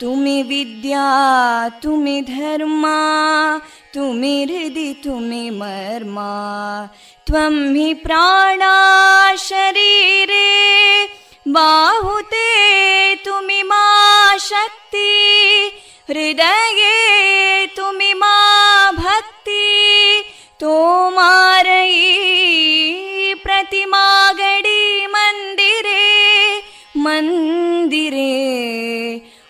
तुमि विद्या तुमि धर्मा तुमि हृदि तुमि मर्मा. त्वं हि प्राणा शरीरे बाहुते तुमि मा शक्ति. हृदये तुमि मा भक्ति. तोमारयी प्रतिमागडी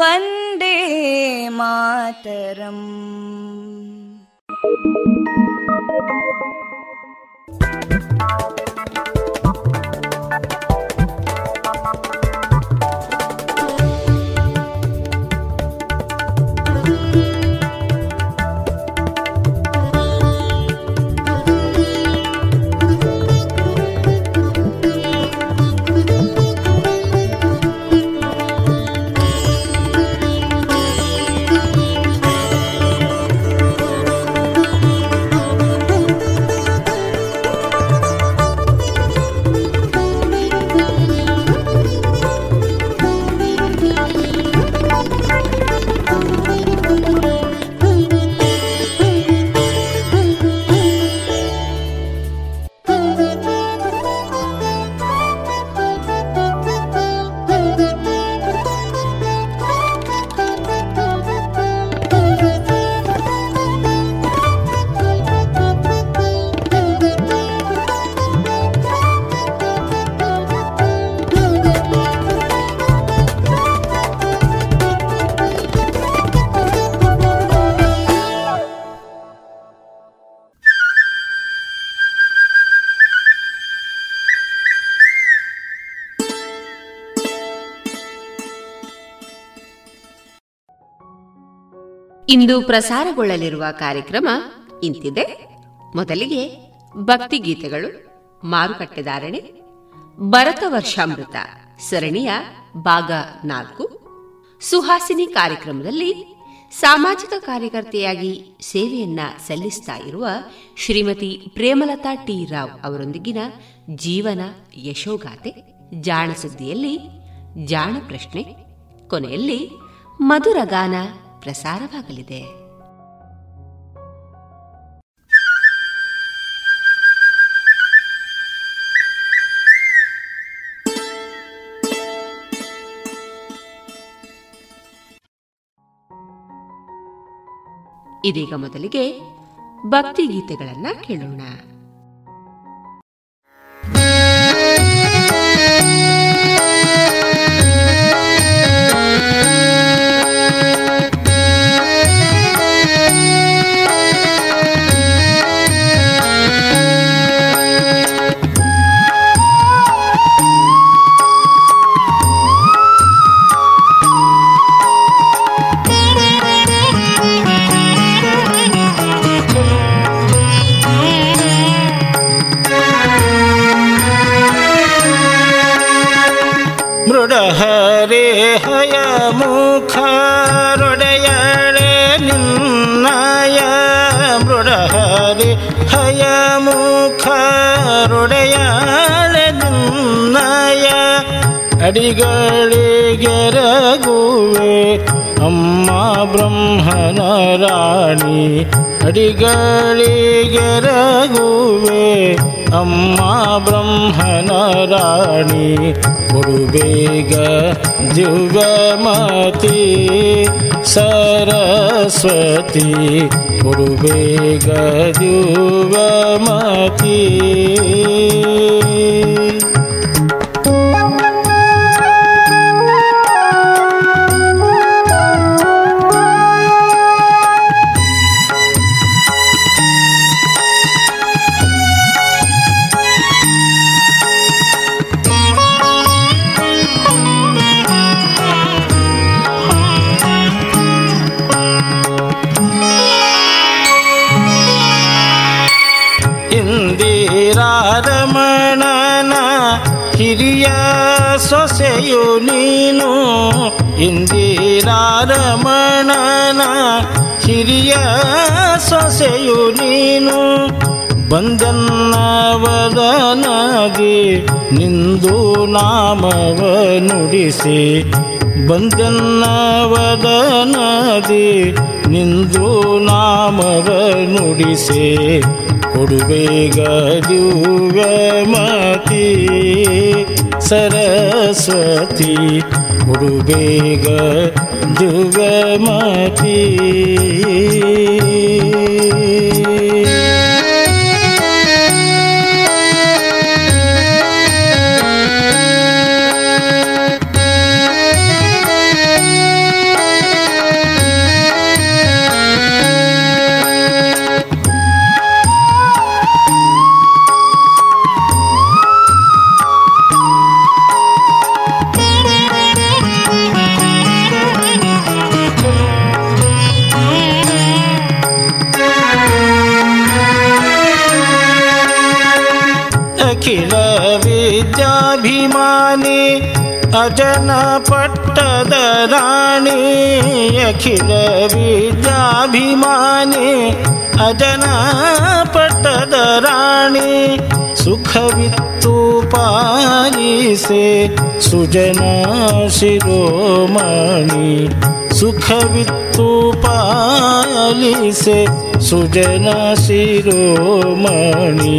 वन्दे मातरम् ಇಂದು ಪ್ರಸಾರಗೊಳ್ಳಲಿರುವ ಕಾರ್ಯಕ್ರಮ ಇಂತಿದೆ. ಮೊದಲಿಗೆ ಭಕ್ತಿ ಗೀತೆಗಳು ಮಾರುಕಟ್ಟೆದಾರಣೆ ಭರತ ವರ್ಷಾಮೃತ, ಸರಣಿಯ ಭಾಗ ನಾಲ್ಕು. ಸುಹಾಸಿನಿ ಕಾರ್ಯಕ್ರಮದಲ್ಲಿ ಸಾಮಾಜಿಕ ಕಾರ್ಯಕರ್ತೆಯಾಗಿ ಸೇವೆಯನ್ನ ಸಲ್ಲಿಸ್ತಾ ಇರುವ ಶ್ರೀಮತಿ ಪ್ರೇಮಲತಾ ಟಿ ರಾವ್ ಅವರೊಂದಿಗಿನ ಜೀವನ ಯಶೋಗಾಥೆ ಜಾಣ ಸುದ್ದಿಯಲ್ಲಿ ಜಾಣ ಪ್ರಶ್ನೆ, ಕೊನೆಯಲ್ಲಿ ಮಧುರಗಾನ ಪ್ರಸಾರವಾಗಲಿದೆ. ಇದೀಗ ಮೊದಲಿಗೆ ಭಕ್ತಿ ಗೀತೆಗಳನ್ನ ಕೇಳೋಣ. ಹರೇ ಹಯ ಮುಖರೊಡೆಯಳೆ ನಿನ್ನಯ ಮೃಡ ಹರಿ ಹಯ ಮುಖರೊಡೆಯಳೆ ನಿನ್ನಯ ಅಡಿಗಳಿಗೆರಗುವೆ ಅಮ್ಮ ಬ್ರಹ್ಮನ ರಾಣಿ ಅಡಿಗಳಿಗೆರಗುವೆ अम्मा ब्रह्मणराणि गुरुवेग जुगमती सरस्वती गुरुवेग जुगमती ಸೊಸೆಯು ನೀನು ಬಂದನ್ನವದನಾಗಿ ನಿಂದು ನಾಮವ ನುಡಿಸಿ ಬಂದನ್ನವದನಾಗಿ ನಿಂದು ನಾಮವ ನುಡಿಸಿ ಕೊಡುಬೇಗ ದಿವ್ಯಮತಿ ಸರಸ್ವತಿ ಕೊಡುಬೇಗ युगमती ಅಜನ ಪಟ್ಟದ ರಾಣಿ ಅಖಿಲ ವಿದ್ಯಾಭಿಮಾನಿ ಅಜನ ಪಟ್ಟದ ರಾಣಿ ಸುಖವಿತ್ತು ಪಾಲಿಸೆ ಸುಜನ ಶಿರೋಮಣಿ ಸುಖವಿತ್ತು ಪಾಲಿಸೆ ಸುಜನ ಶಿರೋಮಣಿ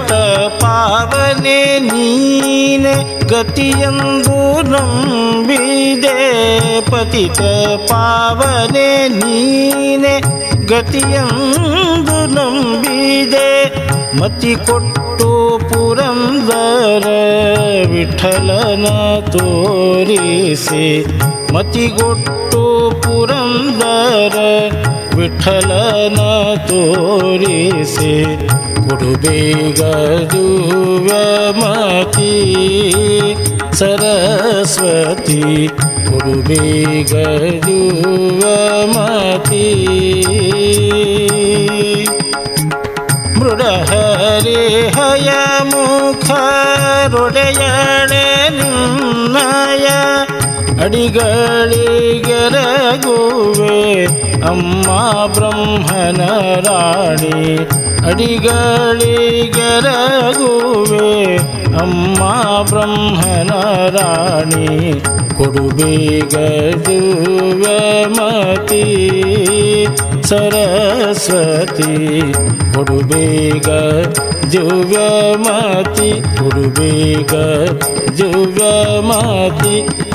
पावने नीन गतियं दूनं बीजे पतित पावने नीन गतियं दूनं बीजे मतिगोट्टोपुरं दर विठ्ठलन तोरिसे मतिगोट्टोपुरं दर ವಿಠಲನ ತೋರಿಸಿ ಮತಿಗೊಟ್ಟು ಪುರಂದರ ವಿಠಲನ ತೋರಿಸಿ ಕೊಡುಬೇಗ ಮತಿ ಸರಸ್ವತಿ ಕೊಡುಬೇಗ ಮತಿ ಮೃಡಹರಿಹಯ ಮುಖರೊಡೆಯಣೆ ನಿನ್ನಯ ಅಡಿಗಳಿಗೆರಗುವೆ ಅಮ್ಮ ಬ್ರಹ್ಮನ ರಾಣಿ ಅಡಿಗಳಿಗೆರಗುವೆ ಅಮ್ಮ ಬ್ರಹ್ಮನ ರಾಣಿ ಕೊಡುಬೇಗ ಮತಿ ಸರಸ್ವತಿ. ಕೊಡುಬೇಗ ಮತಿ. ಕೊಡುಬೇಗ ಮತಿ.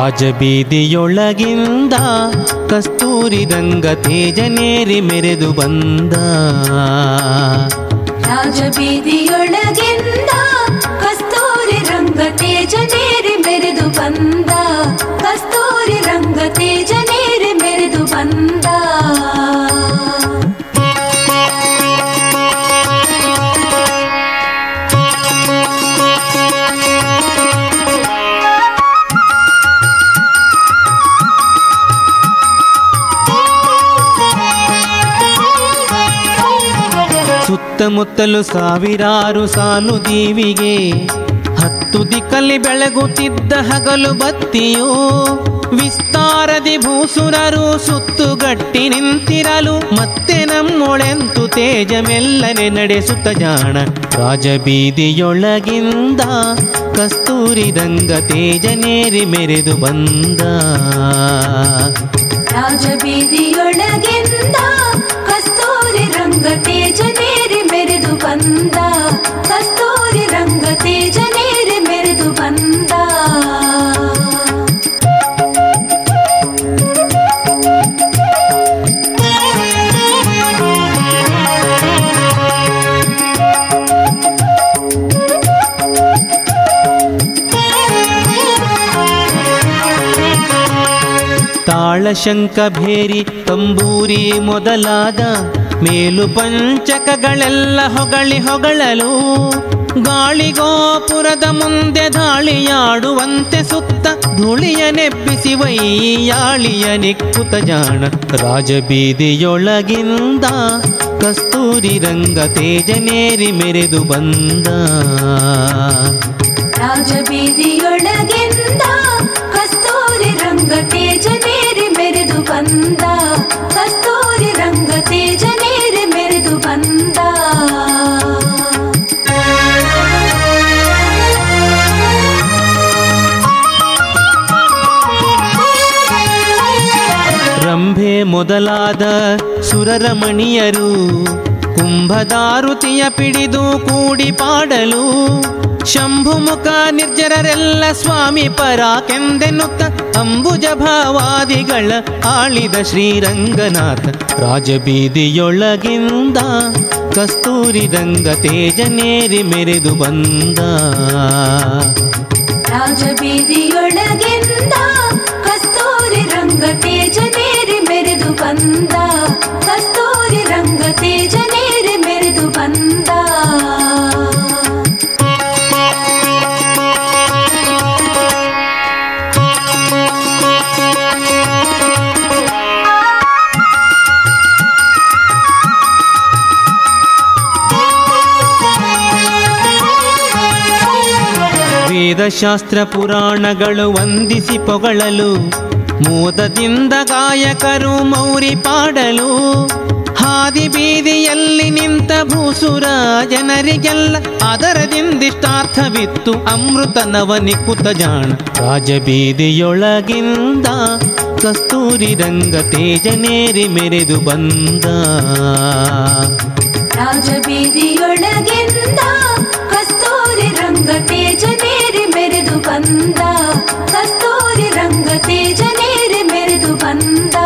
ರಾಜಬೀದಿಯೊಳಗಿಂದ ಕಸ್ತೂರಿ ರಂಗ ತೇಜನೇರಿ ಮೆರೆದು ಬಂದ. ರಾಜಬೀದಿಯೊಳಗಿಂದ ಕಸ್ತೂರಿ ರಂಗ ತೇಜನೇರಿ ಮೆರೆದು ಬಂದ. ಕಸ್ತೂರಿ ರಂಗ ತೇಜನೇರಿ ಸುತ್ತಮುತ್ತಲು ಸಾವಿರಾರು ಸಾಲು ದೀವಿಗೆ ಹತ್ತು ದಿಕ್ಕಲ್ಲಿ ಬೆಳಗುತ್ತಿದ್ದ ಹಗಲು ಬತ್ತಿಯೋ, ವಿಸ್ತಾರದಿ ಭೂಸುರರು ಸುತ್ತುಗಟ್ಟಿ ನಿಂತಿರಲು, ಮತ್ತೆ ನಮ್ಮೊಳೆಂತು ತೇಜ ಮೆಲ್ಲನೆ ನಡೆಸುತ್ತ ಜಾಣ. ರಾಜಬೀದಿಯೊಳಗಿಂದ ಕಸ್ತೂರಿ ದಂಗ ತೇಜನೇರಿ ಮೆರೆದು ಬಂದ. ರಾಜಬೀದಿಯೊಳಗಿಂದ ಕಸ್ತೂರಿ ರಂಗ ತೇಜನೇರಿ ಮೆರೆದು ತಾಳಶಂಕ ಭೇರಿ ತಂಬೂರಿ ಮೊದಲಾದ ಮೇಲು ಪಂಚಕಗಳೆಲ್ಲ ಹೊಗಳಿ ಹೊಗಳಲು ಗಾಳಿಗೋಪುರದ ಮುಂದೆ ದಾಳಿಯಾಡುವಂತೆ ಸುತ್ತ ಧೂಳಿಯ ನೆಬ್ಬಿಸಿ ವೈಯಾಳಿಯ ನಿಕ್ಕುತ ಜಾಣ ರಾಜಬೀದಿಯೊಳಗಿಂದ ಕಸ್ತೂರಿ ರಂಗ ತೇಜನೇರಿ ಮೆರೆದು ಬಂದ. ರಾಜಬೀದಿಯೊಳಗಿಂದ ಕಸ್ತೂರಿ ರಂಗ ಬಂದ ಕಸ್ತೂರಿ ರಂಗ ತೇಜನೇರಿ ಮೆರೆದು ಬಂದ. ರಂಭೆ ಮೊದಲಾದ ಸುರರಮಣಿಯರು ಕುಂಭದಾರುತಿಯ ಪಿಡಿದು ಕೂಡಿ ಪಾಡಲು, ಶಂಭುಮುಖ ನಿರ್ಜರರೆಲ್ಲ ಸ್ವಾಮಿ ಪರಾಕೆಂದೆನ್ನುತ್ತ ಅಂಬುಜ ಭಾವಾದಿಗಳ ಆಳಿದ ಶ್ರೀರಂಗನಾಥ ರಾಜಬೀದಿಯೊಳಗಿಂದ ಕಸ್ತೂರಿ ರಂಗ ತೇಜನೇರಿ ಮೆರೆದು ಬಂದ. ರಾಜಬೀದಿಯೊಳಗಿಂದ ವೇದಶಾಸ್ತ್ರ ಪುರಾಣಗಳು ವಂದಿಸಿ ಪೊಗಳಲು, ಮೋದದಿಂದ ಗಾಯಕರು ಮೌರಿ ಪಾಡಲು, ಹಾದಿ ಬೀದಿಯಲ್ಲಿ ನಿಂತ ಭೂಸುರ ಜನರಿಗೆಲ್ಲ ಅದರದಿಂದಿಷ್ಟಾರ್ಥವಿತ್ತು ಅಮೃತ ನವನಿಕುತ ಜಾಣ. ರಾಜಬೀದಿಯೊಳಗಿಂದ ಕಸ್ತೂರಿ ರಂಗ ತೇಜನೇರಿ ಮೆರೆದು ಬಂದ. ರಾಜಬೀದಿಯೊಳಗಿಂದ ಕಸ್ತೂರಿ ರಂಗ ತೇಜನೇರಿ ಬಂದ. ಕಸ್ತೂರಿ ರಂಗ ತೇಜನೇರಿ ಮೆರೆದು ಬಂದ.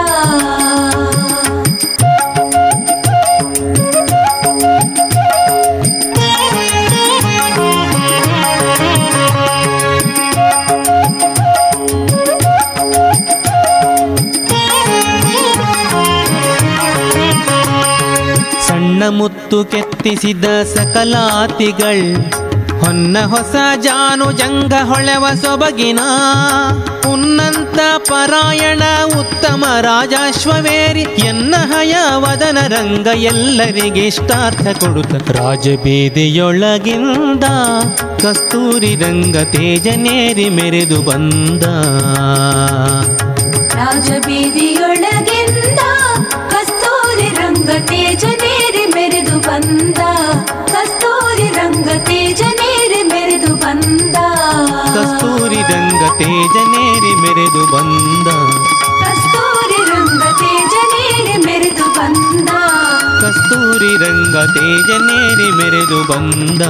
ಸಣ್ಣ ಮುತ್ತು ಕೆತ್ತಿಸಿದ ಸಕಲಾತಿಗಳ್ ಹೊನ್ನ ಹೊಸ ಜಾನು ಜಂಗ ಹೊಳೆವ ಸೊಬಗಿನ. ಉನ್ನಂತ ಪರಾಯಣ ಉತ್ತಮ ರಾಜಾಶ್ವವೇರಿ. ಎನ್ನ ಹಯ ವದನ ರಂಗ ಎಲ್ಲರಿಗೆ ಇಷ್ಟಾರ್ಥ ಕೊಡುತ್ತ. ರಾಜಬೀದಿಯೊಳಗಿಂದ ಕಸ್ತೂರಿ ರಂಗ ತೇಜನೇರಿ ಮೆರೆದು ಬಂದ. ರಾಜಬೀದಿಯೊಳಗಿಂದ ಕಸ್ತೂರಿ ರಂಗ ತೇಜನೇರಿ ಮೆರೆದು ಬಂದ. ಕಸ್ತೂರಿ ರಂಗ ತೇಜನೇರಿ ರಂಗ ತೇಜನೇರಿ ಮೆರೆದು ಬಂದ. ಕಸ್ತೂರಿ ರಂಗ ತೇಜನೇರಿ ಮೆರೆದು ಬಂದ. ಕಸ್ತೂರಿ ರಂಗ ತೇಜನೇರಿ ಮೆರೆದು ಬಂದ.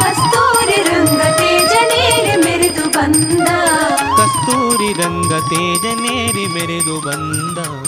ಕಸ್ತೂರಿ ರಂಗ ತೇಜನೇರಿ ಮೆರೆದು ಬಂದ. ಕಸ್ತೂರಿ ರಂಗ ತೇಜನೇರಿ ಮೆರೆದು ಬಂದ.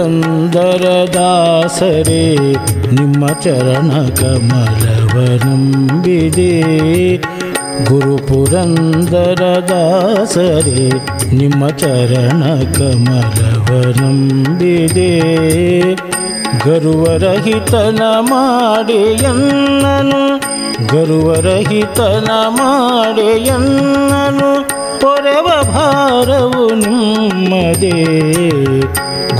ಪುರಂದರ ದಾಸರೇ ನಿಮ್ಮ ಚರಣ ಕಮಲವನಂಬಿದೆ ಗುರು ಪುರಂದರ ದಾಸರೇ ನಿಮ್ಮ ಚರಣ ಕಮಲವನಂಬಿದೆ ಗರುವರಹಿತನ ಮಾಡಿಯನ್ನನು ಗರುವರಹಿತನ ಮಾಡಿಯನ್ನನು ತೊರವ ಭಾರವು ನಿಮ್ಮದೇ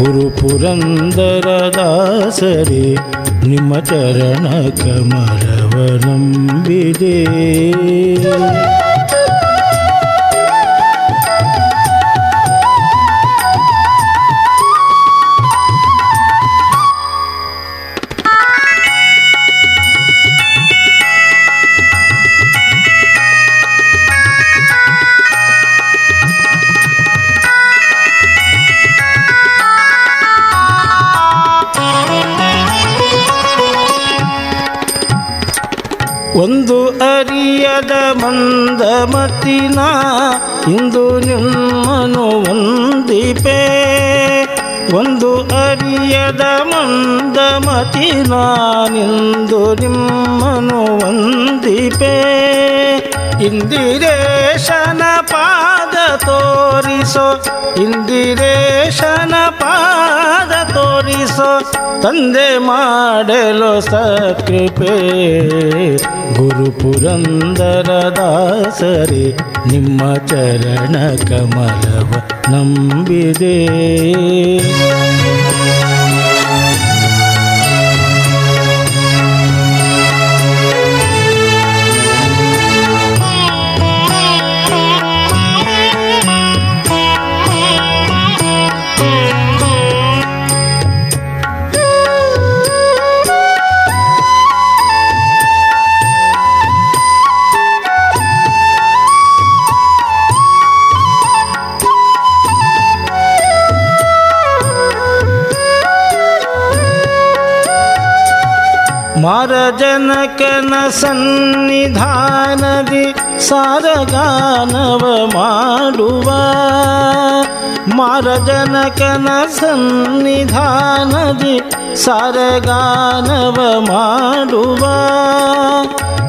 ಗುರು परवभारवनु ನಿಮ್ಮ ಚರಣ ಕಮಲವ विदे। ಮಂದಮತಿನ ಇಂದು ನಿಮ್ಮನು ಒಂದಿಪೆ ಒಂದು ಅರಿಯದ ಮಂದಮತಿನ ನಿಂದು ನಿಮ್ಮನು ಒಂದಿಪೆ ಇಂದಿರೇಶನ ಪಾದ ತೋರಿಸೋ ಇಂದಿರೇಶನ ಪಾದ ತೋರಿಸೋ ತಂದೆ ಮಾಡಲು ಸಕೃಪೆ ಗುರು ಪುರಂದರ ದಾಸರಿ ನಿಮ್ಮ ಚರಣ ಕಮಲವ ನಂಬಿದೆ. ಮಾರಜನಕನ ಸನ್ನಿಧಾನದಿ ಸಾರಗಾನವ ಮಾಡುವ. ಮಾರಜನಕನ ಸನ್ನಿಧಾನದಿ ಸಾರಗಾನವ ಮಾಡುವ.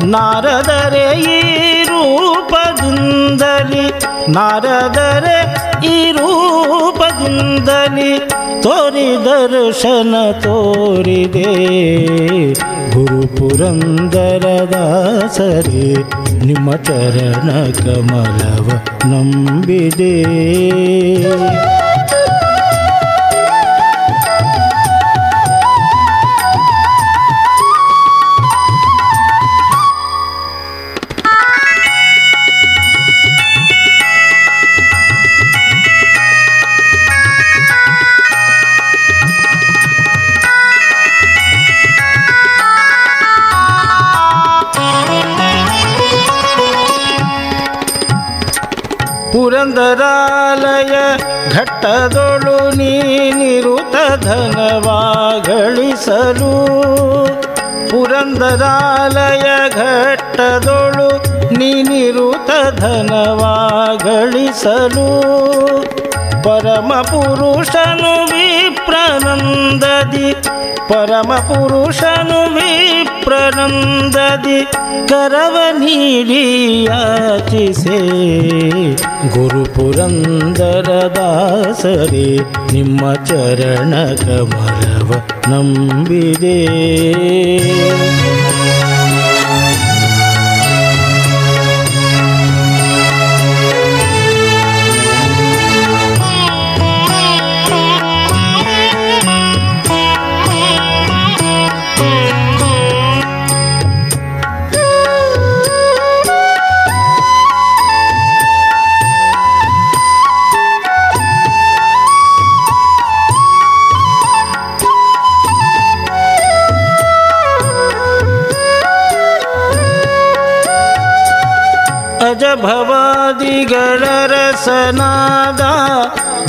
ನಾರದರೆ ಈ ರೂಪದಿಂದಲಿ, ನಾರದರೆ ಈ ರೂಪದಿಂದಲಿ, ತೋರಿ ದರ್ಶನ ತೋರಿದೆ. गुरुपुरन्दरदसरे निमतरणम नम्बिदे ಘಟ್ಟದೊಳು ನೀನಿರುತ ಧನವಾಗಳಿಸಲು ಪುರಂದರಾಲಯ ಘಟ್ಟದೊಳು ನೀನಿರುತ ಧನವಾಗಳಿಸಲು ಪರಮ ಪುರುಷನು ವಿಪ್ರನಂದದಿ ಪರಮ ಪುರುಷನು ವಿಪ್ರನಂದದಿ ಕರವ ನೀಡಿ ಯಾಚಿಸೆ ಗುರು ಪುರಂದರ ದಾಸರೇ ನಿಮ್ಮ ಚರಣ ಕಮಲವ ನಂಬಿದೆ ಭವಾದಿಗಳ ರಸನಾದ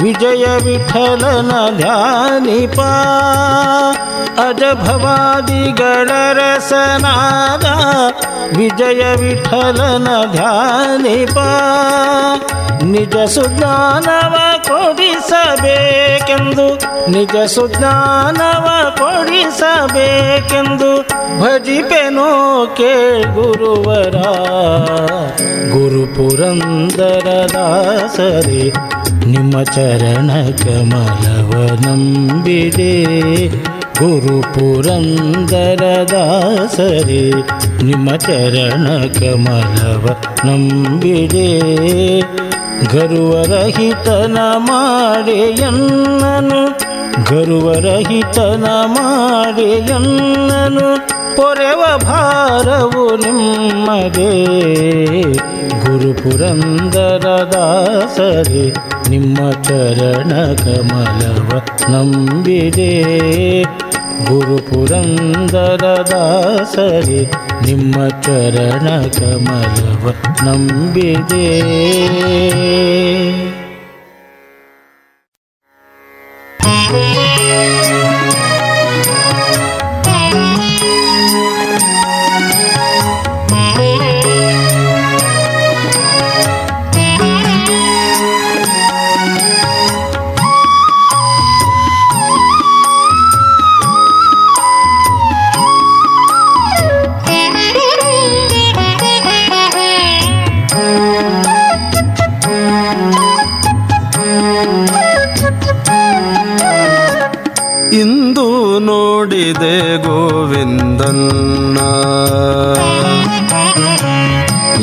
ವಿಜಯ ವಿಠಲನ ಧ್ಯಾನಿಪ. ಅಜ ಭವಾದಿಗಳ ರಸನಾದ ವಿಜಯ ವಿಠಲನ ಧ್ಯಾನಿಪ. ನಿಜ ಸುಜ್ಞಾನವ ಕೊಡಿಸಬೇಕೆಂದು, ನಿಜ ಸುಜ್ಞಾನವ ಕೊಡಿಸಬೇಕೆಂದು ಭಜಿಪೆನೋ ಕೇಳ್ಗುರುವರ ಗುರು ಗುರುಪುರಂದರ ದಾಸರೇ, ನಿಮ್ಮ ಚರಣ ಕಮಲವ ನಂಬಿದೆ. ಗುರು ಪುರಂದರ ದಾಸರೇ, ನಿಮ್ಮ ಚರಣ ಕಮಲವ ನಂಬಿದೆ. ಗರುವರಹಿತನ ಮಾಡೆಯನ್ನನು ಗರುವರಹಿತನ ಮಾಡೆಯನ್ನನು ಪೊರೆವ ಭಾರವು ನಿಮ್ಮದೇ. ಗುರು ಪುರಂದರ ದಾಸರೇ, ನಿಮ್ಮ ಚರಣ ಕಮಲವ ನಂಬಿದೆ. ಗುರು ಪುರಂದರ ದಾಸರೇ, ನಿಮ್ಮ ಚರಣ ಕಮಲವ ನಂಬಿದೆ.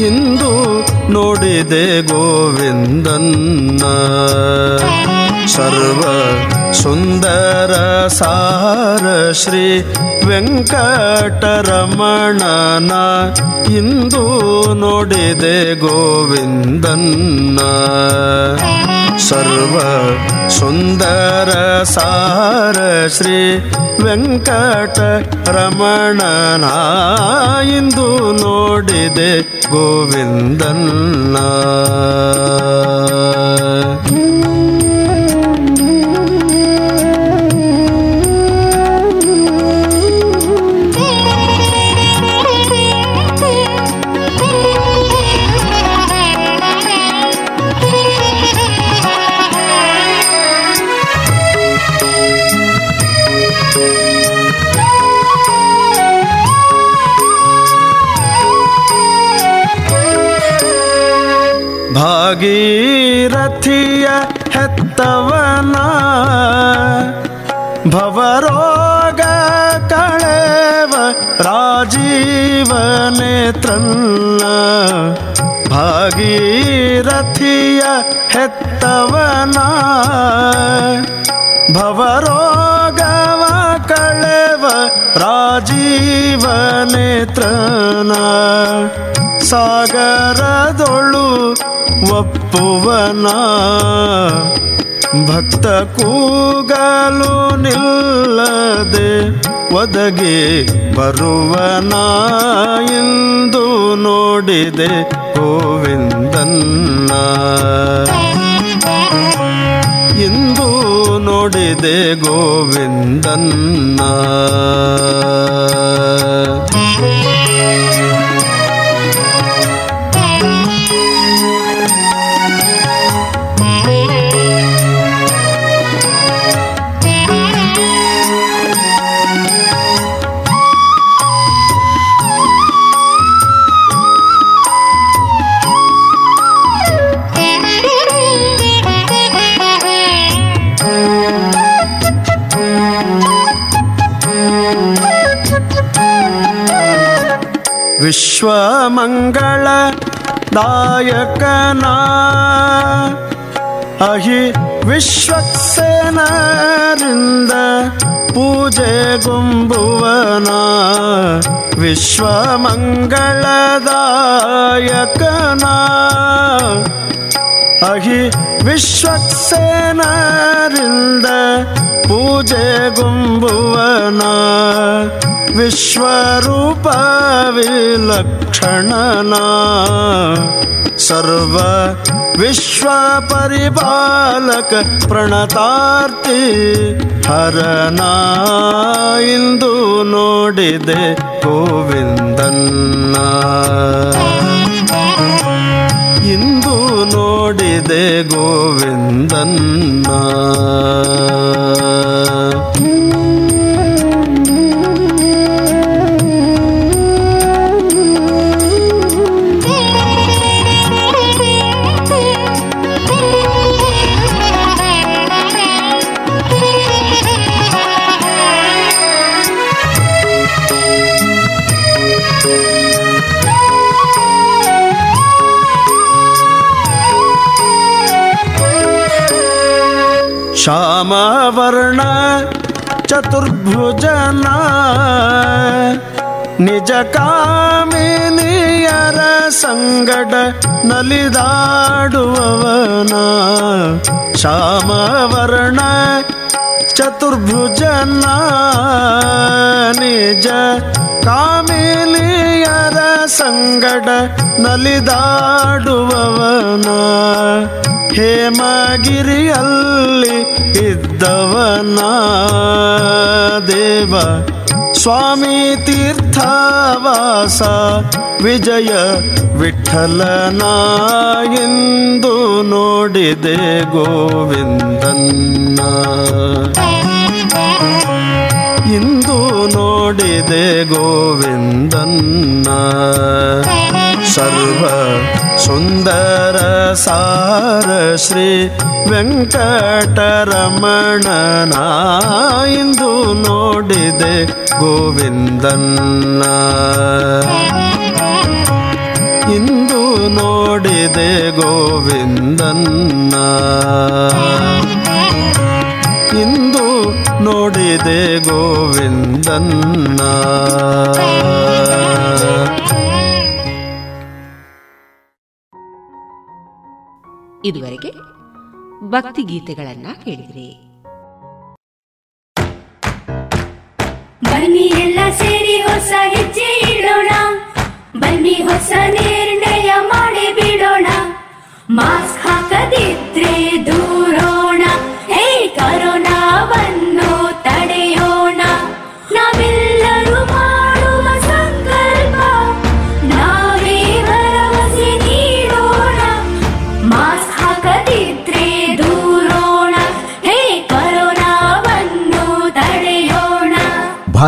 ಇಂದು ನೋಡಿದೆ ಗೋವಿಂದನ್ನ ಸರ್ವ ಸುಂದರ ಸಾರ ಶ್ರೀ ವೆಂಕಟರಮಣನ ಇಂದು ನೋಡಿದೆ ಗೋವಿಂದನ್ನ. ಸರ್ವ ಸುಂದರ ಸಾರ ಶ್ರೀ ವೆಂಕಟ ರಮಣನ ಇಂದು ನೋಡಿದೆ ಗೋವಿಂದನ್ನ. भागीरथिय हेतवना भवरोग कणेव राजीव नेत्र भागीरथिया हेतवना भवरोग कणेव राजीव नेत्रना सागरदोळु ಒಪ್ಪುವನ. ಭಕ್ತ ಕೂಗಲು ನಿಲ್ಲದೆ ಒದಗಿ ಬರುವನ. ಎಂದು ನೋಡಿದೆ ಗೋವಿಂದನ್ನ. ಇಂದು ನೋಡಿದೆ ಗೋವಿಂದನ್ನ. விஸ்வமங்கள நாயக்கனா அஹி விஸ்வக்சேனறிந்த பூஜை கும்புவனா. விஸ்வமங்களதாயக்கனா ಅಹಿ ವಿಶ್ವಕ್ಸೇನರಿಂದ ಪೂಜೆಗೊಂಬುವನ ವಿಶ್ವರೂಪ ವಿಲಕ್ಷಣನ ಸರ್ವ ವಿಶ್ವ ಪರಿಪಾಲಕ ಪ್ರಣತಾರ್ತಿ ಹರನ ಇಂದು ನೋಡಿದೆ ಗೋವಿಂದನ್ನ. ಇಂದು ನೋಡಿದೆ ಗೋವಿಂದನ್ನ. ಶ್ಯಾಮವರ್ಣ ಚತುರ್ಭುಜನ ನಿಜ ಕಾಮಿನಿಯರ ಸಂಗಡ ನಲಿದಾಡುವವನ ಶ್ಯಾಮವರ್ಣ ಚತುರ್ಭುಜನ ನಿಜ ಕಾಮಿಲಿಯರ ಸಂಗಡ ನಲಿದಾಡುವವನ. ಹೇಮಗಿರಿಯಲ್ಲಿ ಇದ್ದವನ ದೇವ. ಸ್ವಾಮಿ ತೀರ್ಥವಾಸ ವಿಜಯ ವಿಠಲನ ಎಂದು ನೋಡಿದೆ ಗೋವಿಂದನ್ನ. ಇಂದು ನೋಡಿದೆ ಗೋವಿಂದನ್ನ. ಸರ್ವ ಸುಂದರ ಸಾರ ಶ್ರೀ ವೆಂಕಟರಮಣನ ಇಂದು ನೋಡಿದೆ ಗೋವಿಂದನ್ನ. ಇಂದು ನೋಡಿದೆ ಗೋವಿಂದನ್ನ. ನೋಡಿದೆ ಗೋವಿಂದನ್ನ ಇದುವರೆಗೆ ಭಕ್ತಿ ಗೀತೆಗಳನ್ನ ಕೇಳಿದ್ರಿ. ಬನ್ನಿ ಎಲ್ಲ ಸೇರಿ ಹೊಸ ಹೆಜ್ಜೆ ಇಡೋಣ. ಬನ್ನಿ ಹೊಸ ನಿರ್ಣಯ ಮಾಡಿ ಬಿಡೋಣ. ಮಾಸ್ಕ್ ಹಾಕದಿದ್ರೆ ದೂರೋಣ. ಹೇ ಕರೋನಾ ತಡೆಯೋಣ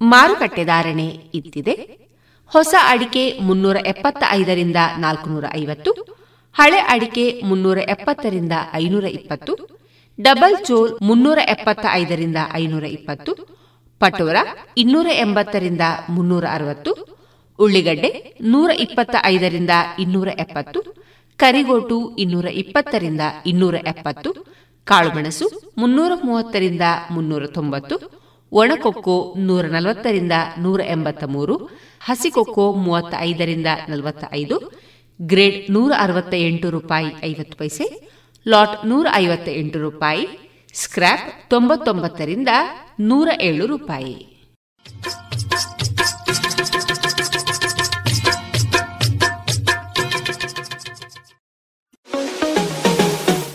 ಮಾರುಕಟ್ಟೆ ಧಾರಣೆ ಇತ್ತಿದೆ. ಹೊಸ ಅಡಿಕೆ ಮುನ್ನೂರ ಎಪ್ಪತ್ತ ಐದರಿಂದ ನಾಲ್ಕುನೂರ ಐವತ್ತು, ಹಳೆ ಅಡಿಕೆ ಮುನ್ನೂರ ಎಪ್ಪತ್ತರಿಂದ ಐನೂರ ಇಪ್ಪತ್ತು, ಡಬಲ್ ಚೋಲ್ ಮುನ್ನೂರ ಎಪ್ಪತ್ತ ಐದರಿಂದ ಐನೂರ ಇಪ್ಪತ್ತು, ಪಟೋರ ಇನ್ನೂರ ಎಂಬತ್ತರಿಂದ ಮುನ್ನೂರ ಅರವತ್ತು, ಉಳ್ಳಿಗಡ್ಡೆ ನೂರ ಇಪ್ಪತ್ತ ಐದರಿಂದ ಇನ್ನೂರ ಎಪ್ಪತ್ತು, ಕರಿಗೋಟು ಇನ್ನೂರ ಇಪ್ಪತ್ತರಿಂದ ಇನ್ನೂರ ಎಪ್ಪತ್ತು, ಕಾಳುಮೆಣಸು ಮುನ್ನೂರ ಮೂವತ್ತರಿಂದ ಮುನ್ನೂರ ತೊಂಬತ್ತು ಒಣಕೊಕ್ಕೋ ನೂರ ನಲವತ್ತರಿಂದ ನೂರ ಎಂಬತ್ತ ಮೂರು ಹಸಿಕೊಕ್ಕೋ ಮೂವತ್ತ ಐದರಿಂದ ನಲವತ್ತ ಐದು ಗ್ರೇಡ್ ನೂರ ಅರವತ್ತ ಎಂಟು ರೂಪಾಯಿ ಐವತ್ತು ಪೈಸೆ, ಲಾಟ್ ನೂರ ಐವತ್ತ ಎಂಟು ರೂಪಾಯಿ ಸ್ಕ್ರಾಪ್ ತೊಂಬತ್ತೊಂಬತ್ತರಿಂದ ನೂರ ಏಳು ರೂಪಾಯಿ.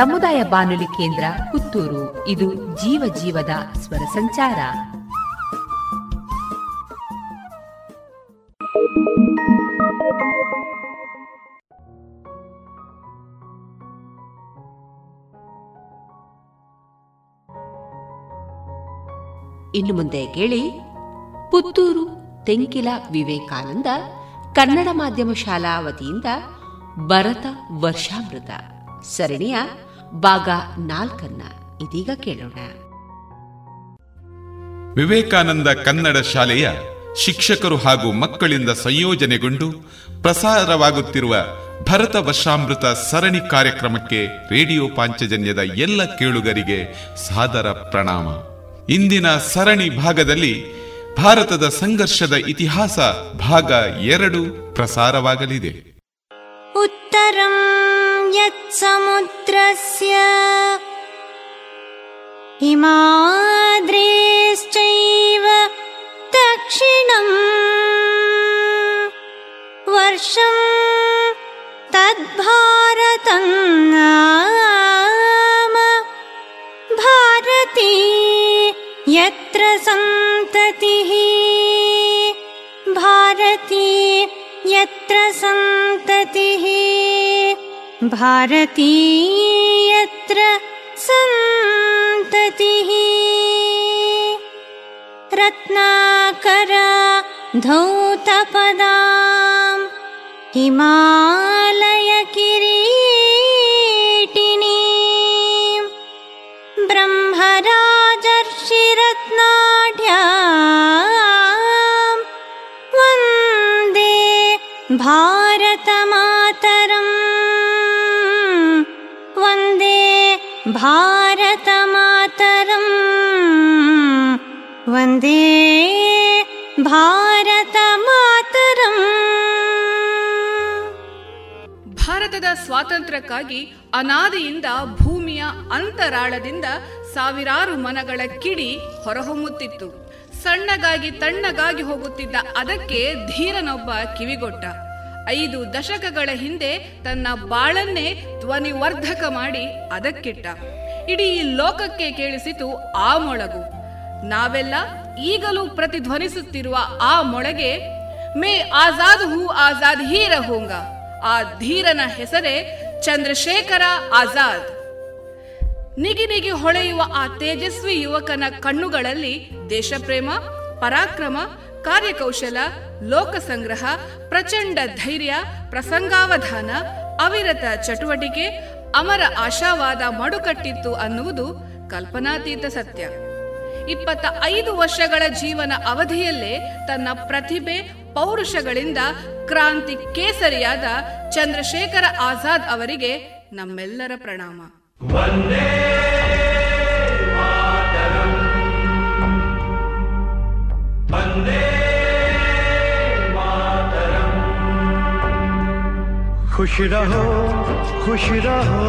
ಸಮುದಾಯ ಬಾನುಲಿ ಕೇಂದ್ರ ಪುತ್ತೂರು. ಇದು ಜೀವ ಜೀವದ ಸ್ವರ ಸಂಚಾರ. ಇನ್ನು ಮುಂದೆ ಕೇಳಿ, ಪುತ್ತೂರು ತೆಂಕಿಲ ವಿವೇಕಾನಂದ ಕನ್ನಡ ಮಾಧ್ಯಮ ಶಾಲಾ ವತಿಯಿಂದ ಭರತ ವರ್ಷಾಮೃತ. ಸರಣಿಯ ಭಾಗ ನಾಲ್ಕನ್ನ. ಇದೀಗ ಕೇಳೋಣ. ವಿವೇಕಾನಂದ ಕನ್ನಡ ಶಾಲೆಯ ಶಿಕ್ಷಕರು ಹಾಗೂ ಮಕ್ಕಳಿಂದ ಸಂಯೋಜನೆಗೊಂಡು ಪ್ರಸಾರವಾಗುತ್ತಿರುವ ಭರತ ವರ್ಷಾಮೃತ ಸರಣಿ ಕಾರ್ಯಕ್ರಮಕ್ಕೆ ರೇಡಿಯೋ ಪಾಂಚಜನ್ಯದ ಎಲ್ಲ ಕೇಳುಗರಿಗೆ ಸಾದರ ಪ್ರಣಾಮ. ಇಂದಿನ ಸರಣಿ ಭಾಗದಲ್ಲಿ ಭಾರತದ ಸಂಘರ್ಷದ ಇತಿಹಾಸ ಭಾಗ ಎರಡು ಪ್ರಸಾರವಾಗಲಿದೆ. ಉತ್ತರಂ यत्समुद्रस्य हिमाद्रेश्चैव दक्षिणम् वर्षं तद्भारतं भारती यत्र सन्ततिः भारती यत्र सन्ततिः भारती यत्र सन्ततिः। रत्नाकरा धौतपदामालय किरीटिनी। ब्रह्मराजर्षिरत्नाढ्यान्दे भा भारतमातरम् वन्दे भारतमातरम् ಭಾರತದ ಸ್ವಾತಂತ್ರ್ಯಕ್ಕಾಗಿ ಅನಾದಿಯಿಂದ ಭೂಮಿಯ ಅಂತರಾಳದಿಂದ ಸಾವಿರಾರು ಮನಗಳ ಕಿಡಿ ಹೊರಹೊಮ್ಮುತ್ತಿತ್ತು ಸಣ್ಣಗಾಗಿ ತಣ್ಣಗಾಗಿ ಹೋಗುತ್ತಿದ್ದ ಅದಕ್ಕೆ ಧೀರನೊಬ್ಬ ಕಿವಿಗೊಟ್ಟ ಐದು ದಶಕಗಳ ಹಿಂದೆ ತನ್ನ ಬಾಳನ್ನೇ ಧ್ವನಿವರ್ಧಕ ಮಾಡಿ ಅದಕ್ಕಿಟ್ಟ. ಇಡೀ ಲೋಕಕ್ಕೆ ಕೇಳಿಸಿತು ಆ ಮೊಳಗು. ನಾವೆಲ್ಲ ಈಗಲೂ ಪ್ರತಿಧ್ವನಿಸುತ್ತಿರುವ ಆ ಮೊಳಗೆ, ಮೇ ಆಜಾದ್ ಹೂ ಆಜಾದ್ ಹೀರ ಹೋಂಗ ಆ ಧೀರನ ಹೆಸರೇ ಚಂದ್ರಶೇಖರ ಆಜಾದ್. ನಿಗಿ ನಿಗಿ ಹೊಳೆಯುವ ಆ ತೇಜಸ್ವಿ ಯುವಕನ ಕಣ್ಣುಗಳಲ್ಲಿ ದೇಶಪ್ರೇಮ, ಪರಾಕ್ರಮ ಕಾರ್ಯಕೌಶಲ ಲೋಕ ಸಂಗ್ರಹ ಪ್ರಚಂಡ ಧೈರ್ಯ, ಪ್ರಸಂಗಾವಧಾನ, ಅವಿರತ ಚಟುವಟಿಕೆ, ಅಮರ ಆಶಾವಾದ ಮಡುಕಟ್ಟಿತ್ತು ಅನ್ನುವುದು ಕಲ್ಪನಾತೀತ ಸತ್ಯ. ಇಪ್ಪತ್ತ ಐದು ವರ್ಷಗಳ ಜೀವನ ಅವಧಿಯಲ್ಲೇ ತನ್ನ ಪ್ರತಿಭೆ, ಪೌರುಷಗಳಿಂದ ಕ್ರಾಂತಿ ಕೇಸರಿಯಾದ ಚಂದ್ರಶೇಖರ ಆಜಾದ್ ಅವರಿಗೆ ನಮ್ಮೆಲ್ಲರ ಪ್ರಣಾಮ. खुश रहो खुश रहो।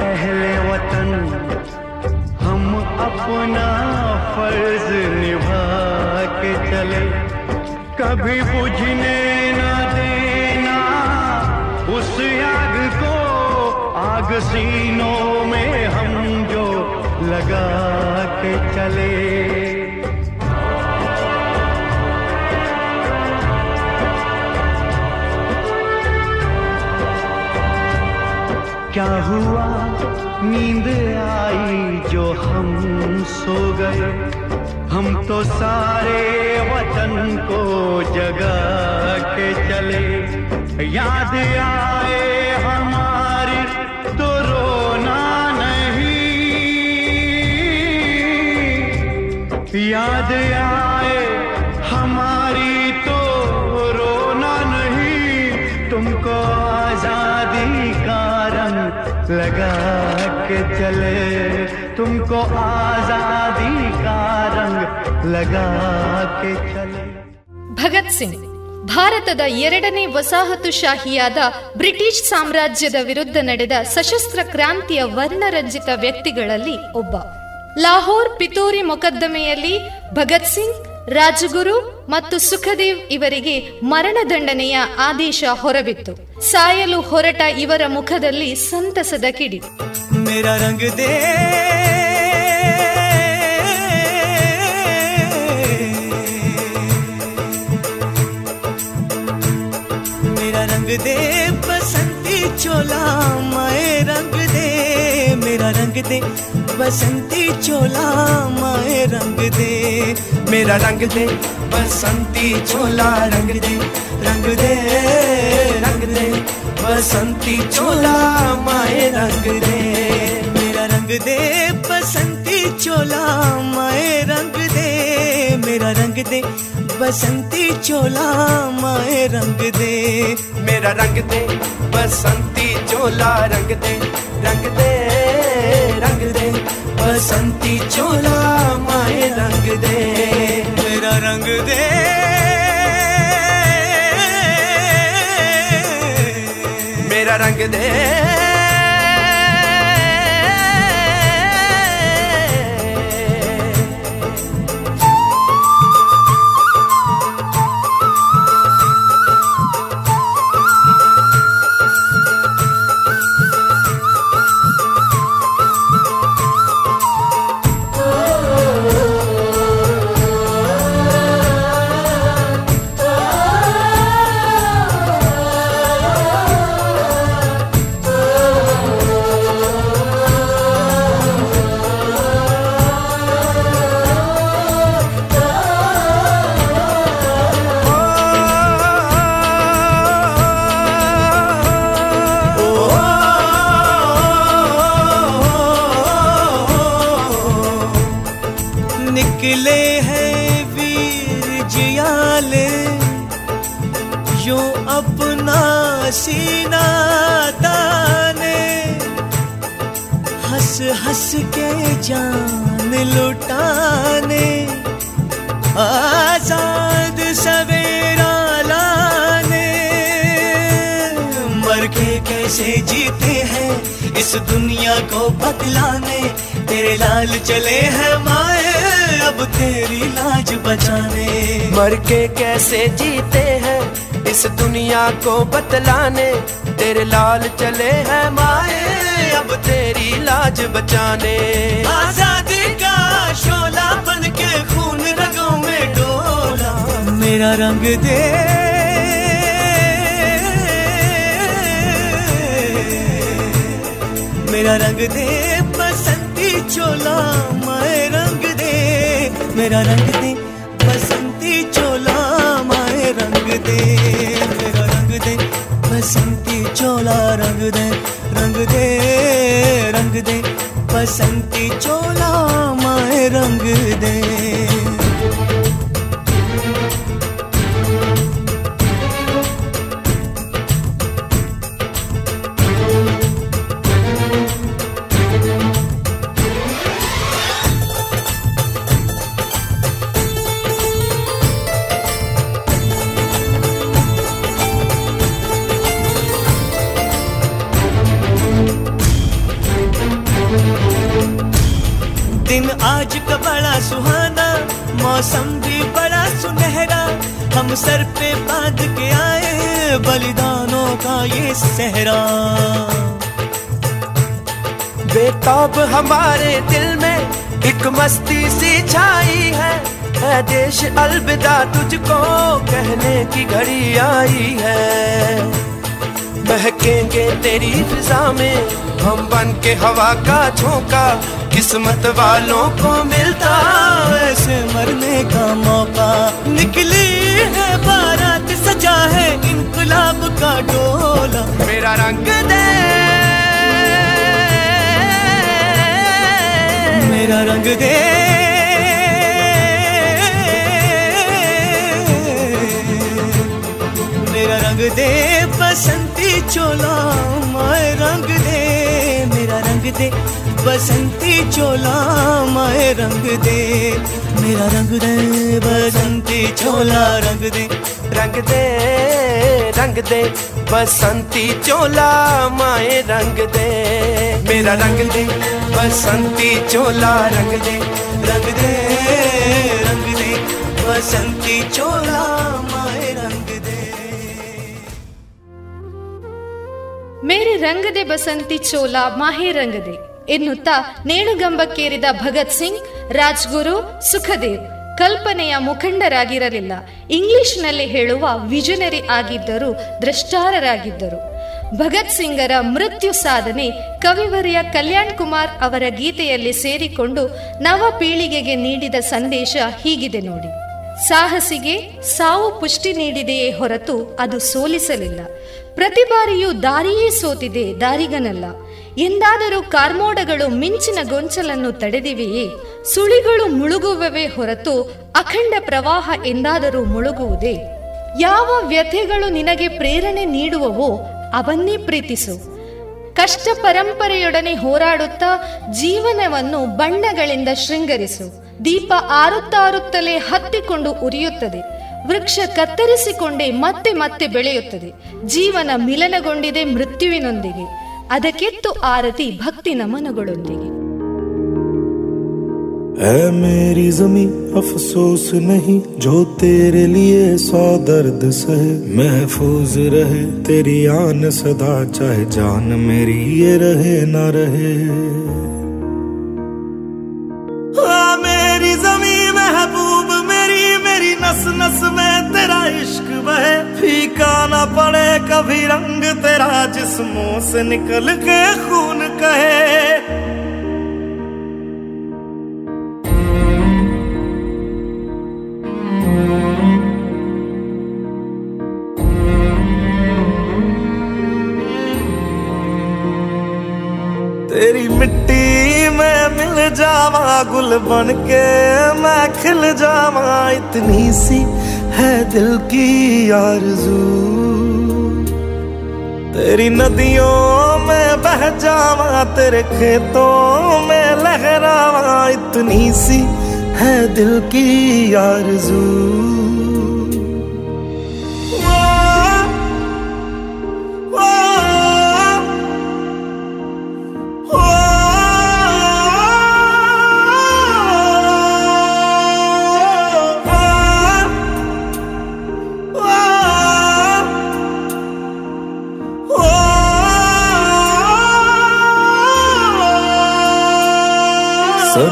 पहले वतन हम अपना फ़र्ज़ निभा के चले। कभी बुझने न देना उस आग को, आग सीनों में हम जो लगा के चले। क्या हुआ? नींद आई जो हम सो गए। हम तो सारे वतन को जगा के चले। याद आए हमारी तो रोना नहीं। याद आए आजादी का रंग लगा के चले तुमको आजादी का रंग लगा के चले ಭಗತ್ ಸಿಂಗ್ ಭಾರತದ ಎರಡನೇ ವಸಾಹತುಶಾಹಿಯಾದ ಬ್ರಿಟಿಷ್ ಸಾಮ್ರಾಜ್ಯದ ವಿರುದ್ಧ ನಡೆದ ಸಶಸ್ತ್ರ ಕ್ರಾಂತಿಯ ವರ್ಣರಂಜಿತ ವ್ಯಕ್ತಿಗಳಲ್ಲಿ ಒಬ್ಬ ಲಾಹೋರ್ ಪಿತೂರಿ ಮೊಕದ್ದಮೆಯಲ್ಲಿ ಭಗತ್ ಸಿಂಗ್ ರಾಜಗುರು ಮತ್ತು ಸುಖದೇವ್ ಇವರಿಗೆ ಮರಣದಂಡನೆಯ ಆದೇಶ ಹೊರಬಿತ್ತು ಸಾಯಲು ಹೊರಟ ಇವರ ಮುಖದಲ್ಲಿ ಸಂತಸದ ಕಿಡಿ मेरा रंग दे मेरा रंग दे बसंती चोला माए रंग दे मेरा रंग दे, बसंती चोला माए रंग दे। मेरा रंग दे, बसंती चोला रंग दे रंग दे रंग दे। बसंती चोला माए रंग दे। मेरा रंग दे, बसंती चोला माए रंग दे। मेरा रंग दे, बसंती चोला माए रंग दे। मेरा रंग दे, बसंती चोला रंग दे रंग दे। रंग दे बसंती चोला माए रंग दे। मेरा रंग दे। मेरा रंग दे। जान लुटाने, आज़ाद सवेरा लाने। मर के कैसे जीते हैं इस दुनिया को बदलाने? तेरे लाल चले हैं माए, अब तेरी लाज बचाने। मर के कैसे जीते हैं इस दुनिया को बतलाने तेरे लाल चले हैं माए अब तेरी लाज बचाने। आज़ादी का शोला बन के खून रगों में डोला। मेरा रंग दे। मेरा रंग दे, बसंती चोला, माए रंग दे। मेरा रंग दे, बसंती चोला, माए रंग दे। मेरा रंग दे, बसंती चोला, रंग दे। दे रंग दे बसंती चोला माए रंग दे। सुहाना, मौसम भी बड़ा सुनहरा। हम सर पे बाँध के आए बलिदानों का ये सहरा। बेताब हमारे दिल में एक मस्ती सी छाई है। है देश अलविदा तुझको कहने की घड़ी आई है। महकेंगे तेरी फिजा में, हम बन के हवा का झोंका। किस्मत वालों को मिलता ऐसे मरने का मौका। निकली है बारात, सजा है इनकलाब का डोला। मेरा रंग दे। मेरा रंग दे। मेरा रंग दे, बसंती चोला माए रंग दे। रंग दे, बसंती चोला माए रंग दे। मेरा रंग दे, बसंती चोला रंग दे रंग दे रंग दे। बसंती चोला माए रंग दे। मेरा रंग दे, बसंती चोला रंग दे रंग दे रंग दे। बसंती चोला ರಂಗದೆ ಬಸಂತಿ ಚೋಲ ಮಾಹೆ ರಂಗದೆ ಎನ್ನುತ್ತಾ ನೇಣುಗಂಬಕ್ಕೇರಿದ ಭಗತ್ ಸಿಂಗ್, ರಾಜ್ಗುರು ಸುಖದೇವ್ ಕಲ್ಪನೆಯ ಮುಖಂಡರಾಗಿರಲಿಲ್ಲ. ಇಂಗ್ಲಿಷ್ನಲ್ಲಿ ಹೇಳುವ ವಿಜನರಿ ಆಗಿದ್ದರು ದ್ರಷ್ಟಾರರಾಗಿದ್ದರು. ಭಗತ್ ಸಿಂಗರ ಮೃತ್ಯು ಸಾಧನೆ ಕವಿವರಿಯ ಕಲ್ಯಾಣ್ ಕುಮಾರ್ ಅವರ ಗೀತೆಯಲ್ಲಿ ಸೇರಿಕೊಂಡು ನವ ಪೀಳಿಗೆಗೆ ನೀಡಿದ ಸಂದೇಶ ಹೀಗಿದೆ ನೋಡಿ. ಸಾಹಸಿಗೆ ಸಾವು ಪುಷ್ಟಿ ನೀಡಿದೆಯೇ ಹೊರತು ಅದು ಸೋಲಿಸಲಿಲ್ಲ. ಪ್ರತಿ ಬಾರಿಯೂ ದಾರಿಯೇ ಸೋತಿದೆ ದಾರಿಗನಲ್ಲ. ಎಂದಾದರೂ ಕಾರ್ಮೋಡಗಳು ಮಿಂಚಿನ ಗೊಂಚಲನ್ನು ತಡೆದಿವೆಯೇ? ಸುಳಿಗಳು ಮುಳುಗುವವೇ ಹೊರತು ಅಖಂಡ ಪ್ರವಾಹ ಎಂದಾದರೂ ಮುಳುಗುವುದೇ? ಯಾವ ವ್ಯಥೆಗಳು ನಿನಗೆ ಪ್ರೇರಣೆ ನೀಡುವವೋ ಅವನ್ನೇ ಪ್ರೀತಿಸು. ಕಷ್ಟ ಪರಂಪರೆಯೊಡನೆ ಹೋರಾಡುತ್ತಾ ಜೀವನವನ್ನು ಬಣ್ಣಗಳಿಂದ ಶೃಂಗರಿಸು. ದೀಪ ಆರುತ್ತಾರುತ್ತಲೇ ಹತ್ತಿಕೊಂಡು ಉರಿಯುತ್ತದೆ. ವೃಕ್ಷ ಕತ್ತರಿಸಿಕೊಂಡೇ ಮತ್ತೆ ಮತ್ತೆ ಬೆಳೆಯುತ್ತದೆ ಜೀವನ ಮಿಲನಗೊಂಡಿದೆ ಮೃತ್ಯುವಿನೊಂದಿಗೆ ಅದಕ್ಕೆತ್ತು ಆರತಿ ಭಕ್ತಿ ನಮನಗಳೊಂದಿಗೆ है मेरी जमी अफसोस नहीं जो तेरे लिए सौ दर्द सहे महफूज रहे तेरी आन सदा चाहे जान मेरी ये रहे ना रहे मेरी नस नस में तेरा इश्क बहे। फीका ना पड़े, कभी रंग तेरा जिस्मों से निकल के खून कहे। जावा गुल बन के मैं खिल जावा। इतनी सी है दिल की आरज़ू। तेरी नदियों में बह जावा, तेरे खेतों में लहरावा। इतनी सी है दिल की आरज़ू।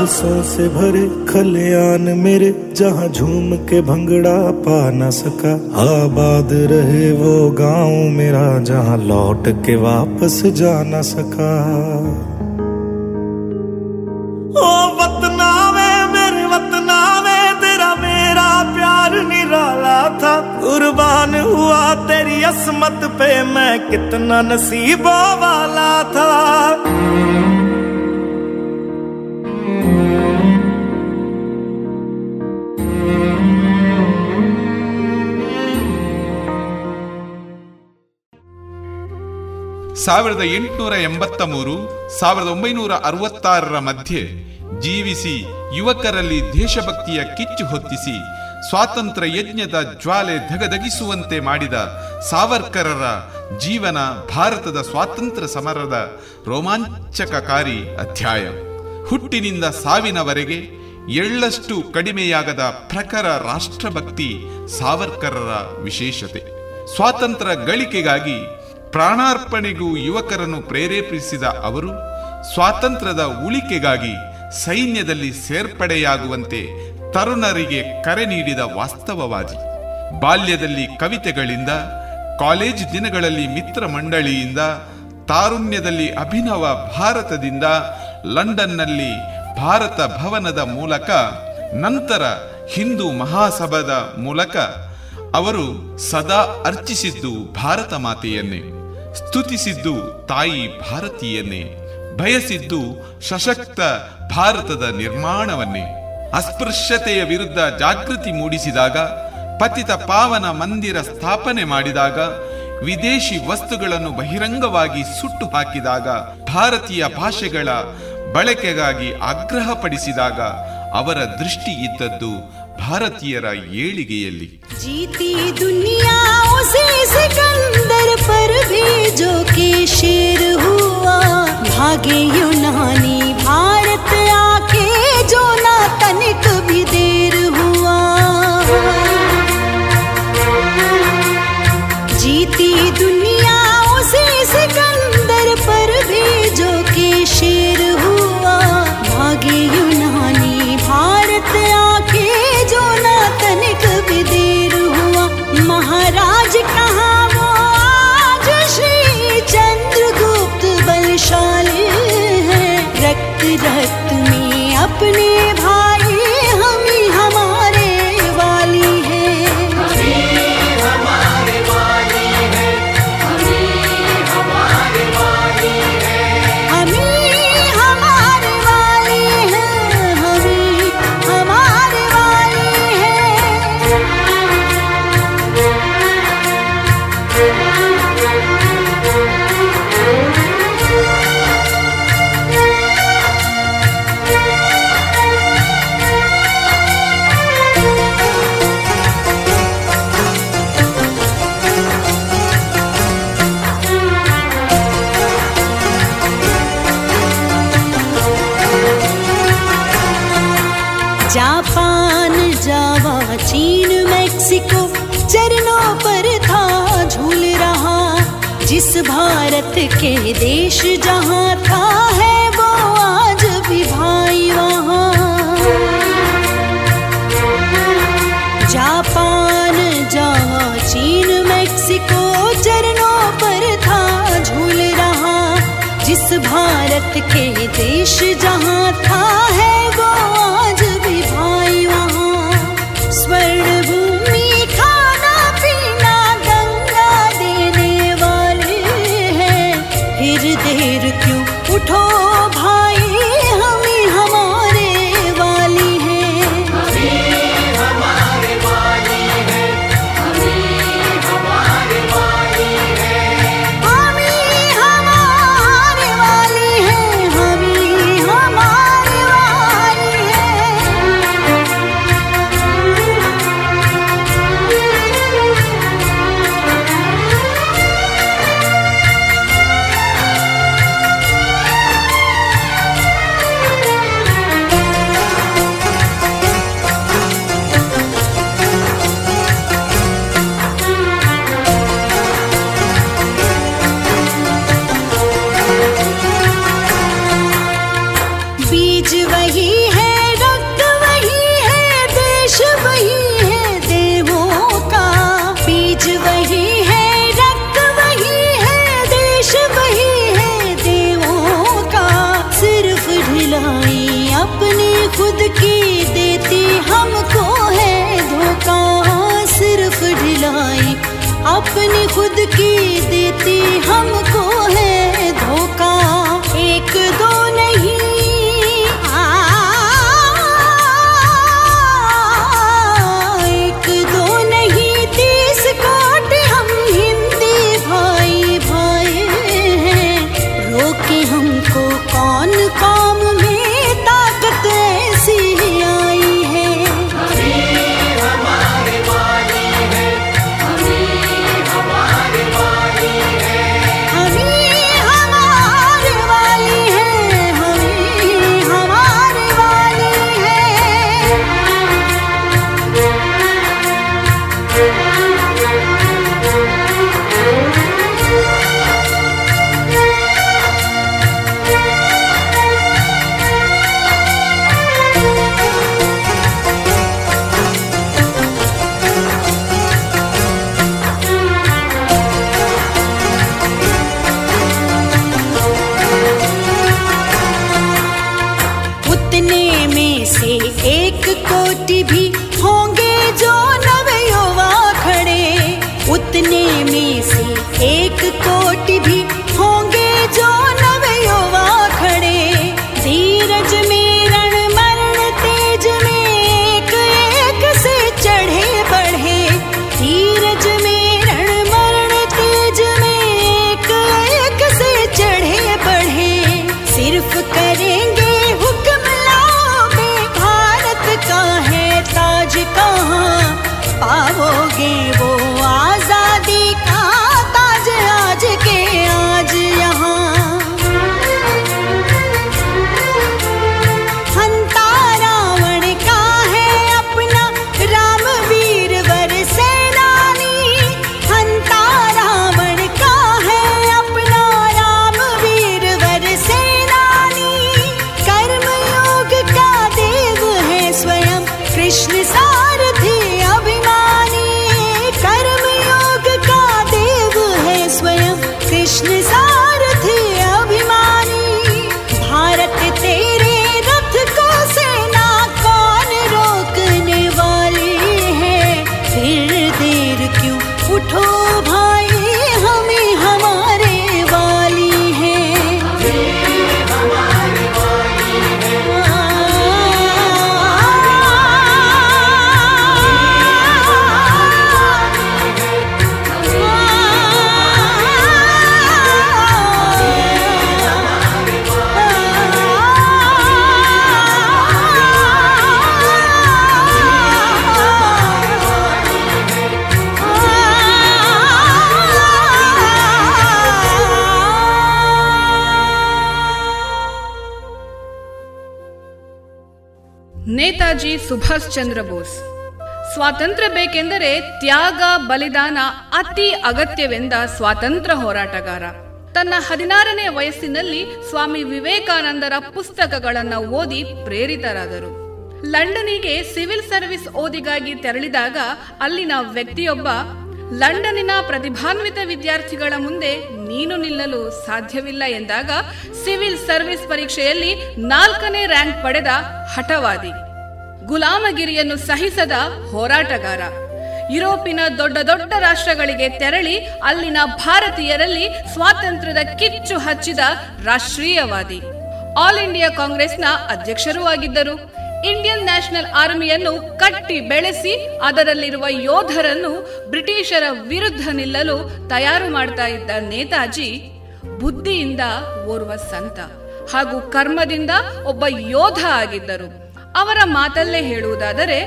सरसों से भरे खलियान मेरे, जहाँ झूम के भंगड़ा पा न सका। आबाद रहे वो गाँव मेरा, जहाँ लौट के वापस जा न सका। ओ वतना मेरे वतना तेरा मेरा प्यार निराला था। कुर्बान हुआ तेरी असमत पे, मैं कितना नसीबों वाला था। ಸಾವಿರದ ಎಂಟುನೂರ ಎಂಬತ್ತ ಮೂರು, ಸಾವಿರದ ಒಂಬೈನೂರ ಅರವತ್ತಾರರ ಮಧ್ಯೆ ಜೀವಿಸಿ ಯುವಕರಲ್ಲಿ ದೇಶಭಕ್ತಿಯ ಕಿಚ್ಚು ಹೊತ್ತಿಸಿ ಸ್ವಾತಂತ್ರ್ಯ ಯಜ್ಞದ ಜ್ವಾಲೆ ಧಗಧಗಿಸುವಂತೆ ಮಾಡಿದ ಸಾವರ್ಕರರ ಜೀವನ ಭಾರತದ ಸ್ವಾತಂತ್ರ್ಯ ಸಮರದ ರೋಮಾಂಚಕಕಾರಿ ಅಧ್ಯಾಯ. ಹುಟ್ಟಿನಿಂದ ಸಾವಿನವರೆಗೆ ಎಳ್ಳಷ್ಟು ಕಡಿಮೆಯಾಗದ ಪ್ರಖರ ರಾಷ್ಟ್ರಭಕ್ತಿ ಸಾವರ್ಕರರ ವಿಶೇಷತೆ. ಸ್ವಾತಂತ್ರ್ಯ ಗಳಿಕೆಗಾಗಿ ಪ್ರಾಣಾರ್ಪಣೆಗೂ ಯುವಕರನ್ನು ಪ್ರೇರೇಪಿಸಿದ ಅವರು, ಸ್ವಾತಂತ್ರ್ಯದ ಉಳಿಕೆಗಾಗಿ ಸೈನ್ಯದಲ್ಲಿ ಸೇರ್ಪಡೆಯಾಗುವಂತೆ ತರುಣರಿಗೆ ಕರೆ ನೀಡಿದ ವಾಸ್ತವವಾದಿ. ಬಾಲ್ಯದಲ್ಲಿ ಕವಿತೆಗಳಿಂದ, ಕಾಲೇಜ್ ದಿನಗಳಲ್ಲಿ ಮಿತ್ರ ಮಂಡಳಿಯಿಂದ, ತಾರುಣ್ಯದಲ್ಲಿ ಅಭಿನವ ಭಾರತದಿಂದ, ಲಂಡನ್ನಲ್ಲಿ ಭಾರತ ಭವನದ ಮೂಲಕ, ನಂತರ ಹಿಂದೂ ಮಹಾಸಭಾದ ಮೂಲಕ ಅವರು ಸದಾ ಅರ್ಚಿಸಿದ್ದು ಭಾರತ ಮಾತೆಯನ್ನೇ. ಸ್ತುತಿಸಿದ್ದು ತಾಯಿ ಭಾರತೀಯನ್ನೇ ಬಯಸಿದ್ದು ಸಶಕ್ತ ಭಾರತದ ನಿರ್ಮಾಣವನ್ನೇ. ಅಸ್ಪೃಶ್ಯತೆಯ ವಿರುದ್ಧ ಜಾಗೃತಿ ಮೂಡಿಸಿದಾಗ, ಪತಿತ ಪಾವನ ಮಂದಿರ ಸ್ಥಾಪನೆ ಮಾಡಿದಾಗ, ವಿದೇಶಿ ವಸ್ತುಗಳನ್ನು ಬಹಿರಂಗವಾಗಿ ಸುಟ್ಟು ಹಾಕಿದಾಗ, ಭಾರತೀಯ ಭಾಷೆಗಳ ಬಳಕೆಗಾಗಿ ಆಗ್ರಹಪಡಿಸಿದಾಗ ಅವರ ದೃಷ್ಟಿ ಇದ್ದದ್ದು ಭಾರತೀಯರ ಏಳಿಗೆಯಲ್ಲಿ. ಜೀತಿ ದುನಿಯಾ ಉಸೆ ಸಿಕಂದರ್ ಪರ್ ಭಿ ಜೋ ಕೆ ಶೇರ್ ಹುವಾ ಭಾಗೆ ಭಾರತ ಆಕೆ ಜೋ ನಾ ತನಿಕ ಭಿ चरणों पर था झूल रहा, जिस भारत के देश जहाँ था है वो आज भी भाई वहाँ। जापान जावा चीन, मैक्सिको चरणों पर था झूल रहा, जिस भारत के देश जहाँ था ಸುಭಾಷ್ ಚಂದ್ರ ಬೋಸ್. ಸ್ವಾತಂತ್ರ್ಯ ಬೇಕೆಂದರೆ ತ್ಯಾಗ, ಬಲಿದಾನ ಅತಿ ಅಗತ್ಯವೆಂದ ಸ್ವಾತಂತ್ರ್ಯ ಹೋರಾಟಗಾರ. ತನ್ನ ಹದಿನಾರನೇ ವಯಸ್ಸಿನಲ್ಲಿ ಸ್ವಾಮಿ ವಿವೇಕಾನಂದರ ಪುಸ್ತಕಗಳನ್ನು ಓದಿ ಪ್ರೇರಿತರಾದರು. ಲಂಡನಿಗೆ ಸಿವಿಲ್ ಸರ್ವಿಸ್ ಓದಿಗಾಗಿ ತೆರಳಿದಾಗ ಅಲ್ಲಿನ ವ್ಯಕ್ತಿಯೊಬ್ಬ ಲಂಡನಿನ ಪ್ರತಿಭಾನ್ವಿತ ವಿದ್ಯಾರ್ಥಿಗಳ ಮುಂದೆ ನೀನು ನಿಲ್ಲಲು ಸಾಧ್ಯವಿಲ್ಲ ಎಂದಾಗ ಸಿವಿಲ್ ಸರ್ವಿಸ್ ಪರೀಕ್ಷೆಯಲ್ಲಿ ನಾಲ್ಕನೇ ರ್ಯಾಂಕ್ ಪಡೆದ ಹಠವಾದಿ. ಗುಲಾಮಗಿರಿಯನ್ನು ಸಹಿಸದ ಹೋರಾಟಗಾರ. ಯುರೋಪಿನ ದೊಡ್ಡ ದೊಡ್ಡ ರಾಷ್ಟ್ರಗಳಿಗೆ ತೆರಳಿ ಅಲ್ಲಿನ ಭಾರತೀಯರಲ್ಲಿ ಸ್ವಾತಂತ್ರ್ಯದ ಕಿಚ್ಚು ಹಚ್ಚಿದ ರಾಷ್ಟ್ರೀಯವಾದಿ. ಆಲ್ ಇಂಡಿಯಾ ಕಾಂಗ್ರೆಸ್ನ ಅಧ್ಯಕ್ಷರೂ ಆಗಿದ್ದರು. ಇಂಡಿಯನ್ ನ್ಯಾಷನಲ್ ಆರ್ಮಿಯನ್ನು ಕಟ್ಟಿ ಬೆಳೆಸಿ ಅದರಲ್ಲಿರುವ ಯೋಧರನ್ನು ಬ್ರಿಟಿಷರ ವಿರುದ್ಧ ನಿಲ್ಲಲು ತಯಾರು ಮಾಡ್ತಾ ಇದ್ದ ನೇತಾಜಿ ಬುದ್ಧಿಯಿಂದ ಓರ್ವ ಸಂತ ಹಾಗೂ ಕರ್ಮದಿಂದ ಒಬ್ಬ ಯೋಧ ಆಗಿದ್ದರು. ಅವರ ಮಾತಲ್ಲೇ ಹೇಳುವುದಾದರೆ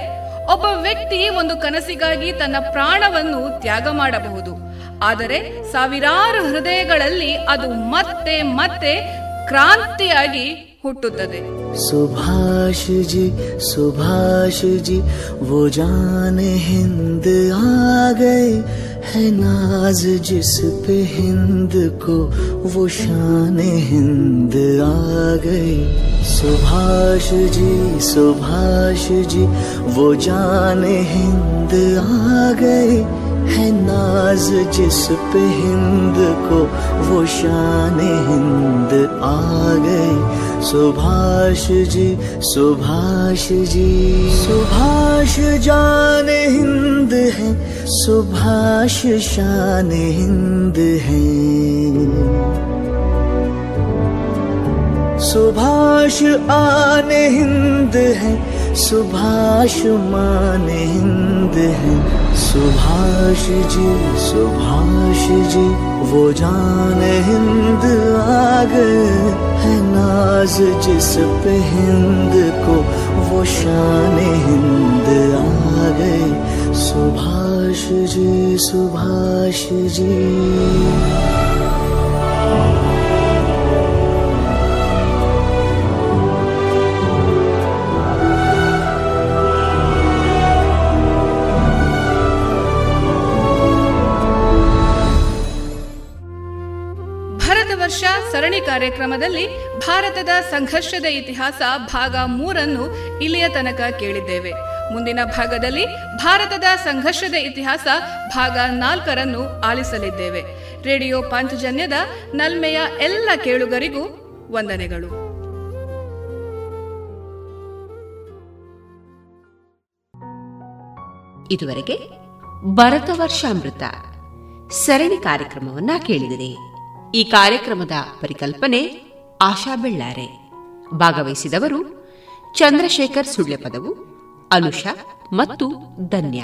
ಒಬ್ಬ ವ್ಯಕ್ತಿ ಒಂದು ಕನಸಿಗಾಗಿ ತನ್ನ ಪ್ರಾಣವನ್ನು ತ್ಯಾಗ ಮಾಡಬಹುದು ಆದರೆ ಸಾವಿರಾರು ಹೃದಯಗಳಲ್ಲಿ ಅದು ಮತ್ತೆ ಮತ್ತೆ ಕ್ರಾಂತಿಯಾಗಿ ಹುಟ್ಟುತ್ತದೆ सुभाष जी सुभाष जी वो जान हिंद आ गए है नाज जिस पे हिंद को वो शान हिंद आ गई। सुभाष जी सुभाष जी, वो जान हिंद आ गई। है नाज जिस पे हिंद को वो शान हिंद आ गई। सुभाष जी सुभाष जी। सुभाष जान हिंद है, सुभाष शान हिंद है। सुभाष आन हिंद है, सुभाष मान हिंद है। सुभाष जी सुभाष जी, वो जान हिंद आ गए है नाज जिस पे हिंद को, वो शान हिंद आ गए सुभाष जी सुभाष जी। ಕಾರ್ಯಕ್ರಮದಲ್ಲಿ ಭಾರತದ ಸಂಘರ್ಷದ ಇತಿಹಾಸ ಭಾಗ ಮೂರನ್ನು ಇಲ್ಲಿಯ ತನಕ ಕೇಳಿದ್ದೇವೆ. ಮುಂದಿನ ಭಾಗದಲ್ಲಿ ಭಾರತದ ಸಂಘರ್ಷದ ಇತಿಹಾಸ ಭಾಗ ನಾಲ್ಕರನ್ನು ಆಲಿಸಲಿದ್ದೇವೆ. ರೇಡಿಯೋ ಪಾಂಚಜನ್ಯದ ನಲ್ಮೆಯ ಎಲ್ಲ ಕೇಳುಗರಿಗೂ ವಂದನೆಗಳು. ಇದುವರೆಗೆ ಭರತ ವರ್ಷಾಮೃತ ಸರಣಿ ಕಾರ್ಯಕ್ರಮವನ್ನ ಕೇಳಿದಿರಿ. ಈ ಕಾರ್ಯಕ್ರಮದ ಪರಿಕಲ್ಪನೆ ಆಶಾ ಬೆಳ್ಳಾರೆ. ಭಾಗವಹಿಸಿದವರು ಚಂದ್ರಶೇಖರ್ ಸುಳ್ಯಪದವು ಅನುಷಾ ಮತ್ತು ಧನ್ಯ.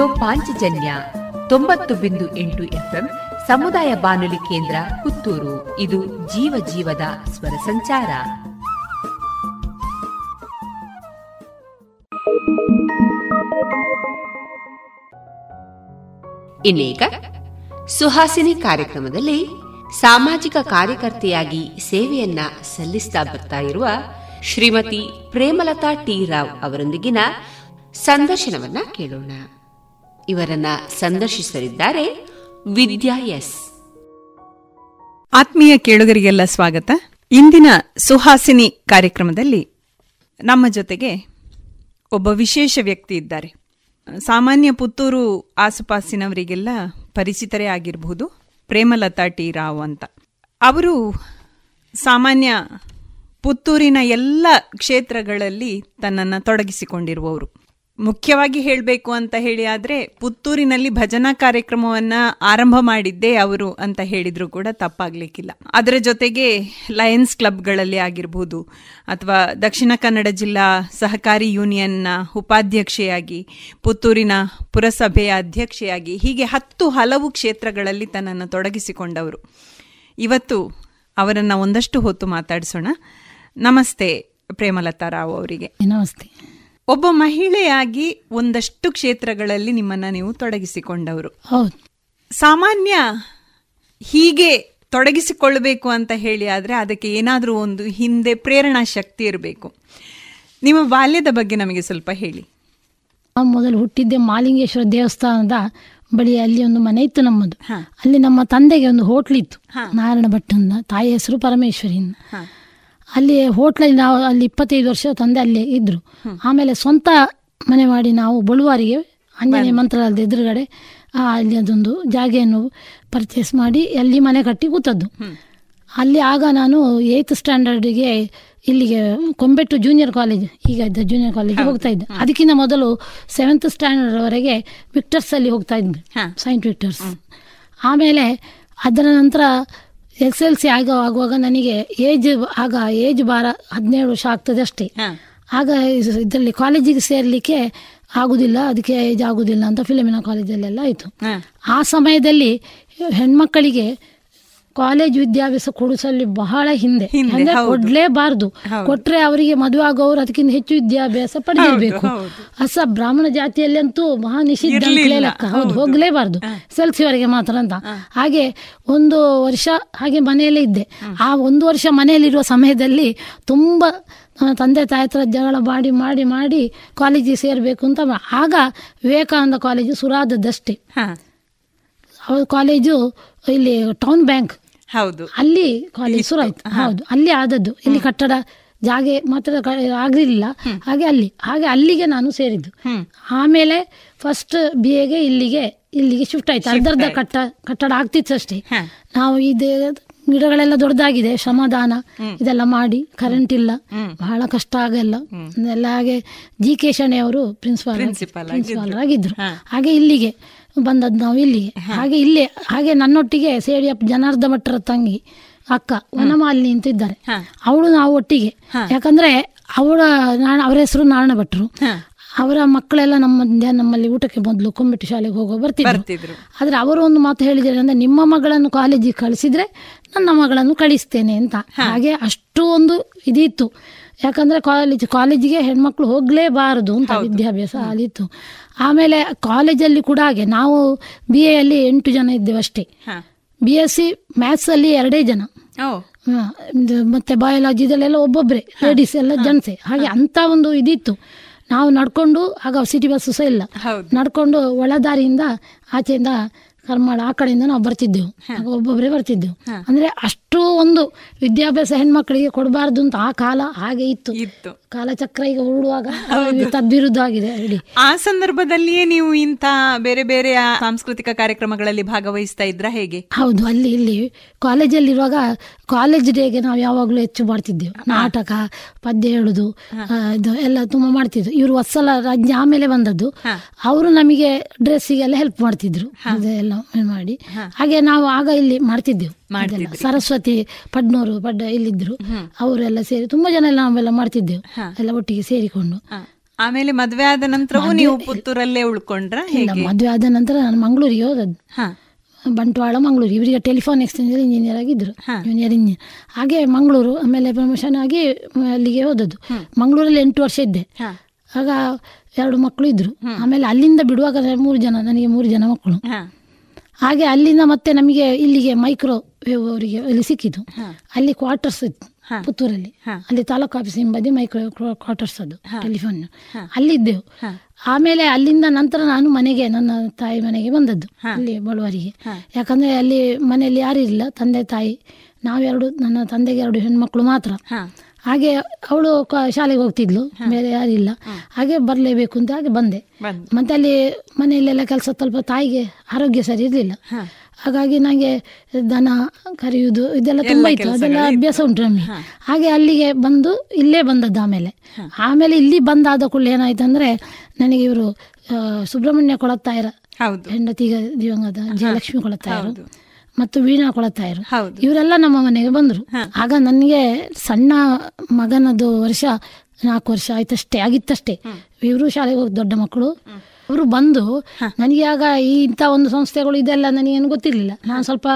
ರೇಡಿಯೋ ಪಾಂಚಜನ್ಯ ತೊಂಬತ್ತು ಬಿಂದು ಎಂಟು ಎಫ್ಎಂ ಸಮುದಾಯ ಬಾನುಲಿ ಕೇಂದ್ರ ಪುತ್ತೂರು. ಇದು ಜೀವ ಜೀವದ ಸ್ವರ ಸಂಚಾರ. ಇನ್ನೀಗ ಸುಹಾಸಿನಿ ಕಾರ್ಯಕ್ರಮದಲ್ಲಿ ಸಾಮಾಜಿಕ ಕಾರ್ಯಕರ್ತೆಯಾಗಿ ಸೇವೆಯನ್ನ ಸಲ್ಲಿಸ್ತಾ ಬರ್ತಾ ಇರುವ ಶ್ರೀಮತಿ ಪ್ರೇಮಲತಾ ಟಿ ರಾವ್ ಅವರೊಂದಿಗಿನ ಸಂದರ್ಶನವನ್ನ ಕೇಳೋಣ. ಇವರನ್ನ ಸಂದರ್ಶಿಸಲಿದ್ದಾರೆ ವಿದ್ಯಾ ಎಸ್. ಆತ್ಮೀಯ ಕೇಳುಗರಿಗೆಲ್ಲ ಸ್ವಾಗತ. ಇಂದಿನ ಸುಹಾಸಿನಿ ಕಾರ್ಯಕ್ರಮದಲ್ಲಿ ನಮ್ಮ ಜೊತೆಗೆ ಒಬ್ಬ ವಿಶೇಷ ವ್ಯಕ್ತಿ ಇದ್ದಾರೆ. ಸಾಮಾನ್ಯ ಪುತ್ತೂರು ಆಸುಪಾಸಿನವರಿಗೆಲ್ಲ ಪರಿಚಿತರೇ ಆಗಿರಬಹುದು. ಪ್ರೇಮಲತಾ ಟಿ ರಾವ್ ಅಂತ. ಅವರು ಸಾಮಾನ್ಯ ಪುತ್ತೂರಿನ ಎಲ್ಲ ಕ್ಷೇತ್ರಗಳಲ್ಲಿ ತನ್ನನ್ನು ತೊಡಗಿಸಿಕೊಂಡಿರುವವರು. ಮುಖ್ಯವಾಗಿ ಹೇಳಬೇಕು ಅಂತ ಹೇಳಿ ಆದರೆ ಪುತ್ತೂರಿನಲ್ಲಿ ಭಜನಾ ಕಾರ್ಯಕ್ರಮವನ್ನ ಆರಂಭ ಮಾಡಿದ್ದೇ ಅವರು ಅಂತ ಹೇಳಿದ್ರು ಕೂಡ ತಪ್ಪಾಗ್ಲಿಕ್ಕಿಲ್ಲ. ಅದರ ಜೊತೆಗೆ ಲಯನ್ಸ್ ಕ್ಲಬ್ಗಳಲ್ಲಿ ಆಗಿರಬಹುದು ಅಥವಾ ದಕ್ಷಿಣ ಕನ್ನಡ ಜಿಲ್ಲಾ ಸಹಕಾರಿ ಯೂನಿಯನ್ನ ಉಪಾಧ್ಯಕ್ಷೆಯಾಗಿ, ಪುತ್ತೂರಿನ ಪುರಸಭೆಯ ಅಧ್ಯಕ್ಷೆಯಾಗಿ, ಹೀಗೆ ಹತ್ತು ಹಲವು ಕ್ಷೇತ್ರಗಳಲ್ಲಿ ತನ್ನನ್ನು ತೊಡಗಿಸಿಕೊಂಡವರು. ಇವತ್ತು ಅವರನ್ನು ಒಂದಷ್ಟು ಹೊತ್ತು ಮಾತಾಡಿಸೋಣ. ನಮಸ್ತೆ ಪ್ರೇಮಲತಾ ರಾವ್ ಅವರಿಗೆ. ನಮಸ್ತೆ. ಒಬ್ಬ ಮಹಿಳೆಯಾಗಿ ಒಂದಷ್ಟು ಕ್ಷೇತ್ರಗಳಲ್ಲಿ ನಿಮ್ಮನ್ನ ನೀವು ತೊಡಗಿಸಿಕೊಂಡವರು. ಹೌದು. ಸಾಮಾನ್ಯ ಹೀಗೆ ತೊಡಗಿಸಿಕೊಳ್ಬೇಕು ಅಂತ ಹೇಳಿ ಆದರೆ ಅದಕ್ಕೆ ಏನಾದರೂ ಒಂದು ಹಿಂದೆ ಪ್ರೇರಣಾ ಶಕ್ತಿ ಇರಬೇಕು. ನಿಮ್ಮ ಬಾಲ್ಯದ ಬಗ್ಗೆ ನಮಗೆ ಸ್ವಲ್ಪ ಹೇಳಿ. ಮೊದಲು ಹುಟ್ಟಿದ್ದೆ ಮಾಲಿಂಗೇಶ್ವರ ದೇವಸ್ಥಾನದ ಬಳಿ ಅಲ್ಲಿ ಒಂದು ಮನೆ ಇತ್ತು ನಮ್ಮದು. ಅಲ್ಲಿ ನಮ್ಮ ತಂದೆಗೆ ಒಂದು ಹೋಟ್ಲಿತ್ತು ನಾರಾಯಣ ಭಟ್ಟನ ತಾಯಿ ಹೆಸರು ಪರಮೇಶ್ವರಿಯಿಂದ. ಅಲ್ಲಿ ಹೋಟ್ಲಲ್ಲಿ ನಾವು ಅಲ್ಲಿ ಇಪ್ಪತ್ತೈದು ವರ್ಷ ತಂದೆ ಅಲ್ಲಿ ಇದ್ರು. ಆಮೇಲೆ ಸ್ವಂತ ಮನೆ ಮಾಡಿ ನಾವು ಬಳುವಾರಿಗೆ ಆಂಜನೇಯ ಮಂತ್ರಾಲಯದ ಎದುರುಗಡೆ ಅಲ್ಲಿ ಅದೊಂದು ಜಾಗೆಯನ್ನು ಪರ್ಚೇಸ್ ಮಾಡಿ ಅಲ್ಲಿ ಮನೆ ಕಟ್ಟಿ ಕೂತದ್ದು. ಅಲ್ಲಿ ಆಗ ನಾನು ಏಯ್ತ್ ಸ್ಟ್ಯಾಂಡರ್ಡ್ಗೆ ಇಲ್ಲಿಗೆ ಕೊಂಬೆಟ್ಟು ಜೂನಿಯರ್ ಕಾಲೇಜ್ ಈಗ ಇದ್ದ ಜೂನಿಯರ್ ಕಾಲೇಜ್ ಹೋಗ್ತಾ ಇದ್ದೆ. ಅದಕ್ಕಿಂತ ಮೊದಲು ಸೆವೆಂತ್ ಸ್ಟ್ಯಾಂಡರ್ಡ್ ವರೆಗೆ ವಿಕ್ಟರ್ಸ್ ಅಲ್ಲಿ ಹೋಗ್ತಾ ಇದ್ದೆ. ಸೈಂಟ್ ವಿಕ್ಟರ್ಸ್ ಆಮೇಲೆ ಅದರ ನಂತರ ಎಸ್ ಎಲ್ ಸಿ ಆಗ ಆಗುವಾಗ ನನಗೆ ಏಜ್ ಆಗ ಏಜ್ ಬಾರ ಹದಿನೇಳು ವರ್ಷ ಆಗ್ತದೆ ಅಷ್ಟೇ. ಆಗ ಇದರಲ್ಲಿ ಕಾಲೇಜಿಗೆ ಸೇರ್ಲಿಕ್ಕೆ ಆಗುದಿಲ್ಲ ಅದಕ್ಕೆ ಏಜ್ ಆಗುದಿಲ್ಲ ಅಂತ ಫಿಲಮಿನ ಕಾಲೇಜಲ್ಲೆಲ್ಲ ಆಯಿತು. ಆ ಸಮಯದಲ್ಲಿ ಹೆಣ್ಮಕ್ಕಳಿಗೆ ಕಾಲೇಜ್ ವಿದ್ಯಾಭ್ಯಾಸ ಕೊಡಿಸಲ್ಲಿ ಬಹಳ ಹಿಂದೆ. ಅಂದ್ರೆ. ಕೊಡ್ಲೇಬಾರ್ದು. ಕೊಟ್ರೆ ಅವರಿಗೆ ಮದುವೆ ಆಗೋರು ಅದಕ್ಕಿಂತ ಹೆಚ್ಚು ವಿದ್ಯಾಭ್ಯಾಸ ಪಡೆದಿರ್ಬೇಕು. ಅಸ ಬ್ರಾಹ್ಮಣ ಜಾತಿಯಲ್ಲಿ ಅಂತೂ ಮಹಾ ನಿಷಿದ್ಧ ಲೆಕ್ಕ ಹೌದು. ಹೋಗ್ಲೇಬಾರ್ದು. ಸೆಲ್ಸಿವರೆಗೆ ಮಾತ್ರ ಅಂತ. ಹಾಗೆ ಒಂದು ವರ್ಷ ಹಾಗೆ ಮನೆಯಲ್ಲೇ ಇದ್ದೆ. ಆ ಒಂದು ವರ್ಷ ಮನೆಯಲ್ಲಿರುವ ಸಮಯದಲ್ಲಿ ತುಂಬಾ ತಂದೆ ತಾಯಿ ಹತ್ರ ಜಗಳ ಮಾಡಿ ಮಾಡಿ ಮಾಡಿ ಕಾಲೇಜಿಗೆ ಸೇರಬೇಕು ಅಂತ ಆಗ ವಿವೇಕಾನಂದ ಕಾಲೇಜು ಸುರಾದದಷ್ಟೇ ಕಾಲೇಜು ಇಲ್ಲಿ ಟೌನ್ ಬ್ಯಾಂಕ್ ಹೌದು. ಅಲ್ಲಿ ಕಾಲೇಜ್ ಶುರು ಆಯ್ತು. ಹೌದು ಅಲ್ಲಿ ಆದದ್ದು. ಇಲ್ಲಿ ಕಟ್ಟಡ ಜಾಗೆ ಮಾತ್ರ ಆಗಲಿಲ್ಲ. ಹಾಗೆ ಅಲ್ಲಿ ಹಾಗೆ ಅಲ್ಲಿಗೆ ನಾನು ಸೇರಿದ್ದು. ಆಮೇಲೆ ಫಸ್ಟ್ ಬಿ ಎಗೆ ಇಲ್ಲಿಗೆ ಇಲ್ಲಿಗೆ ಶಿಫ್ಟ್ ಆಯ್ತು. ಅರ್ಧ ಅರ್ಧ ಕಟ್ಟ ಕಟ್ಟಡ ಆಗ್ತಿತ್ತು ಅಷ್ಟೇ. ನಾವು ಇದೇ ಗಿಡಗಳೆಲ್ಲ ದೊಡ್ಡದಾಗಿದೆ. ಶ್ರಮದಾನ ಇದೆಲ್ಲ ಮಾಡಿ ಕರೆಂಟ್ ಇಲ್ಲ. ಬಹಳ ಕಷ್ಟ ಆಗಲ್ಲ ಎಲ್ಲ. ಹಾಗೆ ಜಿ ಕೆ ಶಣೆ ಅವರು ಪ್ರಿನ್ಸಿಪಾಲ್ ಪ್ರಿನ್ಸಿಪಾಲ್ ಆಗಿದ್ರು. ಹಾಗೆ ಇಲ್ಲಿಗೆ ಬಂದದ್ದು ನಾವು ಇಲ್ಲಿಗೆ ಹಾಗೆ ಇಲ್ಲೇ ಹಾಗೆ ನನ್ನೊಟ್ಟಿಗೆ ಸೇಡಿಯಪ್ಪ ಜನಾರ್ದ ಭಟ್ರ ತಂಗಿ ಅಕ್ಕ ವನಮಾಲಿನಿ ಅಂತ ಇದ್ದಾರೆ ಅವಳು ನಾವು ಒಟ್ಟಿಗೆ. ಯಾಕಂದ್ರೆ ಅವಳ ನಾಣ ಅವರ ಹೆಸರು ನಾರಾಯಣ ಭಟ್ರು ಅವರ ಮಕ್ಕಳೆಲ್ಲ ನಮ್ಮ ನಮ್ಮಲ್ಲಿ ಊಟಕ್ಕೆ ಮೊದಲು ಕೊಂಬಿಟ್ಟು ಶಾಲೆಗೆ ಹೋಗೋ ಬರ್ತಿದ್ರು. ಬರ್ತಿದ್ರು. ಆದ್ರೆ ಅವರು ಒಂದು ಮಾತು ಹೇಳಿದ್ದಾರೆ ಅಂದ್ರೆ ನಿಮ್ಮ ಮಗಳನ್ನು ಕಾಲೇಜಿಗೆ ಕಳಿಸಿದ್ರೆ ನನ್ನ ಮಗಳನ್ನು ಕಳಿಸ್ತೇನೆ ಅಂತ. ಹಾಗೆ ಅಷ್ಟು ಒಂದು ಇದಿತ್ತು. ಯಾಕಂದ್ರೆ ಕಾಲೇಜ್ ಕಾಲೇಜಿಗೆ ಹೆಣ್ಮಕ್ಳು ಹೋಗ್ಲೇಬಾರದು ಅಂತ ವಿದ್ಯಾಭ್ಯಾಸ ಅಲ್ಲಿತ್ತು ಆಮೇಲೆ ಕಾಲೇಜಲ್ಲಿ ಕೂಡ ಹಾಗೆ ನಾವು ಬಿ ಎಲ್ಲಿ ಎಂಟು ಜನ ಇದ್ದೇವೆ ಅಷ್ಟೇ. ಬಿ ಎಸ್ ಸಿ ಮ್ಯಾಥ್ಸ್ ಅಲ್ಲಿ ಎರಡೇ ಜನ. ಮತ್ತೆ ಬಯಾಲಜಿ ಒಬ್ಬೊಬ್ಬರೇ ಒಬ್ಬೊಬ್ರೆ ಲೇಡೀಸ್ ಎಲ್ಲ ಜನ್ಸೆ. ಹಾಗೆ ಅಂತ ಒಂದು ಇದಿತ್ತು. ನಾವು ನಡ್ಕೊಂಡು ಆಗ ಸಿಟಿ ಬಸ್ಸು ಸಹ ಇಲ್ಲ. ನಡ್ಕೊಂಡು ಒಳದಾರಿಯಿಂದ ಆಚೆಯಿಂದ ಕರ್ಮಾಳ ಆ ಕಡೆಯಿಂದ ನಾವು ಬರ್ತಿದ್ದೆವು. ಒಬ್ಬೊಬ್ಬರೇ ಬರ್ತಿದ್ದೆವು. ಅಂದ್ರೆ ಅಷ್ಟು ಒಂದು ವಿದ್ಯಾಭ್ಯಾಸ ಹೆಣ್ಮಕ್ಳಿಗೆ ಕೊಡಬಾರ್ದು ಅಂತ ಆ ಕಾಲ ಹಾಗೆ ಇತ್ತು. ಇತ್ತು. ಕಾಲಚಕ್ರ ಈಗ ಉರುಳುವಾಗ ತದ್ವಿರುದ್ಧ ಆಗಿದೆ ಆ ಸಂದರ್ಭದಲ್ಲಿಯೇ ನೀವು ಇಂಥ ಬೇರೆ ಬೇರೆ ಸಾಂಸ್ಕೃತಿಕ ಕಾರ್ಯಕ್ರಮಗಳಲ್ಲಿ ಭಾಗವಹಿಸ್ತಾ ಇದ್ರ ಹೇಗೆ? ಹೌದು ಅಲ್ಲಿ ಇಲ್ಲಿ ಕಾಲೇಜಲ್ಲಿರುವಾಗ ಕಾಲೇಜ್ ಡೇಗೆ ನಾವು ಯಾವಾಗಲೂ ಹೆಚ್ಚು ಮಾಡ್ತಿದ್ದೆವು. ನಾಟಕ ಪದ್ಯ ಹೇಳುದು ಇದು ಎಲ್ಲ ತುಂಬಾ ಮಾಡ್ತಿದ್ರು. ಇವರು ವತ್ಸಲ ರಾಜ್ಯ ಆಮೇಲೆ ಬಂದದ್ದು. ಅವರು ನಮಗೆ ಡ್ರೆಸ್ಸಿಗೆಲ್ಲ ಹೆಲ್ಪ್ ಮಾಡ್ತಿದ್ರು. ಅದೆಲ್ಲ ಮಾಡಿ. ಹಾಗೆ ನಾವು ಆಗ ಇಲ್ಲಿ ಮಾಡ್ತಿದ್ದೆವು. ಸರಸ್ವತಿ ಪಡ್ನೋರು ಪಡ್ಡ ಇಲ್ಲಿದ್ರು. ಅವರೆಲ್ಲ ಸೇರಿ ತುಂಬಾ ಜನ ಎಲ್ಲ ನಾವೆಲ್ಲ ಮಾಡ್ತಿದ್ದೆವು. ಎಲ್ಲ ಒಟ್ಟಿಗೆ ಸೇರಿಕೊಂಡು. ಆಮೇಲೆ ಮದುವೆ ಆದ ನಂತರವೂ ನೀವು ಪುತ್ತೂರಲ್ಲೇ ಉಳ್ಕೊಂಡ್ರ ಮದುವೆ ಆದ ನಂತರ ನಾನು ಮಂಗಳೂರಿಗೆ ಹೋದದ್ದು. ಬಂಟ್ವಾಳ ಮಂಗಳೂರು. ಇವರಿಗೆ ಟೆಲಿಫೋನ್ ಎಕ್ಸ್ಚೇಂಜ್ ಇಂಜಿನಿಯರ್ ಆಗಿದ್ರು ಜೂನಿಯರ್ ಇಂಜಿನಿಯರ್ ಹಾಗೆ ಮಂಗಳೂರು ಆಮೇಲೆ ಪ್ರಮೋಷನ್ ಆಗಿ ಅಲ್ಲಿಗೆ ಹೋದದ್ದು. ಮಂಗಳೂರಲ್ಲಿ ಎಂಟು ವರ್ಷ ಇದ್ದೆ. ಆಗ ಎರಡು ಮಕ್ಕಳು ಇದ್ರು. ಆಮೇಲೆ ಅಲ್ಲಿಂದ ಬಿಡುವಾಗ ಮೂರು ಜನ ನನಗೆ ಮೂರು ಜನ ಮಕ್ಕಳು. ಹಾಗೆ ಅಲ್ಲಿಂದ ಮತ್ತೆ ನಮಗೆ ಇಲ್ಲಿಗೆ ಮೈಕ್ರೋ ಅವರಿಗೆ ಇಲ್ಲಿ ಸಿಕ್ಕಿತು ಅಲ್ಲಿ ಕ್ವಾರ್ಟರ್ಸ್ ಇತ್ತು ಪುತ್ತೂರಲ್ಲಿ. ಅಲ್ಲಿ ತಾಲೂಕು ಆಫೀಸ್ ಹಿಂಬದಿ ಮೈಕ್ರೋ ಕ್ವಾರ್ಟರ್ಸ್ ಅದು ಟೆಲಿಫೋನ್ ಅಲ್ಲಿದ್ದೆವು. ಆಮೇಲೆ ಅಲ್ಲಿಂದ ನಂತರ ನಾನು ಮನೆಗೆ ನನ್ನ ತಾಯಿ ಮನೆಗೆ ಬಂದದ್ದು ಅಲ್ಲಿ ಬಳುವರಿಗೆ ಯಾಕಂದ್ರೆ ಅಲ್ಲಿ ಮನೆಯಲ್ಲಿ ಯಾರು ಇಲ್ಲ ತಂದೆ ತಾಯಿ. ನಾವೆರಡು ನನ್ನ ತಂದೆಗೆ ಎರಡು ಹೆಣ್ಮಕ್ಳು ಮಾತ್ರ. ಹಾಗೆ ಅವಳು ಶಾಲೆಗೆ ಹೋಗ್ತಿದ್ಲು ಬೇರೆ ಯಾರಿಲ್ಲ ಹಾಗೆ ಬರಲೇಬೇಕು ಅಂತ ಹಾಗೆ ಬಂದೆ. ಮತ್ತೆ ಅಲ್ಲಿ ಮನೆಯಲ್ಲೆಲ್ಲ ಕೆಲಸ ಸ್ವಲ್ಪ ತಾಯಿಗೆ ಆರೋಗ್ಯ ಸರಿ ಇರಲಿಲ್ಲ. ಹಾಗಾಗಿ ನನಗೆ ದನ ಕರೆಯುವುದು ಇದೆಲ್ಲ ತುಂಬ ಇತ್ತು. ಅದೆಲ್ಲ ಅಭ್ಯಾಸ ಉಂಟು ನಮಗೆ. ಹಾಗೆ ಅಲ್ಲಿಗೆ ಬಂದು ಇಲ್ಲೇ ಬಂದದ್ದು ಆಮೇಲೆ. ಆಮೇಲೆ ಇಲ್ಲಿ ಬಂದಾದ ಕೂಡಲೇ ಏನಾಯ್ತು ಅಂದ್ರೆ ನನಗೆ ಇವರು ಸುಬ್ರಹ್ಮಣ್ಯ ಕೊಳತ್ತಾಯರ ಹೆಂಡತಿಗ ದಿವಂಗತ ಜಯಲಕ್ಷ್ಮಿ ಕೊಳತ್ತಾಯರು ಮತ್ತು ವೀಣಾ ಕೊಳತ್ತಾಯರು. ಇವರೆಲ್ಲ ನಮ್ಮ ಮನೆಗೆ ಬಂದರು. ಆಗ ನನಗೆ ಸಣ್ಣ ಮಗನದು ವರ್ಷ ನಾಲ್ಕು ವರ್ಷ ಆಯ್ತಷ್ಟೇ ಆಗಿತ್ತಷ್ಟೇ. ಇವರು ಶಾಲೆಗೆ ಹೋಗಿ ದೊಡ್ಡ ಮಕ್ಕಳು. ಅವರು ಬಂದು ನನಗೆ ಆಗ ಈ ಇಂಥ ಒಂದು ಸಂಸ್ಥೆಗಳು ಇದೆಲ್ಲ ನನಗೇನು ಗೊತ್ತಿರಲಿಲ್ಲ. ನಾನು ಸ್ವಲ್ಪ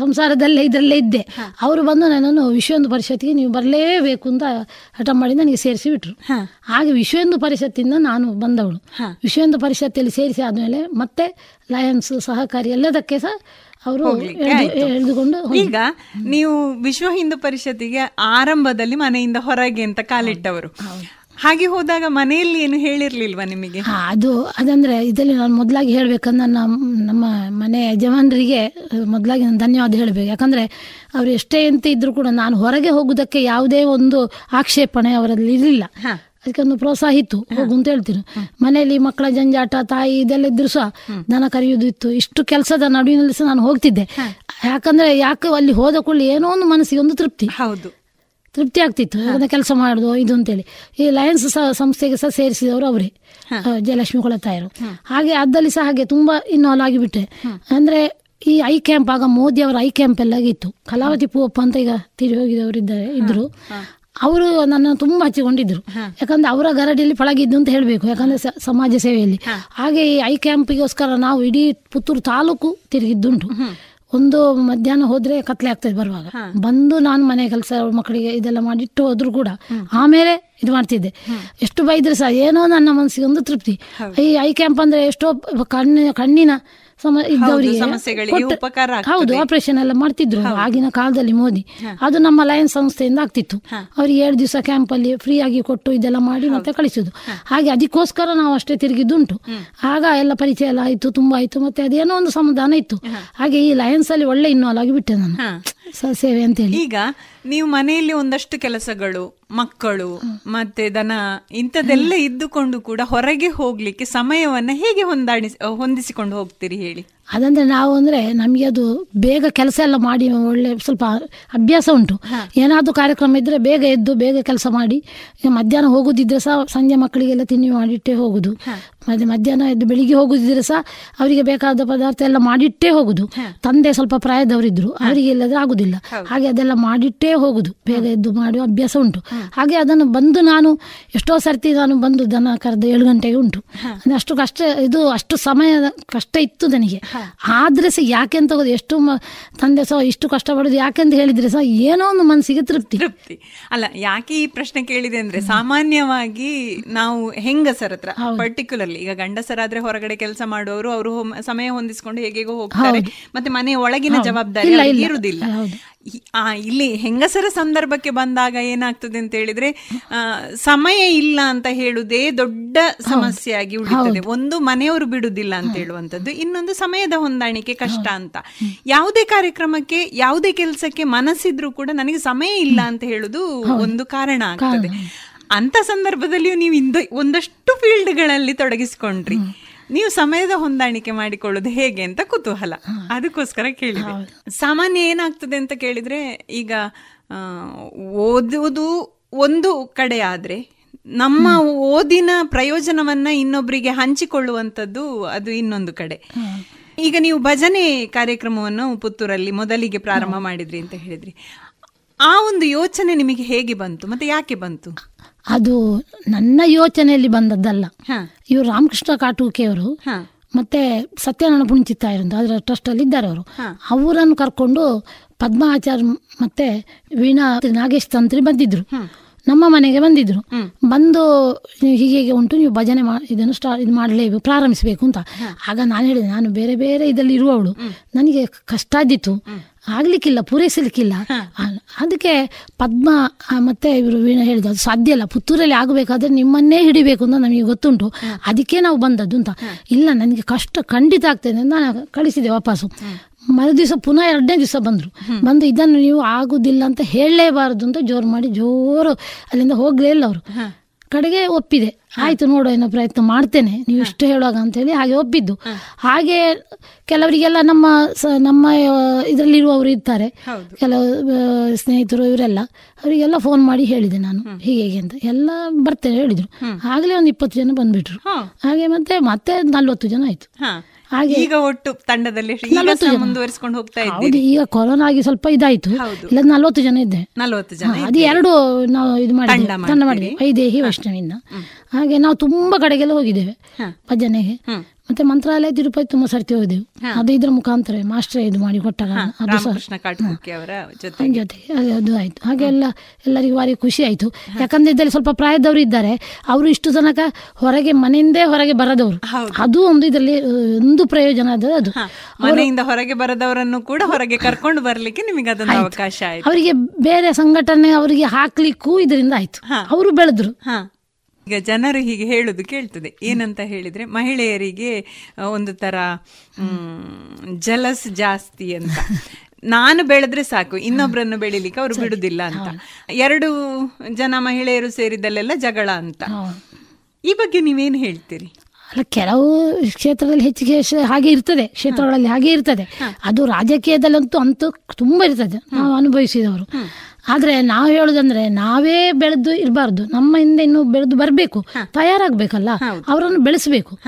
ಸಂಸಾರದಲ್ಲೇ ಇದರಲ್ಲೇ ಇದ್ದೆ. ಅವರು ಬಂದು ನನ್ನನ್ನು ವಿಶ್ವಂದು ಪರಿಷತ್ತಿಗೆ ನೀವು ಬರಲೇಬೇಕು ಅಂತ ಹಠ ಮಾಡಿ ನನಗೆ ಸೇರಿಸಿ ಬಿಟ್ರು ಹಾಗೆ ವಿಶ್ವೊಂದು ಪರಿಷತ್ತಿಂದ ನಾನು ಬಂದವಳು. ವಿಶ್ವೊಂದು ಪರಿಷತ್ತಲ್ಲಿ ಸೇರಿಸಿ ಆದಮೇಲೆ ಮತ್ತೆ ಲಯನ್ಸ್ ಸಹಕಾರಿ ಎಲ್ಲದಕ್ಕೆ ಸಹ ಅವರು ಎಳೆದುಕೊಂಡು ಈಗ ನೀವು ವಿಶ್ವ ಹಿಂದೂ ಪರಿಷತ್ತಿಗೆ ಆರಂಭದಲ್ಲಿ ಮನೆಯಿಂದ ಹೊರಗೆ ಅಂತ ಕಾಲಿಟ್ಟವರು. ಹಾಗೆ ಹೋದಾಗ ಮನೆಯಲ್ಲಿ ಏನು ಹೇಳಿರ್ಲಿಲ್ವಾ ನಿಮಗೆ? ಅದು ಅದಂದ್ರೆ ಇದರಲ್ಲಿ ನಾನು ಮೊದಲಾಗಿ ಹೇಳ್ಬೇಕಂದ್ರೆ ನಮ್ಮ ನಮ್ಮ ಮನೆ ಯಜಮಾನರಿಗೆ ಮೊದಲಾಗಿ ನಾನು ಧನ್ಯವಾದ ಹೇಳಬೇಕು. ಯಾಕಂದ್ರೆ ಅವ್ರು ಎಷ್ಟೇ ಅಂತ ಇದ್ರು ಕೂಡ ನಾನು ಹೊರಗೆ ಹೋಗುವುದಕ್ಕೆ ಯಾವುದೇ ಒಂದು ಆಕ್ಷೇಪಣೆ ಅವರಲ್ಲಿ ಇರಲಿಲ್ಲ. ಅದಕ್ಕೆ ಒಂದು ಪ್ರೋತ್ಸಾಹ ಇತ್ತು ಹೋಗು ಅಂತ ಹೇಳ್ತೀನಿ. ಮನೆಯಲ್ಲಿ ಮಕ್ಕಳ ಜಂಜಾಟ ತಾಯಿ ಇದೆಲ್ಲ ಇದ್ರು ಸಹ ದನ ಕರೆಯುವುದು ಇತ್ತು. ಇಷ್ಟು ಕೆಲಸದ ನಡುವಿನಲ್ಲಿ ಸಹ ನಾನು ಹೋಗ್ತಿದ್ದೆ. ಯಾಕಂದ್ರೆ ಯಾಕೆ ಅಲ್ಲಿ ಹೋದ ಕೂಡಲೇ ಏನೋ ಒಂದು ಮನಸ್ಸಿಗೆ ಒಂದು ತೃಪ್ತಿ. ಹೌದು. ತೃಪ್ತಿ ಆಗ್ತಿತ್ತು. ಅದನ್ನ ಕೆಲಸ ಮಾಡುದು ಇದು ಅಂತೇಳಿ. ಈ ಲಯನ್ಸ್ ಸಂಸ್ಥೆಗೆ ಸಹ ಸೇರಿಸಿದವರು ಅವರೇ ಜಯಲಕ್ಷ್ಮಿ ಕೊಳತಾಯರು ಹಾಗೆ ಅದ್ರಲ್ಲಿ ಸಹ ಹಾಗೆ ತುಂಬಾ ಇನ್ವಾಲ್ವ್ ಆಗಿಬಿಟ್ಟೆ. ಅಂದ್ರೆ ಈ ಐ ಕ್ಯಾಂಪ್ ಆಗ ಮೋದಿ ಅವರ ಐ ಕ್ಯಾಂಪ್ ಎಲ್ಲ ಆಗಿತ್ತು. ಕಲಾವತಿ ಪೂವಪ್ಪ ಅಂತ ಈಗ ತಿರುಗಿ ಹೋಗಿದವರು ಇದ್ದಾರೆ ಇದ್ರು. ಅವರು ನನ್ನ ತುಂಬಾ ಹಚ್ಚಿಕೊಂಡಿದ್ರು. ಯಾಕಂದ್ರೆ ಅವರ ಗರಡಿಯಲ್ಲಿ ಪಳಗಿದ್ದು ಅಂತ ಹೇಳಬೇಕು ಯಾಕಂದ್ರೆ ಸಮಾಜ ಸೇವೆಯಲ್ಲಿ. ಹಾಗೆ ಈ ಐ ಕ್ಯಾಂಪಿಗೋಸ್ಕರ ನಾವು ಇಡೀ ಪುತ್ತೂರು ತಾಲೂಕು ತಿರುಗಿದ್ದುಂಟು. ಒಂದು ಮಧ್ಯಾಹ್ನ ಹೋದ್ರೆ ಕತ್ಲೆ ಆಗ್ತದೆ ಬರುವಾಗ. ಬಂದು ನಾನು ಮನೆ ಕೆಲಸ ಮಕ್ಕಳಿಗೆ ಇದೆಲ್ಲ ಮಾಡಿಟ್ಟು ಹೋದ್ರು ಕೂಡ ಆಮೇಲೆ ಇದು ಮಾಡ್ತಿದ್ದೆ. ಎಷ್ಟು ಬೈದ್ರೆ ಸಹ ಏನೋ ನನ್ನ ಮನಸ್ಸಿಗೆ ಒಂದು ತೃಪ್ತಿ ಈ ಐ ಕ್ಯಾಂಪ್ ಅಂದ್ರೆ ಎಷ್ಟೋ ಕಣ್ಣಿನ ಕಣ್ಣಿನ ಸಮ ಇದ್ದವರಿಗೆ. ಹೌದು ಆಪರೇಷನ್ ಎಲ್ಲ ಮಾಡ್ತಿದ್ರು. ಆಗಿನ ಕಾಲದಲ್ಲಿ ಮೋದಿ. ಅದು ನಮ್ಮ ಲಯನ್ಸ್ ಸಂಸ್ಥೆಯಿಂದ ಆಗ್ತಿತ್ತು. ಅವ್ರಿಗೆ ಎರಡು ದಿವಸ ಕ್ಯಾಂಪ್ ಅಲ್ಲಿ ಫ್ರೀ ಆಗಿ ಕೊಟ್ಟು ಇದೆಲ್ಲ ಮಾಡಿ ಮತ್ತೆ ಕಳಿಸುದು ಹಾಗೆ ಅದಕ್ಕೋಸ್ಕರ ನಾವು ಅಷ್ಟೇ ತಿರುಗಿದ್ದುಂಟು. ಆಗ ಎಲ್ಲ ಪರಿಚಯ ಎಲ್ಲ ಆಯ್ತು ತುಂಬಾ ಆಯ್ತು ಮತ್ತೆ ಅದೇನೋ ಒಂದು ಸಮಾಧಾನ ಇತ್ತು. ಹಾಗೆ ಈ ಲಯನ್ಸ್ ಅಲ್ಲಿ ಒಳ್ಳೆ ಇನ್ವಾಲ್ವ್ ಆಗಿ ಬಿಟ್ಟೆ ನಾನು. ಸೇವೆ ಅಂತ ಹೇಳಿ ಈಗ ನೀವು ಮನೆಯಲ್ಲಿ ಒಂದಷ್ಟು ಕೆಲಸಗಳು ಮಕ್ಕಳು ಮತ್ತೆ ದನ ಇಂಥದ್ದೆಲ್ಲ ಇದ್ದುಕೊಂಡು ಕೂಡ ಹೊರಗೆ ಹೋಗ್ಲಿಕ್ಕೆ ಸಮಯವನ್ನ ಹೇಗೆ ಹೊಂದಾಣಿಸಿ ಹೊಂದಿಸಿಕೊಂಡು ಹೋಗ್ತೀರಿ ಹೇಳಿ? ಅದಂದ್ರೆ ನಾವು ಅಂದ್ರೆ ನಮಗೆ ಅದು ಬೇಗ ಕೆಲಸ ಎಲ್ಲ ಮಾಡಿ ಒಳ್ಳೆ ಸ್ವಲ್ಪ ಅಭ್ಯಾಸ ಉಂಟು. ಏನಾದರೂ ಕಾರ್ಯಕ್ರಮ ಇದ್ರೆ ಬೇಗ ಎದ್ದು ಬೇಗ ಕೆಲಸ ಮಾಡಿ. ಮಧ್ಯಾಹ್ನ ಹೋಗುದಿದ್ರೆ ಸಹ ಸಂಜೆ ಮಕ್ಕಳಿಗೆಲ್ಲ ತಿನ್ನಿ ಮಾಡಿಟ್ಟೇ ಹೋಗುದು. ಮತ್ತೆ ಮಧ್ಯಾಹ್ನ ಎದ್ದು ಬೆಳಿಗ್ಗೆ ಹೋಗುದಿದ್ರೆ ಸಹ ಅವರಿಗೆ ಬೇಕಾದ ಪದಾರ್ಥ ಎಲ್ಲ ಮಾಡಿಟ್ಟೇ ಹೋಗುದು. ತಂದೆ ಸ್ವಲ್ಪ ಪ್ರಾಯದವರಿದ್ರು. ಅವರಿಗೆ ಇಲ್ಲದ್ರೆ ಆಗುದಿಲ್ಲ. ಹಾಗೆ ಅದೆಲ್ಲ ಮಾಡಿಟ್ಟೇ ಹೋಗುದು. ಬೇಗ ಎದ್ದು ಮಾಡುವ ಅಭ್ಯಾಸ ಉಂಟು. ಹಾಗೆ ಅದನ್ನು ಬಂದು ನಾನು ಎಷ್ಟೋ ಸರ್ತಿ ನಾನು ಬಂದು ದನ ಕರೆದು ಏಳು ಗಂಟೆಗೆ ಉಂಟು. ಅಂದ್ರೆ ಅಷ್ಟು ಕಷ್ಟ ಇದು ಅಷ್ಟು ಸಮಯದ ಕಷ್ಟ ಇತ್ತು ನನಗೆ. ಆದ್ರೆ ಸಹ ಯಾಕೆ ಅಂತ ಹೋಗೋದು ಎಷ್ಟು ತಂದೆ ಸಹ ಇಷ್ಟು ಕಷ್ಟಪಡೋದು ಯಾಕೆ ಅಂತ ಹೇಳಿದ್ರೆ ಸಹ ಏನೋ ಒಂದು ಮನಸ್ಸಿಗೆ ತೃಪ್ತಿ. ತೃಪ್ತಿ. ಅಲ್ಲ ಯಾಕೆ ಈ ಪ್ರಶ್ನೆ ಕೇಳಿದೆ ಅಂದ್ರೆ ಸಾಮಾನ್ಯವಾಗಿ ನಾವು ಹೆಂಗಸರ ಹತ್ರ ಪರ್ಟಿಕ್ಯುಲರ್ಲಿ ಈಗ ಗಂಡಸರಾದ್ರೆ ಹೊರಗಡೆ ಕೆಲಸ ಮಾಡುವವರು ಅವರು ಸಮಯ ಹೊಂದಿಸ್ಕೊಂಡು ಹೇಗೆಗೋ ಹೋಗ್ತಾರೆ. ಮತ್ತೆ ಮನೆಯ ಒಳಗಿನ ಜವಾಬ್ದಾರಿ ಇರುವುದಿಲ್ಲ ಆ, ಇಲ್ಲಿ ಹೆಂಗಸರ ಸಂದರ್ಭಕ್ಕೆ ಬಂದಾಗ ಏನಾಗ್ತದೆ ಅಂತ ಹೇಳಿದ್ರೆ ಆ, ಸಮಯ ಇಲ್ಲ ಅಂತ ಹೇಳುದೇ ದೊಡ್ಡ ಸಮಸ್ಯೆಯಾಗಿ ಉಳಿತದೆ. ಒಂದು ಮನೆಯವರು ಬಿಡುದಿಲ್ಲ ಅಂತ ಹೇಳುವಂತದ್ದು ಇನ್ನೊಂದು ಸಮಯದ ಹೊಂದಾಣಿಕೆ ಕಷ್ಟ ಅಂತ. ಯಾವುದೇ ಕಾರ್ಯಕ್ರಮಕ್ಕೆ ಯಾವುದೇ ಕೆಲಸಕ್ಕೆ ಮನಸ್ಸಿದ್ರೂ ಕೂಡ ನನಗೆ ಸಮಯ ಇಲ್ಲ ಅಂತ ಹೇಳುದು ಒಂದು ಕಾರಣ ಆಗ್ತದೆ. ಅಂತ ಸಂದರ್ಭದಲ್ಲಿಯೂ ನೀವು ಇಂದು ಒಂದಷ್ಟು ಫೀಲ್ಡ್ಗಳಲ್ಲಿ ತೊಡಗಿಸಿಕೊಂಡ್ರಿ. ನೀವು ಸಮಯದ ಹೊಂದಾಣಿಕೆ ಮಾಡಿಕೊಳ್ಳೋದು ಹೇಗೆ ಅಂತ ಕುತೂಹಲ. ಅದಕ್ಕೋಸ್ಕರ ಕೇಳಿದೆ. ಸಾಮಾನ್ಯ ಏನಾಗ್ತದೆ ಅಂತ ಕೇಳಿದ್ರೆ ಈಗ ಓದುವುದು ಒಂದು ಕಡೆ ಆದ್ರೆ ನಮ್ಮ ಓದಿನ ಪ್ರಯೋಜನವನ್ನ ಇನ್ನೊಬ್ಬರಿಗೆ ಹಂಚಿಕೊಳ್ಳುವಂಥದ್ದು ಅದು ಇನ್ನೊಂದು ಕಡೆ. ಈಗ ನೀವು ಭಜನೆ ಕಾರ್ಯಕ್ರಮವನ್ನು ಪುತ್ತೂರಲ್ಲಿ ಮೊದಲಿಗೆ ಪ್ರಾರಂಭ ಮಾಡಿದ್ರಿ ಅಂತ ಹೇಳಿದ್ರಿ. ಆ ಒಂದು ಯೋಚನೆ ನಿಮಗೆ ಹೇಗೆ ಬಂತು? ಮತ್ತೆ ಯಾಕೆ ಬಂತು? ಅದು ನನ್ನ ಯೋಚನೆಯಲ್ಲಿ ಬಂದದ್ದಲ್ಲ. ಇವರು ರಾಮಕೃಷ್ಣ ಕಾಟುಕೆಯವರು. ಮತ್ತೆ ಸತ್ಯನಾರಾಯಣ ಪುಣ್ಚಿತ್ತಾಯರಂತ ಅದರ ಟ್ರಸ್ಟ್ ಅಲ್ಲಿ ಇದ್ದಾರೆ ಅವರು ಅವರನ್ನು ಕರ್ಕೊಂಡು ಪದ್ಮ ಆಚಾರ್ ಮತ್ತೆ ವೀಣಾ ನಾಗೇಶ್ ತಂತ್ರಿ ಬಂದಿದ್ರು. ನಮ್ಮ ಮನೆಗೆ ಬಂದಿದ್ರು. ಬಂದು ಹೀಗೆ ಹೀಗೆ ಉಂಟು ನೀವು ಭಜನೆ ಮಾ ಇದನ್ನು ಸ್ಟಾ ಇದು ಮಾಡಲೇಬೇಕು ಪ್ರಾರಂಭಿಸಬೇಕು ಅಂತ. ಆಗ ನಾನು ಹೇಳಿದೆ ನಾನು ಬೇರೆ ಬೇರೆ ಇದರಲ್ಲಿ ಇರುವವಳು. ನನಗೆ ಕಷ್ಟ ಆದಿತ್ತು. ಆಗ್ಲಿಕ್ಕಿಲ್ಲ ಪೂರೈಸಲಿಕ್ಕಿಲ್ಲ. ಅದಕ್ಕೆ ಪದ್ಮ ಮತ್ತೆ ಇವರು ವೀಣಾ ಹೇಳಿದ ಅದು ಸಾಧ್ಯ ಇಲ್ಲ ಪುತ್ತೂರಲ್ಲಿ ಆಗಬೇಕಾದ್ರೆ ನಿಮ್ಮನ್ನೇ ಹಿಡಿಬೇಕು ಅಂತ ನಮಗೆ ಗೊತ್ತುಂಟು. ಅದಕ್ಕೆ ನಾವು ಬಂದದ್ದು ಅಂತ. ಇಲ್ಲ ನನಗೆ ಕಷ್ಟ ಖಂಡಿತ ಆಗ್ತದೆ ಅಂತ ನಾನು ಕಳಿಸಿದೆ ವಾಪಸ್ಸು. ಮರು ದಿವಸ ಪುನಃ ಎರಡನೇ ದಿವಸ ಬಂದರು. ಬಂದು ಇದನ್ನು ನೀವು ಆಗುದಿಲ್ಲ ಅಂತ ಹೇಳಲೇಬಾರದು ಅಂತ ಜೋರು ಮಾಡಿ ಜೋರು ಅಲ್ಲಿಂದ ಹೋಗ್ಲೇ ಇಲ್ಲ ಅವರು. ಕಡೆಗೆ ಒಪ್ಪಿದೆ. ಆಯ್ತು ನೋಡೋ ಏನೋ ಪ್ರಯತ್ನ ಮಾಡ್ತೇನೆ. ನೀವು ಇಷ್ಟು ಹೇಳುವಾಗ ಅಂತೇಳಿ ಹಾಗೆ ಒಪ್ಪಿದ್ದು. ಹಾಗೆ ಕೆಲವರಿಗೆಲ್ಲ ನಮ್ಮ ಸ- ನಮ್ಮ ಇದರಲ್ಲಿರುವವರು ಇರ್ತಾರೆ. ಕೆಲವು ಸ್ನೇಹಿತರು ಇವರೆಲ್ಲ. ಅವರಿಗೆಲ್ಲ ಫೋನ್ ಮಾಡಿ ಹೇಳಿದೆ ನಾನು. ಹೀಗೆ ಹೀಗೆ ಅಂತ. ಎಲ್ಲ ಬರ್ತೇನೆ ಹೇಳಿದ್ರು. ಆಗಲೇ ಒಂದು ಇಪ್ಪತ್ತು ಜನ ಬಂದ್ಬಿಟ್ರು. ಹಾಗೆ ಮತ್ತೆ ಮತ್ತೆ ನಲ್ವತ್ತು ಜನ ಆಯ್ತು. ಈಗ ಒಟ್ಟು ತಂಡದಲ್ಲಿ. ಮುಂದುವರಿಸಿಕೊಂಡು ಹೋಗ್ತಾ ಹೌದು ಇದ್ದೀರಿ. ಈಗ ಕೊರೋನಾ ಆಗಿ ಸ್ವಲ್ಪ ಇದಾಯ್ತು. ಇಲ್ಲ ನಲ್ವತ್ತು ಜನ ಇದ್ದೆ. ನಲವತ್ತು ಜನ ಅದು ಎರಡು ನಾವು ಇದು ಮಾಡಿದ್ವಿ. ತಂಡ. ಮಾಡಿದ್ವಿ. ವೈದೇಹಿ ವೈಷ್ಣವಿಂದ ಹಾಗೆ ನಾವು ತುಂಬಾ ಕಡೆಗೆಲ್ಲ ಹೋಗಿದ್ದೇವೆ ಭಜನೆಗೆ. ಮತ್ತೆ ಮಂತ್ರಾಲಯ ತಿರುಪತಿ ತುಂಬಾ ಸರ್ತಿ ಹೋದೆವು. ಅದು ಇದ್ರ ಮುಖಾಂತರ ಮಾಸ್ಟರ್ ಇದು ಮಾಡಿ ಕೊಟ್ಟಾಗ ಅದು ಜೊತೆಗೆ. ಅದು- ಆಯ್ತು. ಹಾಗೆಲ್ಲ ಎಲ್ಲರಿಗೂ ಭಾರಿ ಖುಷಿ ಆಯ್ತು. ಯಾಕಂದ್ರೆ ಇದರಲ್ಲಿ ಸ್ವಲ್ಪ ಪ್ರಾಯದವರು ಇದ್ದಾರೆ. ಅವರು ಇಷ್ಟು ತನಕ ಹೊರಗೆ ಮನೆಯಿಂದ ಹೊರಗೆ ಬರದವರು. ಅದು ಒಂದು ಇದರಲ್ಲಿ ಒಂದು ಪ್ರಯೋಜನ ಅದು. ಅದು ಮನೆಯಿಂದ ಹೊರಗೆ ಬರದವರನ್ನು ಕೂಡ ಹೊರಗೆ ಕರ್ಕೊಂಡು ಬರ್ಲಿಕ್ಕೆ ನಿಮಗೆ ಅದೊಂದು ಅವಕಾಶ ಆಯ್ತು. ಅವರಿಗೆ ಬೇರೆ ಸಂಘಟನೆ ಅವರಿಗೆ ಹಾಕ್ಲಿಕ್ಕೂ ಇದರಿಂದ ಆಯ್ತು. ಅವರು ಬೆಳೆದ್ರು. ಈಗ ಜನರು ಹೀಗೆ ಹೇಳುದು ಕೇಳ್ತದೆ. ಏನಂತ ಹೇಳಿದ್ರೆ ಮಹಿಳೆಯರಿಗೆ ಒಂದು ತರ ಜಲಸ್ ಜಾಸ್ತಿ ಅಂತ. ನಾನು ಬೆಳೆದ್ರೆ ಸಾಕು ಇನ್ನೊಬ್ಬರನ್ನು ಬೆಳಿಲಿಕ್ಕೆ ಅವರು ಬಿಡುದಿಲ್ಲ ಅಂತ. ಎರಡು ಜನ ಮಹಿಳೆಯರು ಸೇರಿದಲ್ಲೆಲ್ಲ ಜಗಳ ಅಂತ. ಈ ಬಗ್ಗೆ ನೀವೇನು ಹೇಳ್ತೀರಿ? ಅಲ್ಲ ಕೆಲವು ಕ್ಷೇತ್ರದಲ್ಲಿ ಹೆಚ್ಚಿಗೆ ಹಾಗೆ ಇರ್ತದೆ ಕ್ಷೇತ್ರಗಳಲ್ಲಿ ಹಾಗೆ ಇರ್ತದೆ. ಅದು ರಾಜಕೀಯದಲ್ಲಂತೂ ಅಂತೂ ತುಂಬಾ ಇರ್ತದೆ. ನಾವು ಅನುಭವಿಸಿದವರು. ಆದ್ರೆ ನಾವು ಹೇಳುದಂದ್ರೆ ನಾವೇ ಬೆಳೆದು ಇರಬಾರ್ದು. ನಮ್ಮ ಹಿಂದೆ ಇನ್ನು ಬೆಳೆದು ಬರಬೇಕು. ತಯಾರಾಗಬೇಕಲ್ಲ. ಅವರನ್ನು ಬೆಳೆಸಬೇಕು.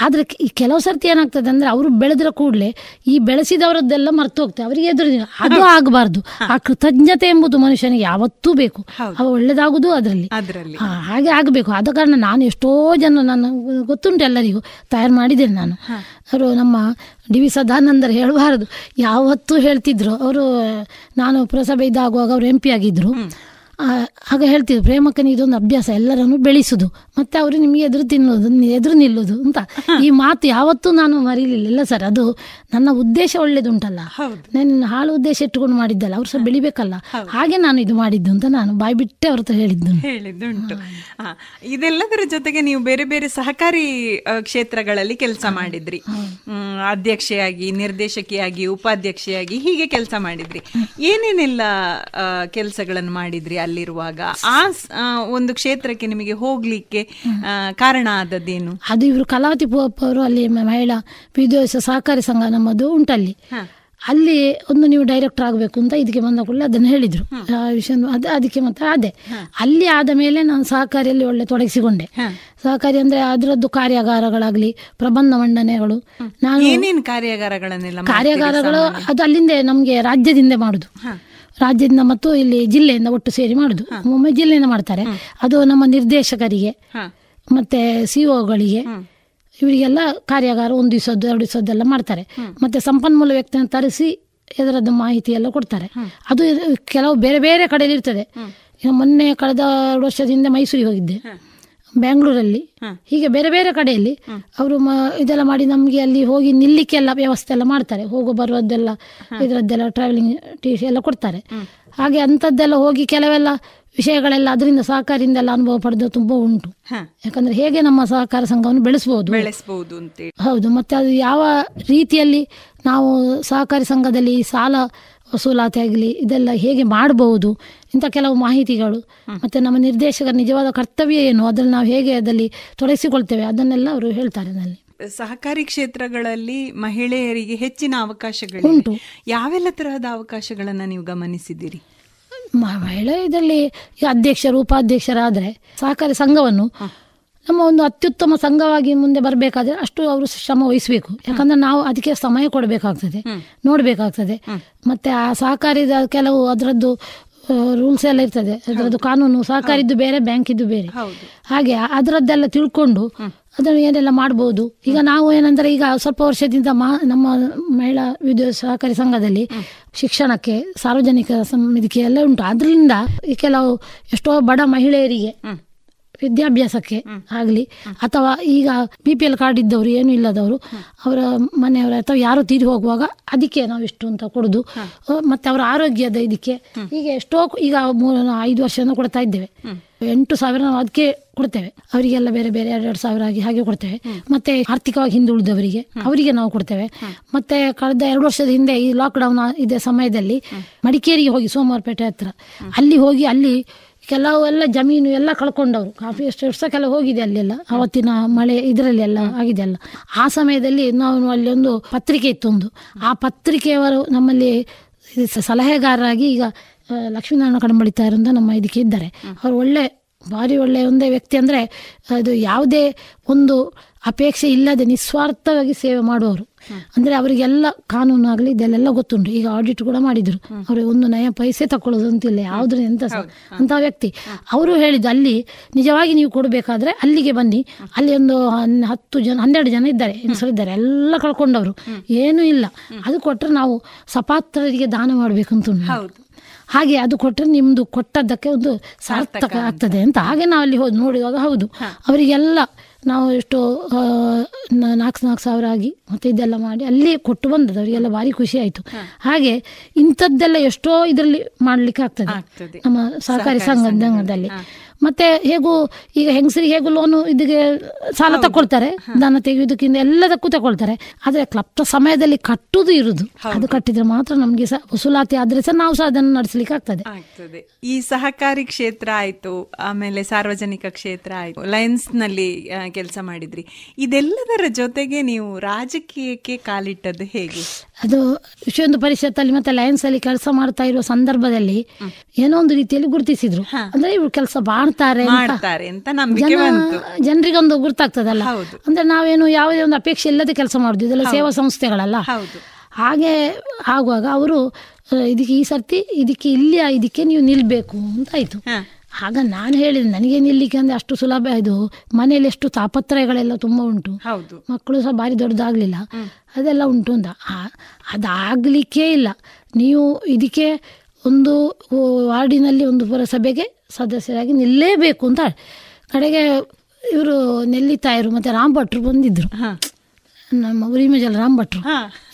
ಆದ್ರೆ ಈ ಕೆಲವು ಸರ್ತಿ ಏನಾಗ್ತದೆ ಅಂದ್ರೆ ಅವರು ಬೆಳೆದ್ರ ಕೂಡಲೇ ಈ ಬೆಳೆಸಿದವರದ್ದೆಲ್ಲ ಮರ್ತು ಹೋಗ್ತದೆ ಅವರಿಗೆ ಎದುರು ಅದು ಆಗಬಾರ್ದು. ಆ ಕೃತಜ್ಞತೆ ಎಂಬುದು ಮನುಷ್ಯನಿಗೆ ಯಾವತ್ತೂ ಬೇಕು. ಅವ ಒಳ್ಳೇದಾಗುದು ಅದರಲ್ಲಿ. ಅದರಲ್ಲಿ. ಹಾಗೆ ಆಗಬೇಕು. ಆದ ಕಾರಣ ನಾನು ಎಷ್ಟೋ ಜನ ನಾನು ಗೊತ್ತುಂಟು ಎಲ್ಲರಿಗೂ. ತಯಾರು ಮಾಡಿದ್ದೇನೆ ನಾನು. ಅವರು ನಮ್ಮ ಡಿ ವಿ ಸದಾನಂದರು ಹೇಳಬಾರದು. ಯಾವತ್ತೂ ಹೇಳ್ತಿದ್ರು. ಅವರು, ನಾನು ಪುರಸಭೆ ಇದಾಗುವಾಗ ಅವರು ಎಂ ಪಿ ಆಗ ಹೇಳ್ತಿದ್ರು ಪ್ರೇಮಕ್ಕನ ಇದೊಂದು ಅಭ್ಯಾಸ ಎಲ್ಲರನ್ನು ಬೆಳೆಸುದು. ಮತ್ತೆ ಅವರು ನಿಮಗೆ ಎದುರು ತಿನ್ನೋದು ಎದುರು ನಿಲ್ಲುದು ಅಂತ. ಈ ಮಾತು ಯಾವತ್ತೂ ನಾನು ಮರೀಲಿಲ್ಲ. ಇಲ್ಲ ಸರ್ ಅದು ನನ್ನ ಉದ್ದೇಶ ಒಳ್ಳೇದುಂಟಲ್ಲ. ನಾನು ಹಾಳು ಉದ್ದೇಶ ಇಟ್ಟುಕೊಂಡು ಮಾಡಿದ್ದಲ್ಲ ಅವ್ರು ಸಹ ಬೆಳಿಬೇಕಲ್ಲ. ಹಾಗೆ ನಾನು ಇದು ಮಾಡಿದ್ದು ಅಂತ ನಾನು ಬಾಯಿ ಬಿಟ್ಟೆ ಅವ್ರ ಹೇಳಿದ್ದು. ಹೇಳಿದ್ದುಂಟು. ಇದೆಲ್ಲದರ ಜೊತೆಗೆ ನೀವು ಬೇರೆ ಬೇರೆ ಸಹಕಾರಿ ಕ್ಷೇತ್ರಗಳಲ್ಲಿ ಕೆಲಸ ಮಾಡಿದ್ರಿ. ಅಧ್ಯಕ್ಷೆಯಾಗಿ ನಿರ್ದೇಶಕಿಯಾಗಿ ಉಪಾಧ್ಯಕ್ಷೆಯಾಗಿ ಹೀಗೆ ಕೆಲಸ ಮಾಡಿದ್ರಿ. ಏನೇನೆಲ್ಲ ಕೆಲಸಗಳನ್ನು ಮಾಡಿದ್ರಿ? ಅಲ್ಲಿರುವಾಗ. ಆ ಒಂದು ಕ್ಷೇತ್ರಕ್ಕೆ ನಿಮಗೆ ಹೋಗ್ಲಿಕ್ಕೆ ಕಾರಣ ಆದದ್ದೇನು? ಅದು ಇವರು ಕಲಾವತಿ ಪೂವಪ್ಪ ಅವರು ಅಲ್ಲಿ ಮಹಿಳಾ ವಿದ್ಯೋಸ ಸಹಕಾರಿ ಸಂಘ ನಮ್ಮದು ಉಂಟಲ್ಲಿ. ಅಲ್ಲಿ ಒಂದು ನೀವು ಡೈರೆಕ್ಟರ್ ಆಗಬೇಕು ಅಂತ ಇದಕ್ಕೆ ಬಂದ ಕೂಡಲೇ ಅದನ್ನು ಹೇಳಿದ್ರು. ಆ ವಿಷಯ ಅದು ಅದಕ್ಕೆ ಮತ್ತೆ ಅದೇ ಅಲ್ಲಿ ಆದ ಮೇಲೆ ನಾನು ಸಹಕಾರಿಯಲ್ಲಿ ಒಳ್ಳೆ ತೊಡಗಿಸಿಕೊಂಡೆ. ಸಹಕಾರಿ ಅಂದ್ರೆ ಅದರದ್ದು ಕಾರ್ಯಾಗಾರಗಳಾಗಲಿ ಪ್ರಬಂಧ ಮಂಡನೆಗಳು. ನಾನು ಏನೇನು ಕಾರ್ಯಾಗಾರಗಳನ್ನೆಲ್ಲ ಕಾರ್ಯಾಗಾರಗಳು ಅದು ಅಲ್ಲಿಂದ ನಮಗೆ ರಾಜ್ಯದಿಂದ ಮಾಡುದು. ರಾಜ್ಯದಿಂದ ಮತ್ತು ಇಲ್ಲಿ ಜಿಲ್ಲೆಯಿಂದ ಒಟ್ಟು ಸೇರಿ ಮಾಡುದು. ಒಮ್ಮೆ ಜಿಲ್ಲೆಯಿಂದ ಮಾಡ್ತಾರೆ. ಅದು ನಮ್ಮ ನಿರ್ದೇಶಕರಿಗೆ ಮತ್ತೆ ಸಿಒಗಳಿಗೆ ಇವರಿಗೆಲ್ಲ ಕಾರ್ಯಾಗಾರ ಒಂದು ದಿವಸದ್ದು ಎರಡು ದಿವಸದ್ದೆಲ್ಲ ಮಾಡ್ತಾರೆ. ಮತ್ತೆ ಸಂಪನ್ಮೂಲ ವ್ಯಕ್ತಿಯನ್ನು ತರಿಸಿ ಇದರದ್ದು ಮಾಹಿತಿ ಎಲ್ಲ ಕೊಡ್ತಾರೆ ಅದು ಕೆಲವು ಬೇರೆ ಬೇರೆ ಕಡೆಯಲ್ಲಿ ಇರ್ತದೆ. ಮೊನ್ನೆ ಕಳೆದ ಎರಡು ವರ್ಷದಿಂದ ಮೈಸೂರಿಗೆ ಹೋಗಿದ್ದೆ. ಬ್ಯಾಂಗ್ಳೂರಲ್ಲಿ ಹೀಗೆ ಬೇರೆ ಬೇರೆ ಕಡೆಯಲ್ಲಿ ಅವರು ಇದೆಲ್ಲ ಮಾಡಿ ನಮಗೆ ಅಲ್ಲಿ ಹೋಗಿ ನಿಲ್ಲಿಕ್ಕೆಲ್ಲ ವ್ಯವಸ್ಥೆ ಎಲ್ಲ ಮಾಡ್ತಾರೆ. ಹೋಗೋ ಬರುವುದೆಲ್ಲ ಇದರದ್ದೆಲ್ಲ ಟ್ರಾವೆಲಿಂಗ್ ಟಿ ಎಲ್ಲ ಕೊಡ್ತಾರೆ. ಹಾಗೆ ಅಂಥದ್ದೆಲ್ಲ ಹೋಗಿ ಕೆಲವೆಲ್ಲ ವಿಷಯಗಳೆಲ್ಲ ಅದರಿಂದ ಸಹಕಾರದಿಂದ ಎಲ್ಲ ಅನುಭವ ಪಡೆದು ತುಂಬಾ ಉಂಟು. ಯಾಕಂದ್ರೆ ಹೇಗೆ ನಮ್ಮ ಸಹಕಾರ ಸಂಘವನ್ನು ಬೆಳೆಸಬಹುದು ಬೆಳೆಸಬಹುದು ಅಂತ ಹೌದು ಮತ್ತೆ ಅದು ಯಾವ ರೀತಿಯಲ್ಲಿ ನಾವು ಸಹಕಾರಿ ಸಂಘದಲ್ಲಿ ಸಾಲ ವಸೂಲಾತಿ ಆಗಲಿ ಇದೆಲ್ಲ ಹೇಗೆ ಮಾಡಬಹುದು ಇಂಥ ಕೆಲವು ಮಾಹಿತಿಗಳು. ಮತ್ತೆ ನಮ್ಮ ನಿರ್ದೇಶಕರ ನಿಜವಾದ ಕರ್ತವ್ಯ ಏನು? ಅದನ್ನು ನಾವು ಹೇಗೆ ಅದರಲ್ಲಿ ತೊಡಗಿಸಿಕೊಳ್ತೇವೆ? ಅದನ್ನೆಲ್ಲ ಅವರು ಹೇಳ್ತಾರೆ ಅದರಲ್ಲಿ. ಸಹಕಾರಿ ಕ್ಷೇತ್ರಗಳಲ್ಲಿ ಮಹಿಳೆಯರಿಗೆ ಹೆಚ್ಚಿನ ಅವಕಾಶಗಳು ಉಂಟು. ಯಾವೆಲ್ಲ ತರಹದ ಅವಕಾಶಗಳನ್ನು ನೀವು ಗಮನಿಸಿದ್ದೀರಿ? ಮಹಿಳೆ ಇದರಲ್ಲಿ ಅಧ್ಯಕ್ಷರು ಉಪಾಧ್ಯಕ್ಷರಾದರೆ ಸಹಕಾರಿ ಸಂಘವನ್ನು ನಮ್ಮ ಒಂದು ಅತ್ಯುತ್ತಮ ಸಂಘವಾಗಿ ಮುಂದೆ ಬರಬೇಕಾದ್ರೆ ಅಷ್ಟು ಅವರು ಶ್ರಮ ವಹಿಸಬೇಕು. ಯಾಕಂದ್ರೆ ನಾವು ಅದಕ್ಕೆ ಸಮಯ ಕೊಡಬೇಕಾಗ್ತದೆ ನೋಡಬೇಕಾಗ್ತದೆ. ಮತ್ತೆ ಆ ಸಹಕಾರಿದ ಕೆಲವು ಅದರದ್ದು ರೂಲ್ಸ್ ಎಲ್ಲ ಇರ್ತದೆ. ಅದರದ್ದು ಕಾನೂನು ಸಹಕಾರಿದ್ದು ಬೇರೆ ಬ್ಯಾಂಕ್ ಇದ್ದು ಬೇರೆ ಹಾಗೆ ಅದರದ್ದೆಲ್ಲ ತಿಳ್ಕೊಂಡು ಅದನ್ನು ಏನೆಲ್ಲ ಮಾಡ್ಬೋದು. ಈಗ ನಾವು ಏನಂದ್ರೆ ಈಗ ಸ್ವಲ್ಪ ವರ್ಷದಿಂದ ಮಾ ನಮ್ಮ ಮಹಿಳಾ ವಿದ್ಯುತ್ ಸಹಕಾರಿ ಸಂಘದಲ್ಲಿ ಶಿಕ್ಷಣಕ್ಕೆ ಸಾರ್ವಜನಿಕ ಸಮಿತಿಗೆ ಎಲ್ಲ ಉಂಟು. ಅದರಿಂದ ಈ ಕೆಲವು ಎಷ್ಟೋ ಬಡ ಮಹಿಳೆಯರಿಗೆ ವಿದ್ಯಾಭ್ಯಾಸಕ್ಕೆ ಆಗಲಿ. ಅಥವಾ ಈಗ ಬಿ ಪಿ ಎಲ್ ಕಾರ್ಡ್ ಇದ್ದವರು ಏನು ಇಲ್ಲದವರು ಅವರ ಮನೆಯವರ ಅಥವಾ ಯಾರು ತೀರಿ ಹೋಗುವಾಗ ಅದಕ್ಕೆ ನಾವು ಇಷ್ಟು ಅಂತ ಕೊಡುದು. ಮತ್ತೆ ಅವರ ಆರೋಗ್ಯದ ಇದಕ್ಕೆ ಈಗ ಎಷ್ಟೋ ಈಗ ಮೂರು ಐದು ವರ್ಷದಿಂದ ಕೊಡ್ತಾ ಇದ್ದೇವೆ. ಎಂಟು ಸಾವಿರ ನಾವು ಅದಕ್ಕೆ ಕೊಡ್ತೇವೆ. ಅವರಿಗೆಲ್ಲ ಬೇರೆ ಬೇರೆ ಎರಡೆರಡು ಸಾವಿರ ಆಗಿ ಹಾಗೆ ಕೊಡ್ತೇವೆ. ಮತ್ತೆ ಆರ್ಥಿಕವಾಗಿ ಹಿಂದುಳಿದವರಿಗೆ ಅವರಿಗೆ ನಾವು ಕೊಡ್ತೇವೆ. ಮತ್ತೆ ಕಳೆದ ಎರಡು ವರ್ಷದ ಹಿಂದೆ ಈ ಲಾಕ್ ಡೌನ್ ಇದೆ ಸಮಯದಲ್ಲಿ ಮಡಿಕೇರಿಗೆ ಹೋಗಿ ಸೋಮವಾರಪೇಟೆ ಹತ್ರ. ಅಲ್ಲಿ ಹೋಗಿ ಅಲ್ಲಿ ಕೆಲವು ಎಲ್ಲ ಜಮೀನು ಎಲ್ಲ ಕಳ್ಕೊಂಡವರು. ಕಾಫಿ ಎಸ್ಟೇಟ್ಸ್ ವರ್ಷಕ್ಕೆಲ್ಲ ಹೋಗಿದೆ ಅಲ್ಲೆಲ್ಲ. ಅವತ್ತಿನ ಮಳೆ ಇದರಲ್ಲಿ ಎಲ್ಲ ಆಗಿದೆ ಅಲ್ಲ. ಆ ಸಮಯದಲ್ಲಿ ನಾವು ಅಲ್ಲಿ ಒಂದು ಪತ್ರಿಕೆ ಇತ್ತೊಂದು ಆ ಪತ್ರಿಕೆಯವರು ನಮ್ಮಲ್ಲಿ ಸಲಹೆಗಾರರಾಗಿ ಈಗ ಲಕ್ಷ್ಮೀನಾರಾಯಣ ಕಡಂಬಳಿತಾಯರು ಅಂತ ನಮ್ಮ ಇದಕ್ಕೆ ಇದ್ದಾರೆ. ಅವರು ಒಳ್ಳೆ, ಭಾರಿ ಒಳ್ಳೆ ಒಂದೇ ವ್ಯಕ್ತಿ ಅಂದರೆ ಅದು ಯಾವುದೇ ಒಂದು ಅಪೇಕ್ಷೆ ಇಲ್ಲದೆ ನಿಸ್ವಾರ್ಥವಾಗಿ ಸೇವೆ ಮಾಡುವವರು. ಅಂದರೆ ಅವರಿಗೆಲ್ಲ ಕಾನೂನು ಆಗಲಿ ಇದೆಲ್ಲ ಗೊತ್ತುಂಟು. ಈಗ ಆಡಿಟ್ ಕೂಡ ಮಾಡಿದ್ರು. ಅವರು ಒಂದು ನಯ ಪೈಸೆ ತಕೊಳ್ಳೋದು ಅಂತಿಲ್ಲ ಯಾವ್ದ್ರ ಎಂತ ಅಂತ ವ್ಯಕ್ತಿ. ಅವರು ಹೇಳಿದ್ದು ಅಲ್ಲಿ ನಿಜವಾಗಿ ನೀವು ಕೊಡಬೇಕಾದ್ರೆ ಅಲ್ಲಿಗೆ ಬನ್ನಿ. ಅಲ್ಲಿ ಒಂದು ಹತ್ತು ಜನ ಹನ್ನೆರಡು ಜನ ಇದ್ದಾರೆ ಇದ್ದಾರೆ ಎಲ್ಲ ಕಳ್ಕೊಂಡವರು. ಏನೂ ಇಲ್ಲ. ಅದು ಕೊಟ್ಟರೆ ನಾವು ಸಪಾತ್ರರಿಗೆ ದಾನ ಮಾಡಬೇಕು ಅಂತ ಉಂಟು. ಹಾಗೆ ಅದು ಕೊಟ್ಟರೆ ನಿಮ್ದು ಕೊಟ್ಟದ್ದಕ್ಕೆ ಒಂದು ಸಾರ್ಥಕ ಆಗ್ತದೆ ಅಂತ. ಹಾಗೆ ನಾವು ಅಲ್ಲಿ ಹೋಗಿ ನೋಡುವಾಗ ಹೌದು. ಅವರಿಗೆಲ್ಲ ನಾವು ಎಷ್ಟು ನಾಲ್ಕು ನಾಲ್ಕು ಸಾವಿರ ಆಗಿ ಮತ್ತೆ ಇದೆಲ್ಲ ಮಾಡಿ ಅಲ್ಲಿ ಕೊಟ್ಟು ಬಂದದ್ದು ಅವರಿಗೆಲ್ಲ ಭಾರಿ ಖುಷಿ ಆಯಿತು. ಹಾಗೆ ಇಂಥದ್ದೆಲ್ಲ ಎಷ್ಟೋ ಇದರಲ್ಲಿ ಮಾಡ್ಲಿಕ್ಕೆ ಆಗ್ತದೆ. ನಮ್ಮ ಸಹಕಾರಿ ಸಂಘದಲ್ಲಿ. ಮತ್ತೆ ಹೇಗೂ ಈಗ ಹೆಂಗಸರಿಗೆ ಹೇಗೂ ಲೋನು ಇದಕ್ಕೆ ಸಾಲ ತಕೊಳ್ತಾರೆ. ದನ ತೆಗೆಯುವುದಕ್ಕಿಂತ ಎಲ್ಲದಕ್ಕೂ ತಗೊಳ್ತಾರೆ ಆದ್ರೆ ಕ್ಲಪ್ತ ಸಮಯದಲ್ಲಿ ಕಟ್ಟುದು ಇರುದು. ಅದು ಕಟ್ಟಿದ್ರೆ ಮಾತ್ರ ನಮ್ಗೆ ಸಹ ವಸೂಲಾತಿ ಆದ್ರೆ ಸಹ ನಾವು ಸಹ ಅದನ್ನು ನಡೆಸಲಿಕ್ಕೆ ಆಗ್ತದೆ. ಆಗ್ತದೆ. ಈ ಸಹಕಾರಿ ಕ್ಷೇತ್ರ ಆಯ್ತು ಆಮೇಲೆ ಸಾರ್ವಜನಿಕ ಕ್ಷೇತ್ರ ಆಯ್ತು ಲಯನ್ಸ್ನಲ್ಲಿ ಕೆಲಸ ಮಾಡಿದ್ರಿ. ಇದೆಲ್ಲದರ ಜೊತೆಗೆ ನೀವು ರಾಜಕೀಯಕ್ಕೆ ಕಾಲಿಟ್ಟದ್ದು ಹೇಗೆ? ಅದು ವಿಶ್ವೊಂದು ಪರಿಷತ್ತಲ್ಲಿ ಮತ್ತೆ ಲಯನ್ಸ್ ಅಲ್ಲಿ ಕೆಲಸ ಮಾಡ್ತಾ ಇರುವ ಸಂದರ್ಭದಲ್ಲಿ ಏನೋ ಒಂದು ರೀತಿಯಲ್ಲಿ ಗುರುತಿಸಿದ್ರು. ಅಂದ್ರೆ ಇವ್ರು ಕೆಲಸ ಮಾಡ್ತಾರೆ ಜನರಿಗೊಂದು ಗುರ್ತಾಗ್ತದಲ್ಲ. ಅಂದ್ರೆ ನಾವೇನು ಯಾವುದೇ ಒಂದು ಅಪೇಕ್ಷೆ ಇಲ್ಲದೆ ಕೆಲಸ ಮಾಡುದು. ಇದೆಲ್ಲ ಸೇವಾ ಸಂಸ್ಥೆಗಳಲ್ಲ. ಹಾಗೆ ಆಗುವಾಗ ಅವರು ಇದಕ್ಕೆ ಈ ಸರ್ತಿ ಇದಕ್ಕೆ ಇಲ್ಲಿ ಇದಕ್ಕೆ ನೀವು ನಿಲ್ಬೇಕು ಅಂತ ಆಯ್ತು. ಆಗ ನಾನು ಹೇಳಿದೆ ನನಗೆ ನಿಲ್ಲಿಕ್ಕೆ ಅಂದ್ರೆ ಅಷ್ಟು ಸುಲಭ ಇದು. ಮನೆಯಲ್ಲಿ ಎಷ್ಟು ತಾಪತ್ರಯಗಳೆಲ್ಲ ತುಂಬ ಉಂಟು. ಹೌದು. ಮಕ್ಕಳು ಸಹ ಭಾರಿ ದೊಡ್ಡದಾಗ್ಲಿಲ್ಲ. ಅದೆಲ್ಲ ಉಂಟು ಅಂತ ಅದಾಗ್ಲಿಕ್ಕೆ ಇಲ್ಲ. ನೀವು ಇದಕ್ಕೆ ಒಂದು ವಾರ್ಡಿನಲ್ಲಿ ಒಂದು ಪುರಸಭೆಗೆ ಸದಸ್ಯರಾಗಿ ನಿಲ್ಲೇಬೇಕು ಅಂತ ಕಡೆಗೆ ಇವರು ನೆಲ್ಲಿತಾಯರು ಮತ್ತೆ ರಾಮ್ ಭಟ್ರು ಬಂದಿದ್ರು ನಮ್ಮ ಉರಿಮೇಜಲ್ ರಾಮ್ ಭಟ್ರು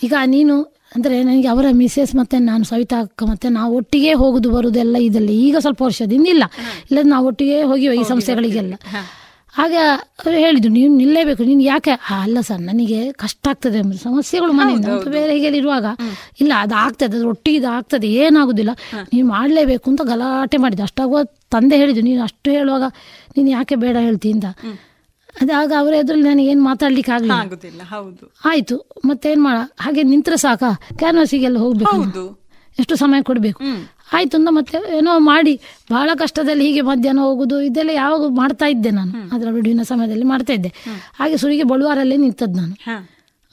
ಈಗ ನೀನು ಅಂದ್ರೆ ನನಗೆ ಅವರ ಮಿಸೆಸ್ ಮತ್ತೆ ನಾನು ಸವಿತಾ ಅಕ್ಕ ಮತ್ತೆ ನಾವು ಒಟ್ಟಿಗೆ ಹೋಗುದು ಬರೋದೆಲ್ಲ ಇದರಲ್ಲಿ. ಇದೆಲ್ಲ ಈಗ ಸ್ವಲ್ಪ ವರ್ಷದಿಂದ ಇಲ್ಲ. ಇಲ್ಲ ನಾವು ಒಟ್ಟಿಗೆ ಹೋಗಿ ಈ ಸಂಸ್ಥೆಗಳಿಗೆಲ್ಲ. ಆಗ ಅವ್ರು ಹೇಳಿದ್ರು ನೀವು ನಿಲ್ಲೇಬೇಕು ನೀನು ಯಾಕೆ? ಅಲ್ಲ ಸರ್ ನನಗೆ ಕಷ್ಟ ಆಗ್ತದೆ ಸಮಸ್ಯೆಗಳು ಮನೆಯಿಂದ. ಅಂತ ಬೇರೆ ಹೀಗೆ ಇರುವಾಗ ಇಲ್ಲ ಅದು ಆಗ್ತದೆ ಅದು ಒಟ್ಟಿಗೆ ಇದು ಆಗ್ತದೆ ಏನಾಗುದಿಲ್ಲ. ನೀನು ಮಾಡಲೇಬೇಕು ಅಂತ ಗಲಾಟೆ ಮಾಡಿದ್ದು ಅಷ್ಟಾಗುವ ತಂದೆ ಹೇಳಿದ್ದು ನೀನು ಅಷ್ಟು ಹೇಳುವಾಗ ನೀನು ಯಾಕೆ ಬೇಡ ಹೇಳ್ತಿ ಅಂತ. ಅದಾಗ ಅವರ ಎದುರಲ್ಲಿ ನನಗೆ ಏನು ಮಾತಾಡ್ಲಿಕ್ಕೆ ಆಗಲಿಲ್ಲ ಆಗುದಿಲ್ಲ ಹೌದು. ಆಯ್ತು. ಮತ್ತೇನ್ ಮಾಡ? ಹಾಗೆ ನಿಂತ್ರೆ ಸಾಕ? ಕ್ಯಾನ್ವಾಸಿಗೆಲ್ಲ ಹೋಗ್ಬೇಕು ಎಷ್ಟು ಸಮಯ ಕೊಡಬೇಕು? ಆಯ್ತು ಅಂದ ಮತ್ತೆ ಏನೋ ಮಾಡಿ. ಬಹಳ ಕಷ್ಟದಲ್ಲಿ ಹೀಗೆ ಮಧ್ಯಾಹ್ನ ಹೋಗುದು ಇದೆಲ್ಲ ಯಾವಾಗ ಮಾಡ್ತಾ ಇದ್ದೆ ನಾನು. ಅದರ ಬಿಡುವಿನ ಸಮಯದಲ್ಲಿ ಮಾಡ್ತಾ ಇದ್ದೆ. ಹಾಗೆ ಸುರಿಗೆ ಬಳುವಾರಲ್ಲೇ ನಿಂತದ್ದು ನಾನು.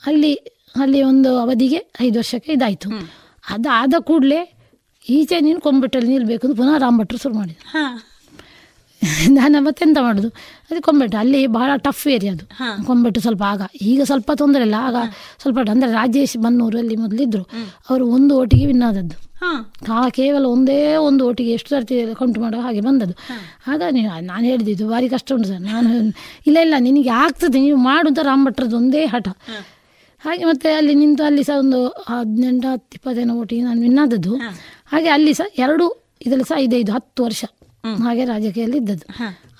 ಅಲ್ಲಿ ಅಲ್ಲಿ ಒಂದು ಅವಧಿಗೆ ಐದು ವರ್ಷಕ್ಕೆ ಇದಾಯ್ತು. ಅದಾದ ಕೂಡಲೇ ಈಚೆ ನೀನು ಕೊಂಬಿಟ್ಟಲ್ಲಿ ನಿಲ್ಬೇಕು ಅಂತ ಪುನಃ ರಾಮಭಟ್ರು ಶುರು ಮಾಡಿದ್ರು. ನಾನು ಮತ್ತೆ ಎಂತ ಮಾಡುದು? ಅದು ಕೊಂಬೆಟ್ಟು ಅಲ್ಲಿ ಬಹಳ ಟಫ್ ಏರಿಯಾ ಅದು. ಕೊಂಬೆಟ್ಟು ಸ್ವಲ್ಪ ಆಗ ಈಗ ಸ್ವಲ್ಪ ತೊಂದರೆ ಇಲ್ಲ ಆಗ ಸ್ವಲ್ಪ ಅಂದ್ರೆ ರಾಜೇಶ್ ಬನ್ನೂರಲ್ಲಿ ಮೊದಲಿದ್ರು ಅವರು ಒಂದು ಓಟಿಗೆ ವಿನ್ ಆದದ್ದು. ಆ ಕೇವಲ ಒಂದೇ ಒಂದು ಓಟಿಗೆ ಎಷ್ಟು ಸರ್ತಿ ಕೌಂಟ್ ಮಾಡೋ ಹಾಗೆ ಬಂದದ್ದು. ಆಗ ನೀವು ನಾನು ಹೇಳಿದ್ದು ಭಾರಿ ಕಷ್ಟ ಉಂಟು ಸರ್. ನಾನು ಇಲ್ಲ ಇಲ್ಲ ನಿನಗೆ ಆಗ್ತದೆ ನೀವು ಮಾಡು ಅಂತ ರಾಮಭಟ್ರದ್ದು ಒಂದೇ ಹಠ. ಹಾಗೆ ಮತ್ತೆ ಅಲ್ಲಿ ನಿಂತು ಅಲ್ಲಿ ಸಹ ಒಂದು ಹದಿನೆಂಟು ಹತ್ತು ಇಪ್ಪತ್ತೇನೋ ಓಟಿಗೆ ನಾನು ವಿನ್ ಆದದ್ದು. ಹಾಗೆ ಅಲ್ಲಿ ಸಹ ಎರಡು ಇದರಲ್ಲಿ ಸಹ ಐದೈದು ಹತ್ತು ವರ್ಷ. ಹಾಗೆ ರಾಜಕೀಯದಲ್ಲಿ ಇದ್ದದ್ದು.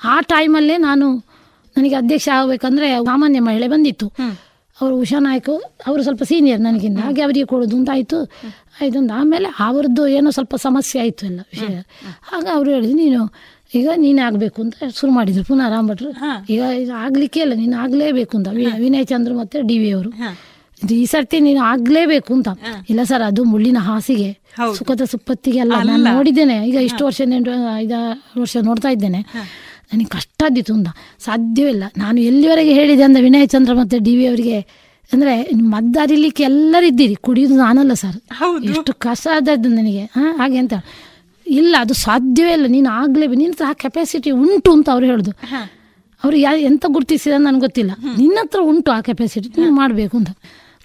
ಆ ಟೈಮಲ್ಲೇ ನಾನು ನನಗೆ ಅಧ್ಯಕ್ಷ ಆಗಬೇಕಂದ್ರೆ ಸಾಮಾನ್ಯ ಮಹಿಳೆ ಬಂದಿತ್ತು. ಅವರು ಉಷಾ ನಾಯ್ಕ ಅವರು ಸ್ವಲ್ಪ ಸೀನಿಯರ್ ನನಗಿಂತ. ಹಾಗೆ ಅವರಿಗೆ ಕೊಡೋದು ಅಂತ ಆಯಿತು ಆಯ್ತು ಅಂತ ಆಮೇಲೆ ಅವ್ರದ್ದು ಏನೋ ಸ್ವಲ್ಪ ಸಮಸ್ಯೆ ಆಯಿತು ಎಲ್ಲ ವಿಷಯ. ಆಗ ಅವರು ಹೇಳಿದ್ರು ನೀನು ಈಗ ನೀನೇ ಆಗಬೇಕು ಅಂತ ಶುರು ಮಾಡಿದ್ರು ಪುನಃ ರಾಮಭಟ್ರು ಈಗ ಇದು ಆಗ್ಲಿಕ್ಕೆ ಇಲ್ಲ ನೀನು ಆಗಲೇಬೇಕು ಅಂತ. ವಿನಯ್ ಚಂದ್ರ ಮತ್ತೆ ಡಿ ವಿ ಅವರು. ಈ ಸರ್ತಿ ನೀನು ಆಗ್ಲೇಬೇಕು ಅಂತ. ಇಲ್ಲ ಸರ್ ಅದು ಮುಳ್ಳಿನ ಹಾಸಿಗೆ ಸುಖದ ಸುಪ್ಪತ್ತಿಗೆ ಅಲ್ಲ. ನಾನು ನೋಡಿದ್ದೇನೆ. ಈಗ ಇಷ್ಟು ವರ್ಷ ಎಂಟು ಐದಾರು ವರ್ಷ ನೋಡ್ತಾ ಇದ್ದೇನೆ. ನನಗೆ ಕಷ್ಟ ಆದಿತ್ತು ಅಂತ. ಸಾಧ್ಯವಿಲ್ಲ ನಾನು ಎಲ್ಲಿವರೆಗೆ ಹೇಳಿದೆ ಅಂದ್ರೆ ವಿನಯ್ ಚಂದ್ರ ಮತ್ತೆ ಡಿ ವಿ ಅವರಿಗೆ? ಅಂದ್ರೆ ಮದ್ದರಿಲಿಕ್ಕೆ ಎಲ್ಲರೂ ಇದ್ದೀರಿ. ಕುಡಿಯೋದು ನಾನಲ್ಲ ಸರ್. ಎಷ್ಟು ಕಷ್ಟ ಆದದ್ದು ನನಗೆ. ಹಾ ಹಾಗೆ ಅಂತ. ಇಲ್ಲ ಅದು ಸಾಧ್ಯವೇ ಇಲ್ಲ. ನೀನು ಆಗ್ಲೇಬೇಕು. ನಿನ್ನ ಸಹ ಕೆಪಾಸಿಟಿ ಉಂಟು ಅಂತ ಅವ್ರು ಹೇಳೋದು. ಅವ್ರು ಯಾ ಎಂತ ಗುರುತಿಸಿದ ನನಗೆ ಗೊತ್ತಿಲ್ಲ. ನಿನ್ನ ಹತ್ರ ಉಂಟು ಆ ಕೆಪಾಸಿಟಿ ನೀನು ಮಾಡಬೇಕು ಅಂತ.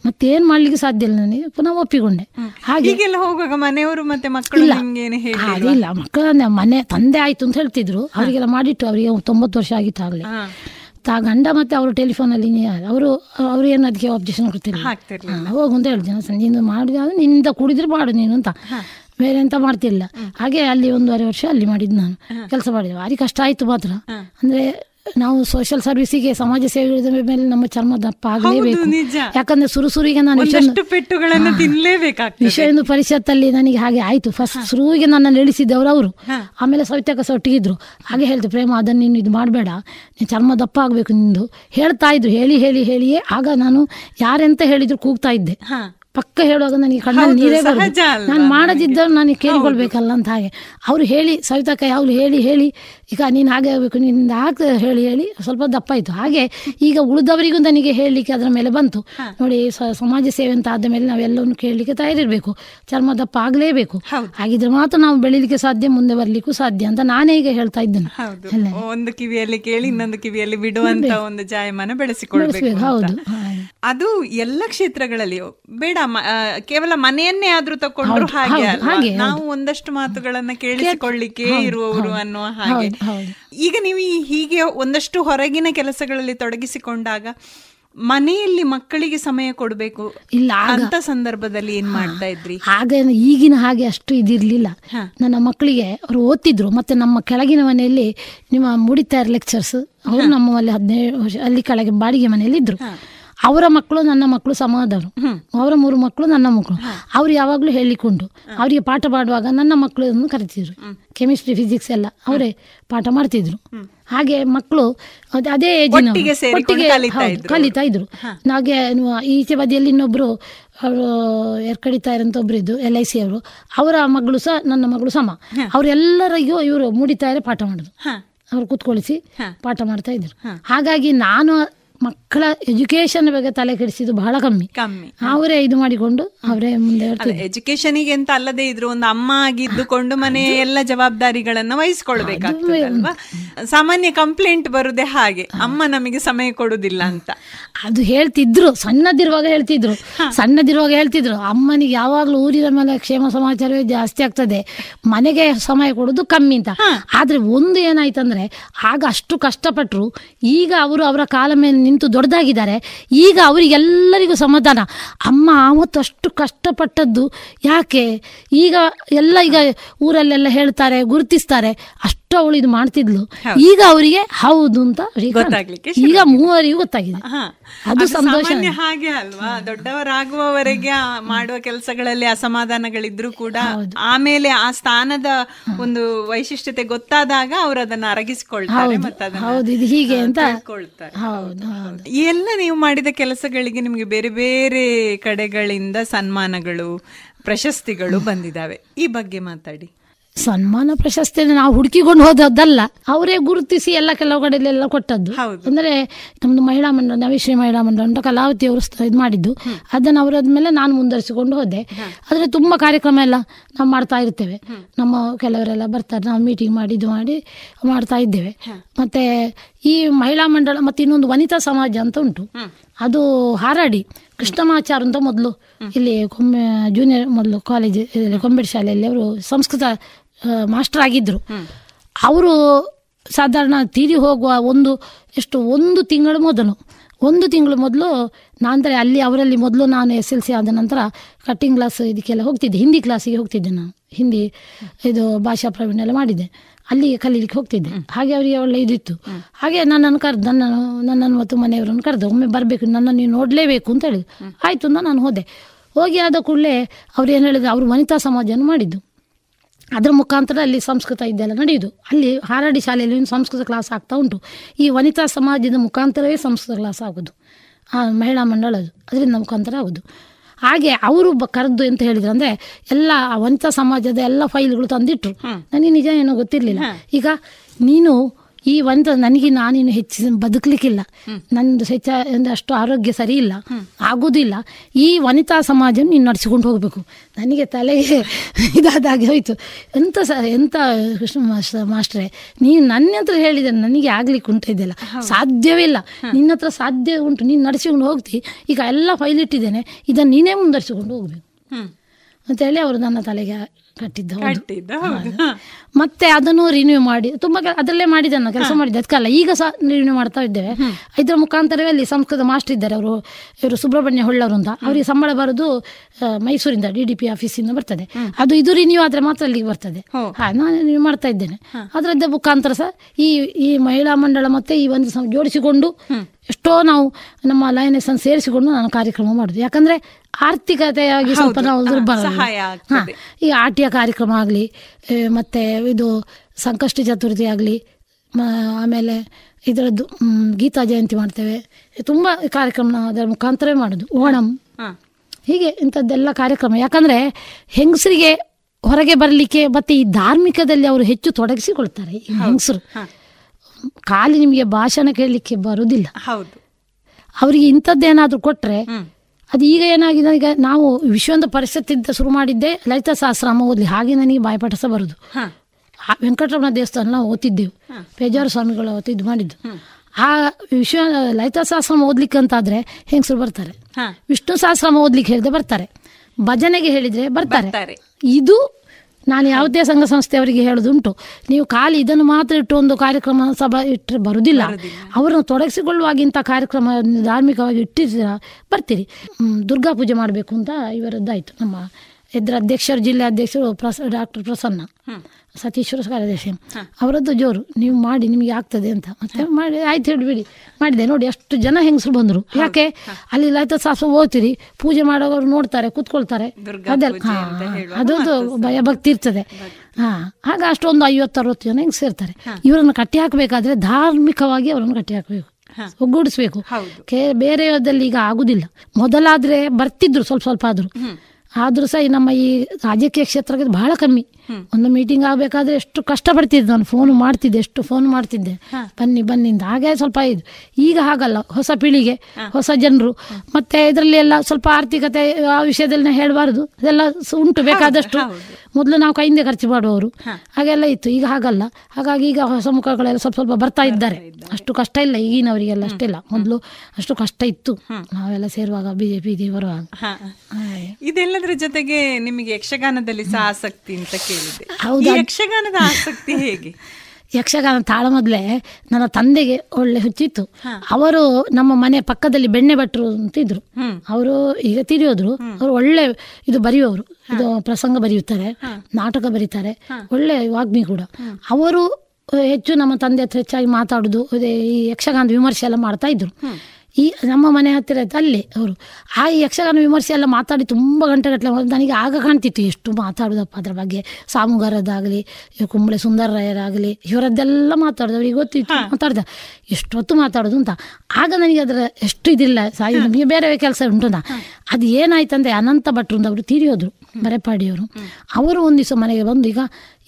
ಮತ್ತೇನ್ ಮಾಡ್ಲಿಕ್ಕೆ ಸಾಧ್ಯ ಇಲ್ಲ ನನಗೆ. ಪುನಃ ಒಪ್ಪಿಕೊಂಡೆ. ಹಾಗೆ ಹೀಗೆಲ್ಲ ಹೋಗುವಾಗ ಮನೆಯವರು ಮತ್ತೆ ಮಕ್ಕಳು ಇಲ್ಲ. ಹೇಳಿ ಅದಿಲ್ಲ ಮಕ್ಕಳನ್ನ ಮನೆ ತಂದೆ ಆಯ್ತು ಅಂತ ಹೇಳ್ತಿದ್ರು. ಅವರಿಗೆಲ್ಲ ಮಾಡಿಟ್ಟು ಅವರಿಗೆ ತೊಂಬತ್ತು ವರ್ಷ ಆಗಿತ್ತು ಆಗ್ಲಿ. ತಾ ಗಂಡ ಮತ್ತೆ ಅವರು ಟೆಲಿಫೋನಲ್ಲಿ ಅವರು ಅವ್ರು ಏನು ಅದಕ್ಕೆ ಆಬ್ಜೆಕ್ಷನ್. ಹಾ, ಹೋಗು ಅಂತ ಹೇಳ್ತೀನಿ ಸರ್ ನೀನು ಮಾಡಿದ ನಿನ್ನಿಂದ ಕುಡಿದ್ರೆ ಮಾಡು ನೀನು ಅಂತ. ಬೇರೆ ಎಂತ ಮಾಡ್ತಿಲ್ಲ. ಹಾಗೆ ಅಲ್ಲಿ ಒಂದೂವರೆ ವರ್ಷ ಅಲ್ಲಿ ಮಾಡಿದ್ದು ನಾನು. ಕೆಲಸ ಮಾಡಿದೆ. ಭಾರಿ ಕಷ್ಟ ಆಯ್ತು ಮಾತ್ರ. ಅಂದ್ರೆ ನಾವು ಸೋಷಿಯಲ್ ಸರ್ವಿಸಿಗೆ ಸಮಾಜ ಸೇವೆ ಮೇಲೆ ನಮ್ಮ ಚರ್ಮ ದಪ್ಪ ಆಗಲೇಬೇಕು. ಯಾಕಂದ್ರೆ ಸುರುಸುರಿಗೆ ನಾನು ಪೆಟ್ಟುಗಳನ್ನು ತಿನ್ಲೇಬೇಕಾಗ್ತದೆ. ವಿಷಯ ಒಂದು ಪರಿಷತ್ತಲ್ಲಿ ನನಗೆ ಹಾಗೆ ಆಯ್ತು. ಫಸ್ಟ್ ಶುರುವಿಗೆ ನನ್ನ ಇಳಿಸಿದ್ದವರು ಅವರು. ಆಮೇಲೆ ಸವಿತಾ ಕಸ ಒಟ್ಟಿಗಿದ್ರು ಹಾಗೆ ಹೇಳ್ತು ಪ್ರೇಮ ಅದನ್ನು ನೀನು ಇದು ಮಾಡಬೇಡ. ನೀನು ಚರ್ಮ ದಪ್ಪ ಆಗಬೇಕು ನಿಂದು. ಹೇಳ್ತಾ ಇದ್ರು. ಹೇಳಿ ಹೇಳಿ ಹೇಳಿಯೇ ಆಗ ನಾನು ಯಾರೆಂತ ಹೇಳಿದ್ರು ಕೂಗ್ತಾ ಇದ್ದೆ. ಪಕ್ಕ ಹೇಳುವಾಗ ನನಗೆ ಕಣ್ಣಲ್ಲಿ ನೀರೇ ಸಹಜ ನಾನು ನಾನು ಮಾಡದಿದ್ದರು ನನಗೆ? ಕೇಳಿಕೊಳ್ಬೇಕಲ್ಲ ಅಂತ ಹಾಗೆ. ಅವರು ಹೇಳಿ ಸವಿತಾಕ ಅವ್ರು ಹೇಳಿ ಹೇಳಿ ಈಗ ನೀನು ಹಾಗೆ ಆಗಬೇಕು ನಿನ್ನಿಂದ ಹಾಗೆ ಹೇಳಿ ಹೇಳಿ ಸ್ವಲ್ಪ ದಪ್ಪ ಆಯ್ತು. ಹಾಗೆ ಈಗ ಉಳಿದವರಿಗೂ ನನಗೆ ಹೇಳಲಿಕ್ಕೆ ಅದರ ಮೇಲೆ ಬಂತು. ನೋಡಿ ಸಮಾಜ ಸೇವೆ ಅಂತ ಆದ ಮೇಲೆ ನಾವೆಲ್ಲವನ್ನು ಕೇಳಲಿಕ್ಕೆ ತಯಾರಿರಬೇಕು. ಚರ್ಮ ದಪ್ಪ ಆಗಲೇಬೇಕು. ಹಾಗಿದ್ರೆ ಮಾತ್ರ ನಾವು ಬೆಳಿಲಿಕ್ಕೆ ಸಾಧ್ಯ ಮುಂದೆ ಬರಲಿಕ್ಕೂ ಸಾಧ್ಯ ಅಂತ ನಾನೇ ಈಗ ಹೇಳ್ತಾ ಇದ್ದೇನೆ. ಒಂದು ಕಿವಿಯಲ್ಲಿ ಕೇಳಿ ಇನ್ನೊಂದು ಕಿವಿಯಲ್ಲಿ ಬಿಡುವಂತ ಒಂದು ಜಾಯಮಾನ ಬೆಳೆಸಿಕೊಳ್ಬೇಕು ಬೆಳೆಸ್ಬೇಕು, ಹೌದು. ಅದು ಎಲ್ಲ ಕ್ಷೇತ್ರಗಳಲ್ಲಿ ಬೇಡ ಕೇವಲ ಮನೆಯನ್ನೇ ಆದ್ರೂ ತಕೊಂಡ್ರು ಹಾಗೆ ಹಾಗೆ, ನಾವು ಒಂದಷ್ಟು ಮಾತುಗಳನ್ನ ಕೇಳಿಸಿಕೊಳ್ಳಿಕ್ಕೆ ಇರುವವರು ಅನ್ನುವ ಹಾಗೆ. ಈಗ ನೀವು ಹೀಗೆ ಒಂದಷ್ಟು ಹೊರಗಿನ ಕೆಲಸಗಳಲ್ಲಿ ತೊಡಗಿಸಿಕೊಂಡಾಗ ಮನೆಯಲ್ಲಿ ಮಕ್ಕಳಿಗೆ ಸಮಯ ಕೊಡಬೇಕು ಇಲ್ಲ, ಅಂತ ಸಂದರ್ಭದಲ್ಲಿ ಏನ್ ಮಾಡ್ತಾ ಇದ್ರಿ? ಹಾಗೆ ಈಗಿನ ಹಾಗೆ ಅಷ್ಟು ಇದಿರ್ಲಿಲ್ಲ. ನನ್ನ ಮಕ್ಕಳಿಗೆ ಅವರು ಓದ್ತಿದ್ರು ಮತ್ತೆ ನಮ್ಮ ಕೆಳಗಿನ ಮನೆಯಲ್ಲಿ ನಿಮ್ಮ ಮುಡಿತಾರ್ ಲೆಕ್ಚರ್ಸ್ ಅವರು ನಮ್ಮಲ್ಲಿ ಹದಿನೇಳು ವರ್ಷ ಅಲ್ಲಿ ಕೆಳಗೆ ಬಾಡಿಗೆ ಮನೆಯಲ್ಲಿ ಇದ್ರು. ಅವರ ಮಕ್ಕಳು ನನ್ನ ಮಕ್ಕಳು ಸಮಾಧಾನ. ಅವರ ಮೂರು ಮಕ್ಕಳು ನನ್ನ ಮಕ್ಕಳು. ಅವ್ರು ಯಾವಾಗಲೂ ಹೇಳಿಕೊಂಡು ಅವರಿಗೆ ಪಾಠ ಮಾಡುವಾಗ ನನ್ನ ಮಕ್ಕಳನ್ನು ಕರಿತಿದ್ರು. ಕೆಮಿಸ್ಟ್ರಿ ಫಿಸಿಕ್ಸ್ ಎಲ್ಲ ಅವರೇ ಪಾಠ ಮಾಡ್ತಿದ್ರು. ಹಾಗೆ ಮಕ್ಕಳು ಅದ್- ಒಟ್ಟಿಗೆ ಕಲಿತಾ ಇದ್ರು. ಹಾಗೆ ಈಚೆ ಬದಿಯಲ್ಲಿ ಇನ್ನೊಬ್ರು ಅವರು ಎರ್ಕಡಿತಾ ಇರೋಂಥ ಒಬ್ರು ಇದ್ದು ಎಲ್ ಐ ಸಿ ಅವರು. ಅವರ ಮಗಳು ಸಹ ನನ್ನ ಮಗಳು ಸಮ. ಅವರೆಲ್ಲರಿಗೂ ಇವರು ಮೂಡಿತಾರೆ ಪಾಠ ಮಾಡಿದ್ರು ಅವ್ರು ಕೂತ್ಕೊಳಿಸಿ ಪಾಠ ಮಾಡ್ತಾ ಇದ್ರು. ಹಾಗಾಗಿ ನಾನು ಮಕ್ಕಳ ಎಜುಕೇಶನ್ ಬಗ್ಗೆ ತಲೆ ಕೆಡಿಸಿದ್ದು ಬಹಳ ಕಮ್ಮಿ. ಕಮ್ಮಿ. ಅವರೇ ಇದು ಮಾಡಿಕೊಂಡು ಅವರೇ ಮುಂದೆ ಎಜುಕೇಶನ್ಗೆ ಅಂತ ಅಲ್ಲದೆ ಇದ್ರು ಒಂದು ಅಮ್ಮ ಆಗಿದ್ದುಕೊಂಡು ಮನೆ ಎಲ್ಲ ಜವಾಬ್ದಾರಿಗಳನ್ನ ವಹಿಸ್ಕೊಳ್ಬೇಕಾಗ್ತದೆ ಸಾಮಾನ್ಯ ಕಂಪ್ಲೇಂಟ್ ಬರುದೆ ಹಾಗೆ. ಅಮ್ಮ ನಮಗೆ ಸಮಯ ಕೊಡುದಿಲ್ಲ ಅಂತ. ಅದು ಹೇಳ್ತಿದ್ರು ಸಣ್ಣದಿರುವಾಗ ಹೇಳ್ತಿದ್ರು. ಸಣ್ಣದಿರುವಾಗ ಹೇಳ್ತಿದ್ರು ಅಮ್ಮನಿಗೆ ಯಾವಾಗ್ಲೂ ಊರಿನ ಮೇಲೆ ಕ್ಷೇಮ ಸಮಾಚಾರವೇ ಜಾಸ್ತಿ ಆಗ್ತದೆ ಮನೆಗೆ ಸಮಯ ಕೊಡೋದು ಕಮ್ಮಿ ಅಂತ. ಆದ್ರೆ ಒಂದು ಏನಾಯ್ತಂದ್ರೆ ಆಗ ಅಷ್ಟು ಕಷ್ಟಪಟ್ರು ಈಗ ಅವರು ಅವರ ಕಾಲ ಮೇಲೆ ನಿಂತು ದೊಡ್ಡದಾಗಿದ್ದಾರೆ. ಈಗ ಅವರಿಗೆಲ್ಲರಿಗೂ ಸಮಾಧಾನ. ಅಮ್ಮ ಆವತ್ತು ಅಷ್ಟು ಕಷ್ಟಪಟ್ಟದ್ದು ಯಾಕೆ? ಈಗ ಎಲ್ಲ ಈಗ ಊರಲ್ಲೆಲ್ಲ ಹೇಳ್ತಾರೆ, ಗುರುತಿಸ್ತಾರೆ. ಅಷ್ಟು ಅವಳು ಇದು ಮಾಡ್ತಿದ್ಲು. ಈಗ ಅವರಿಗೆ ಹೌದು ಅಂತ ಗೊತ್ತಾಗ್ಲಿಕ್ಕೆ ಈಗ ಮೂವರಿಗೂ ಗೊತ್ತಾಗಿದೆ. ಅದು ಸಂತೋಷ. ಹಾಗೆ ಅಲ್ವಾ? ದೊಡ್ಡವರಾಗುವವರೆಗೆ ಮಾಡುವ ಕೆಲಸಗಳಲ್ಲಿ ಅಸಮಾಧಾನಗಳಿದ್ರು ಕೂಡ ಆಮೇಲೆ ಆ ಸ್ಥಾನದ ಒಂದು ವೈಶಿಷ್ಟ್ಯತೆ ಗೊತ್ತಾದಾಗ ಅವರು ಅದನ್ನ ಅರಗಿಸಿಕೊಳ್ತಾರೆ ಹೌದು. ಇದು ಹೀಗೆ ಅಂತ ಎಲ್ಲ ನೀವು ಮಾಡಿದ ಕೆಲಸಗಳಿಗೆ ನಿಮಗೆ ಬೇರೆ ಬೇರೆ ಕಡೆಗಳಿಂದ ಸನ್ಮಾನಗಳು ಪ್ರಶಸ್ತಿಗಳು ಬಂದಿದ್ದಾವೆ ಈ ಬಗ್ಗೆ ಮಾತಾಡಿ. ಸನ್ಮಾನ ಪ್ರಶಸ್ತಿ ನಾವು ಹುಡುಕಿಕೊಂಡು ಹೋದದ್ದಲ್ಲ ಅವರೇ ಗುರುತಿಸಿ ಎಲ್ಲ ಕೆಲವು ಕಡೆಯಲ್ಲೆಲ್ಲ ಕೊಟ್ಟದ್ದು. ಅಂದ್ರೆ ನಮ್ದು ಮಹಿಳಾ ಮಂಡಳ ನವಿಶ್ರೀ ಮಹಿಳಾ ಮಂಡಳ ಅಂತ ಕಲಾವತಿ ಅವರು ಇದು ಮಾಡಿದ್ದು. ಅದನ್ನು ಅವರಾದ್ಮೇಲೆ ನಾನು ಮುಂದುವರಿಸಿಕೊಂಡು ಹೋದೆ. ಆದರೆ ತುಂಬಾ ಕಾರ್ಯಕ್ರಮ ಎಲ್ಲ ನಾವು ಮಾಡ್ತಾ ಇರ್ತೇವೆ. ನಮ್ಮ ಕೆಲವರೆಲ್ಲ ಬರ್ತಾರೆ ನಾವು ಮೀಟಿಂಗ್ ಮಾಡಿ ಇದು ಮಾಡಿ ಮಾಡ್ತಾ ಇದ್ದೇವೆ. ಮತ್ತೆ ಈ ಮಹಿಳಾ ಮಂಡಳ ಮತ್ತೆ ಇನ್ನೊಂದು ವನಿತಾ ಸಮಾಜ ಅಂತ ಉಂಟು. ಅದು ಹಾರಾಡಿ ಕೃಷ್ಣಮಾಚಾರ ಅಂತ ಮೊದಲು. ಇಲ್ಲಿ ಕೊಮ್ಮೆ ಜೂನಿಯರ್ ಮೊದಲು ಕಾಲೇಜ್ ಕೊಂಬೆಡ್ ಶಾಲೆಯಲ್ಲಿ ಅವರು ಸಂಸ್ಕೃತ ಮಾಸ್ಟರ್ ಆಗಿದ್ದರು ಅವರು ಸಾಧಾರಣ ತೀರಿ ಹೋಗುವ ಒಂದು ಎಷ್ಟು ಒಂದು ತಿಂಗಳು ಮೊದಲು ಒಂದು ತಿಂಗಳು ಮೊದಲು ನಾನಂದರೆ ಅಲ್ಲಿ ಅವರಲ್ಲಿ ಮೊದಲು ನಾನು ಎಸ್ ಎಲ್ ಸಿ ಆದ ನಂತರ ಕಟ್ಟಿಂಗ್ ಕ್ಲಾಸ್ ಇದಕ್ಕೆಲ್ಲ ಹೋಗ್ತಿದ್ದೆ. ಹಿಂದಿ ಕ್ಲಾಸಿಗೆ ಹೋಗ್ತಿದ್ದೆ ನಾನು. ಹಿಂದಿ ಇದು ಭಾಷಾ ಪ್ರವೀಣ ಎಲ್ಲ ಮಾಡಿದ್ದೆ. ಅಲ್ಲಿ ಕಲೀಲಿಕ್ಕೆ ಹೋಗ್ತಿದ್ದೆ. ಹಾಗೆ ಅವರಿಗೆ ಒಳ್ಳೆ ಇದಿತ್ತು ಹಾಗೆ ನನ್ನನ್ನು ಕರೆದು ನನ್ನನ್ನು ನನ್ನನ್ನು ಮತ್ತು ಮನೆಯವರನ್ನು ಕರೆದು ಒಮ್ಮೆ ಬರಬೇಕು ನನ್ನನ್ನು ನೀವು ನೋಡಲೇಬೇಕು ಅಂತ ಹೇಳಿದ್ರು ಆಯಿತು ಅಂತ ನಾನು ಹೋದೆ. ಹೋಗಿ ಆದ ಕೂಡಲೇ ಅವ್ರು ಏನು ಹೇಳಿದ್ರು ಅವರು ವನಿತಾ ಸಮಾಜವನ್ನು ಮಾಡಿದ್ದು. ಅದರ ಮುಖಾಂತರ ಅಲ್ಲಿ ಸಂಸ್ಕೃತ ಇದೆಲ್ಲ ನಡೆಯುದು. ಅಲ್ಲಿ ಹಾರಾಡಿ ಶಾಲೆಯಲ್ಲಿ ಸಂಸ್ಕೃತ ಕ್ಲಾಸ್ ಆಗ್ತಾ ಉಂಟು. ಈ ವನಿತಾ ಸಮಾಜದ ಮುಖಾಂತರವೇ ಸಂಸ್ಕೃತ ಕ್ಲಾಸ್ ಆಗೋದು. ಆ ಮಹಿಳಾ ಮಂಡಳದು ಅದರಿಂದ ಮುಖಾಂತರ ಆಗೋದು. ಹಾಗೆ ಅವರು ಬ ಕರೆದು ಅಂತ ಹೇಳಿದ್ರು ಅಂದ್ರೆ ಎಲ್ಲ ಆ ವನಿತಾ ಸಮಾಜದ ಎಲ್ಲ ಫೈಲ್ಗಳು ತಂದಿಟ್ರು ನನಗೆ ನಿಜ ಏನೋ ಗೊತ್ತಿರಲಿಲ್ಲ. ಈಗ ನೀನು ಈ ಒಂದು ನನಗೆ ನಾನಿನ್ನು ಹೆಚ್ಚು ಬದುಕಲಿಕ್ಕಿಲ್ಲ. ನಂದು ಹೆಚ್ಚ ಅಷ್ಟು ಆರೋಗ್ಯ ಸರಿ ಇಲ್ಲ. ಆಗೋದಿಲ್ಲ. ಈ ವನಿತಾ ಸಮಾಜ ನೀನು ನಡೆಸಿಕೊಂಡು ಹೋಗಬೇಕು. ನನಗೆ ತಲೆಗೆ ಇದಾದಾಗೆ ಹೋಯ್ತು. ಎಂತ ಸ ಎಂತ ಕೃಷ್ಣ ಮಾಸ್ಟರ್ ಮಾಸ್ಟ್ರೆ ನೀನು ನನ್ನ ಹತ್ರ ಹೇಳಿದೆ ನನಗೆ ಆಗ್ಲಿಕ್ಕೆ ಉಂಟು ಇದೆಲ್ಲ. ಸಾಧ್ಯವಿಲ್ಲ ನಿನ್ನ ಹತ್ರ ಸಾಧ್ಯ ಉಂಟು. ನೀನು ನಡೆಸಿಕೊಂಡು ಹೋಗ್ತಿ. ಈಗ ಎಲ್ಲ ಫೈಲ್ ಇಟ್ಟಿದ್ದೇನೆ. ಇದನ್ನು ನೀನೇ ಮುಂದರ್ಸಿಕೊಂಡು ಹೋಗ್ಬೇಕು. ಅಂತೇಳಿ ಅವರು ನನ್ನ ತಲೆಗೆ ಕಟ್ಟಿದ್ದ. ಮತ್ತೆ ಅದನ್ನು ರಿನ್ಯೂ ಮಾಡಿ ತುಂಬಾ ಅದರಲ್ಲೇ ಮಾಡಿದ್ದೆ ನಾನು ಕೆಲಸ ಮಾಡಿದ್ದೆ ಅದಕ್ಕಲ್ಲ ಈಗ ಸಹ ರಿನ್ಯೂ ಮಾಡ್ತಾ ಇದ್ದೇವೆ. ಇದರ ಮುಖಾಂತರವೇ ಅಲ್ಲಿ ಸಂಸ್ಕೃತ ಮಾಸ್ಟರ್ ಇದ್ದಾರೆ ಅವರು. ಇವರು ಸುಬ್ರಹ್ಮಣ್ಯ ಹೊಳ್ಳವರು ಅಂತ. ಅವರಿಗೆ ಸಂಬಳ ಬರೋದು ಮೈಸೂರಿಂದ ಡಿ ಡಿ ಪಿ ಆಫೀಸಿಂದ ಬರ್ತದೆ. ಅದು ಇದು ರಿನ್ಯೂ ಆದ್ರೆ ಮಾತ್ರ ಅಲ್ಲಿಗೆ ಬರ್ತದೆ. ಹಾ. ನಾನು ರಿನ್ಯೂ ಮಾಡ್ತಾ ಇದ್ದೇನೆ. ಅದರದ್ದೇ ಮುಖಾಂತರ ಸಹ ಈ ಈ ಮಹಿಳಾ ಮಂಡಳ ಮತ್ತೆ ಈ ಒಂದು ಜೋಡಿಸಿಕೊಂಡು ಎಷ್ಟೋ ನಾವು ನಮ್ಮ ಲಯನೆಸ್ ಅನ್ನು ಸೇರಿಸಿಕೊಂಡು ನಾನು ಕಾರ್ಯಕ್ರಮ ಮಾಡುದು. ಯಾಕಂದ್ರೆ ಆರ್ಥಿಕತೆಯಾಗಿ ಸ್ವಲ್ಪ. ನಾವು ಸಹಾಯ ಈ ಆಟಿಯ ಕಾರ್ಯಕ್ರಮ ಆಗಲಿ ಮತ್ತೆ ಇದು ಸಂಕಷ್ಟ ಚತುರ್ಥಿ ಆಗಲಿ ಆಮೇಲೆ ಇದರದ್ದು ಗೀತಾ ಜಯಂತಿ ಮಾಡ್ತೇವೆ. ತುಂಬ ಕಾರ್ಯಕ್ರಮ ಅದರ ಮುಖಾಂತರವೇ ಮಾಡೋದು. ಓಣಂ. ಹೀಗೆ ಇಂಥದ್ದೆಲ್ಲ ಕಾರ್ಯಕ್ರಮ. ಯಾಕಂದ್ರೆ ಹೆಂಗಸರಿಗೆ ಹೊರಗೆ ಬರಲಿಕ್ಕೆ ಮತ್ತೆ ಈ ಧಾರ್ಮಿಕದಲ್ಲಿ ಅವರು ಹೆಚ್ಚು ತೊಡಗಿಸಿಕೊಳ್ತಾರೆ ಈ ಹೆಂಗಸರು. ಖಾಲಿ ನಿಮಗೆ ಭಾಷಣ ಕೇಳಲಿಕ್ಕೆ ಬರುವುದಿಲ್ಲ ಹೌದು. ಅವರಿಗೆ ಇಂಥದ್ದೇನಾದ್ರೂ ಕೊಟ್ರೆ ಅದು ಈಗ ಏನಾಗಿದೆ? ಈಗ ನಾವು ವಿಶ್ವದ ಪರಿಷತ್ತಿಂದ ಶುರು ಮಾಡಿದ್ದೆ ಲಲಿತಾ ಸಹಸ್ರಾಮ ಓದ್ಲಿ. ಹಾಗೆ ನನಗೆ ಬಾಯ್ಪಾಠ ಸಹ ಬರುದು ಆ ವೆಂಕಟರಮಣ ದೇವಸ್ಥಾನ ನಾವು ಓದ್ತಿದ್ದೆವು ಪೇಜಾರ ಸ್ವಾಮಿಗಳು ಇದು ಮಾಡಿದ್ದು. ಆ ವಿಶ್ವ ಲಲಿತ ಸಹಸ್ರಾಮ ಓದ್ಲಿಕ್ಕೆ ಅಂತಾದ್ರೆ ಹೆಂಗಸರು ಬರ್ತಾರೆ? ವಿಷ್ಣು ಸಹಸ್ರಾಮ ಓದ್ಲಿಕ್ಕೆ ಹೇಳಿದ್ರೆ ಬರ್ತಾರೆ. ಭಜನೆಗೆ ಹೇಳಿದ್ರೆ ಬರ್ತಾರೆ. ಇದು ನಾನು ಯಾವುದೇ ಸಂಘ ಸಂಸ್ಥೆಯವರಿಗೆ ಹೇಳೋದುಂಟು. ನೀವು ಖಾಲಿ ಇದನ್ನು ಮಾತ್ರ ಇಟ್ಟು ಒಂದು ಕಾರ್ಯಕ್ರಮ ಸಭಾ ಇಟ್ಟರೆ ಬರುವುದಿಲ್ಲ ಅವರನ್ನು ತೊಡಗಿಸಿಕೊಳ್ಳುವಾಗ ಇಂಥ ಕಾರ್ಯಕ್ರಮ ಧಾರ್ಮಿಕವಾಗಿ ಇಟ್ಟಿರ್ತೀರ ಬರ್ತೀರಿ. ದುರ್ಗಾ ಪೂಜೆ ಮಾಡಬೇಕು ಅಂತ ಇವರದ್ದಾಯಿತು ನಮ್ಮ ಇದರ ಅಧ್ಯಕ್ಷರು ಜಿಲ್ಲೆ ಅಧ್ಯಕ್ಷರು ಪ್ರಸ ಡಾಕ್ಟರ್ ಪ್ರಸನ್ನ. ಸತೀಶ್ವರ ಕಾರ್ಯದರ್ಶಿ ಅವರದ್ದು ಜೋರು ನೀವು ಮಾಡಿ ನಿಮಗೆ ಆಗ್ತದೆ ಅಂತ. ಮತ್ತೆ ಮಾಡಿ ಆಯ್ತು ಹೇಳಿಬಿಡಿ ಮಾಡಿದೆ ನೋಡಿ ಎಷ್ಟು ಜನ ಹೆಂಗಸರು ಬಂದರು. ಯಾಕೆ? ಅಲ್ಲಿ ಲಲಿತ ಸಾಸು ಓದ್ತೀರಿ ಪೂಜೆ ಮಾಡೋರು ನೋಡ್ತಾರೆ ಕೂತ್ಕೊಳ್ತಾರೆ. ಅದೆಲ್ಲ ಹಾ ಅದೊಂದು ಭಯ ಭಕ್ತಿ ಇರ್ತದೆ. ಹಾ ಹಾಗೆ ಅಷ್ಟೊಂದು ಐವತ್ತು ಅರವತ್ತು ಜನ ಹೆಂಗ್ ಸೇರ್ತಾರೆ ಇವರನ್ನು ಕಟ್ಟಿ ಹಾಕಬೇಕಾದ್ರೆ ಧಾರ್ಮಿಕವಾಗಿ ಅವರನ್ನು ಕಟ್ಟಿ ಹಾಕಬೇಕು. ಒಗ್ಗೂಡಿಸ್ಬೇಕು. ಕೇ ಬೇರೆಯದಲ್ಲಿ ಈಗ ಆಗುದಿಲ್ಲ. ಮೊದಲಾದ್ರೆ ಬರ್ತಿದ್ರು ಸ್ವಲ್ಪ ಸ್ವಲ್ಪ ಆದ್ರು. ಆದ್ರೂ ಸಹ ಈ ನಮ್ಮ ಈ ರಾಜಕೀಯ ಕ್ಷೇತ್ರಕ್ಕೆ ಬಹಳ ಕಮ್ಮಿ. ಒಂದು ಮೀಟಿಂಗ್ ಆಗಬೇಕಾದ್ರೆ ಎಷ್ಟು ಕಷ್ಟಪಡ್ತಿದ್ದೆ ನಾನು ಫೋನ್ ಮಾಡ್ತಿದ್ದೆ ಎಷ್ಟು ಫೋನ್ ಮಾಡ್ತಿದ್ದೆ. ಬನ್ನಿ ಬನ್ನಿ ಅಂತ. ಹಾಗೆ ಸ್ವಲ್ಪ ಇದು. ಈಗ ಹಾಗಲ್ಲ ಹೊಸ ಪೀಳಿಗೆ ಹೊಸ ಜನರು. ಮತ್ತೆ ಇದರಲ್ಲಿ ಎಲ್ಲ ಸ್ವಲ್ಪ ಆರ್ಥಿಕತೆ ಆ ವಿಷಯದಲ್ಲಿ ಹೇಳಬಾರ್ದು. ಅದೆಲ್ಲ ಉಂಟು ಬೇಕಾದಷ್ಟು. ಮೊದಲು ನಾವು ಕೈಯಿಂದ ಖರ್ಚು ಮಾಡುವವರು. ಹಾಗೆಲ್ಲ ಇತ್ತು. ಈಗ ಹಾಗಲ್ಲ. ಹಾಗಾಗಿ ಈಗ ಹೊಸ ಮುಖಗಳೆಲ್ಲ ಸ್ವಲ್ಪ ಸ್ವಲ್ಪ ಬರ್ತಾ ಇದ್ದಾರೆ. ಅಷ್ಟು ಕಷ್ಟ ಇಲ್ಲ. ಈಗಿನವರಿಗೆಲ್ಲ ಅಷ್ಟಿಲ್ಲ ಮೊದಲು ಅಷ್ಟು ಕಷ್ಟ ಇತ್ತು. ನಾವೆಲ್ಲ ಸೇರುವಾಗ ಬಿಜೆಪಿ ಬರುವಾಗ ಇದೆಲ್ಲದರ ಜೊತೆಗೆ ನಿಮಗೆ ಯಕ್ಷಗಾನದಲ್ಲಿ ಸಹ ಆಸಕ್ತಿ ಅಂತ ಕೇಳಿದೆ ಹೌದು ಈ ಯಕ್ಷಗಾನದ ಆಸಕ್ತಿ ಹೇಗೆ? ಯಕ್ಷಗಾನ ತಾಳಮದ್ಲೆ ನನ್ನ ತಂದೆಗೆ ಒಳ್ಳೆ ಹುಚ್ಚಿತ್ತು. ಅವರು ನಮ್ಮ ಮನೆ ಪಕ್ಕದಲ್ಲಿ ಬೆಣ್ಣೆ ಭಟ್ರು ಅಂತಿದ್ರು. ಅವರು ಈಗ ತಿರಿಯೋದ್ರು ಅವರು ಒಳ್ಳೆ ಇದು ಬರೆಯುವವರು. ಇದು ಪ್ರಸಂಗ ಬರೆಯುತ್ತಾರೆ ನಾಟಕ ಬರೀತಾರೆ. ಒಳ್ಳೆ ವಾಗ್ಮಿ ಕೂಡ. ಅವರು ಹೆಚ್ಚು ನಮ್ಮ ತಂದೆ ಹತ್ರ ಹೆಚ್ಚಾಗಿ ಮಾತಾಡೋದು ಅದೇ ಈ ಯಕ್ಷಗಾನದ ವಿಮರ್ಶೆ ಎಲ್ಲ ಮಾಡ್ತಾ ಇದ್ರು. ಈ ನಮ್ಮ ಮನೆ ಹತ್ತಿರ ಅಲ್ಲೇ ಅವರು. ಆ ಯಕ್ಷಗಾನ ವಿಮರ್ಶೆ ಎಲ್ಲ ಮಾತಾಡಿ ತುಂಬ ಗಂಟೆಗಟ್ಟಲೆ ನನಗೆ ಆಗ ಕಾಣ್ತಿತ್ತು ಎಷ್ಟು ಮಾತಾಡೋದಪ್ಪ ಅದ್ರ ಬಗ್ಗೆ. ಸಾಮುಗಾರದಾಗಲಿ ಕುಂಬಳೆ ಸುಂದರರಾಯರಾಗಲಿ ಇವರದ್ದೆಲ್ಲ ಮಾತಾಡೋದು ಅವ್ರಿಗೆ ಗೊತ್ತಿತ್ತು. ಮಾತಾಡ್ದ. ಎಷ್ಟೊತ್ತು ಮಾತಾಡೋದು ಅಂತ. ಆಗ ನನಗೆ ಅದರ ಎಷ್ಟು ಇದಿಲ್ಲ. ಸಾಯಿ ನಮಗೆ ಬೇರೆ ಕೆಲಸ ಉಂಟು ಅಂತ. ಅದು ಏನಾಯ್ತಂದ್ರೆ ಅನಂತ ಭಟ್ರು ಅಂತ ಅವರು ತೀರಿಯೋದ್ರು. ಬರೆಪಾಡಿಯವರು. ಅವರು ಒಂದು ದಿವಸ ಮನೆಗೆ ಬಂದು ಈಗ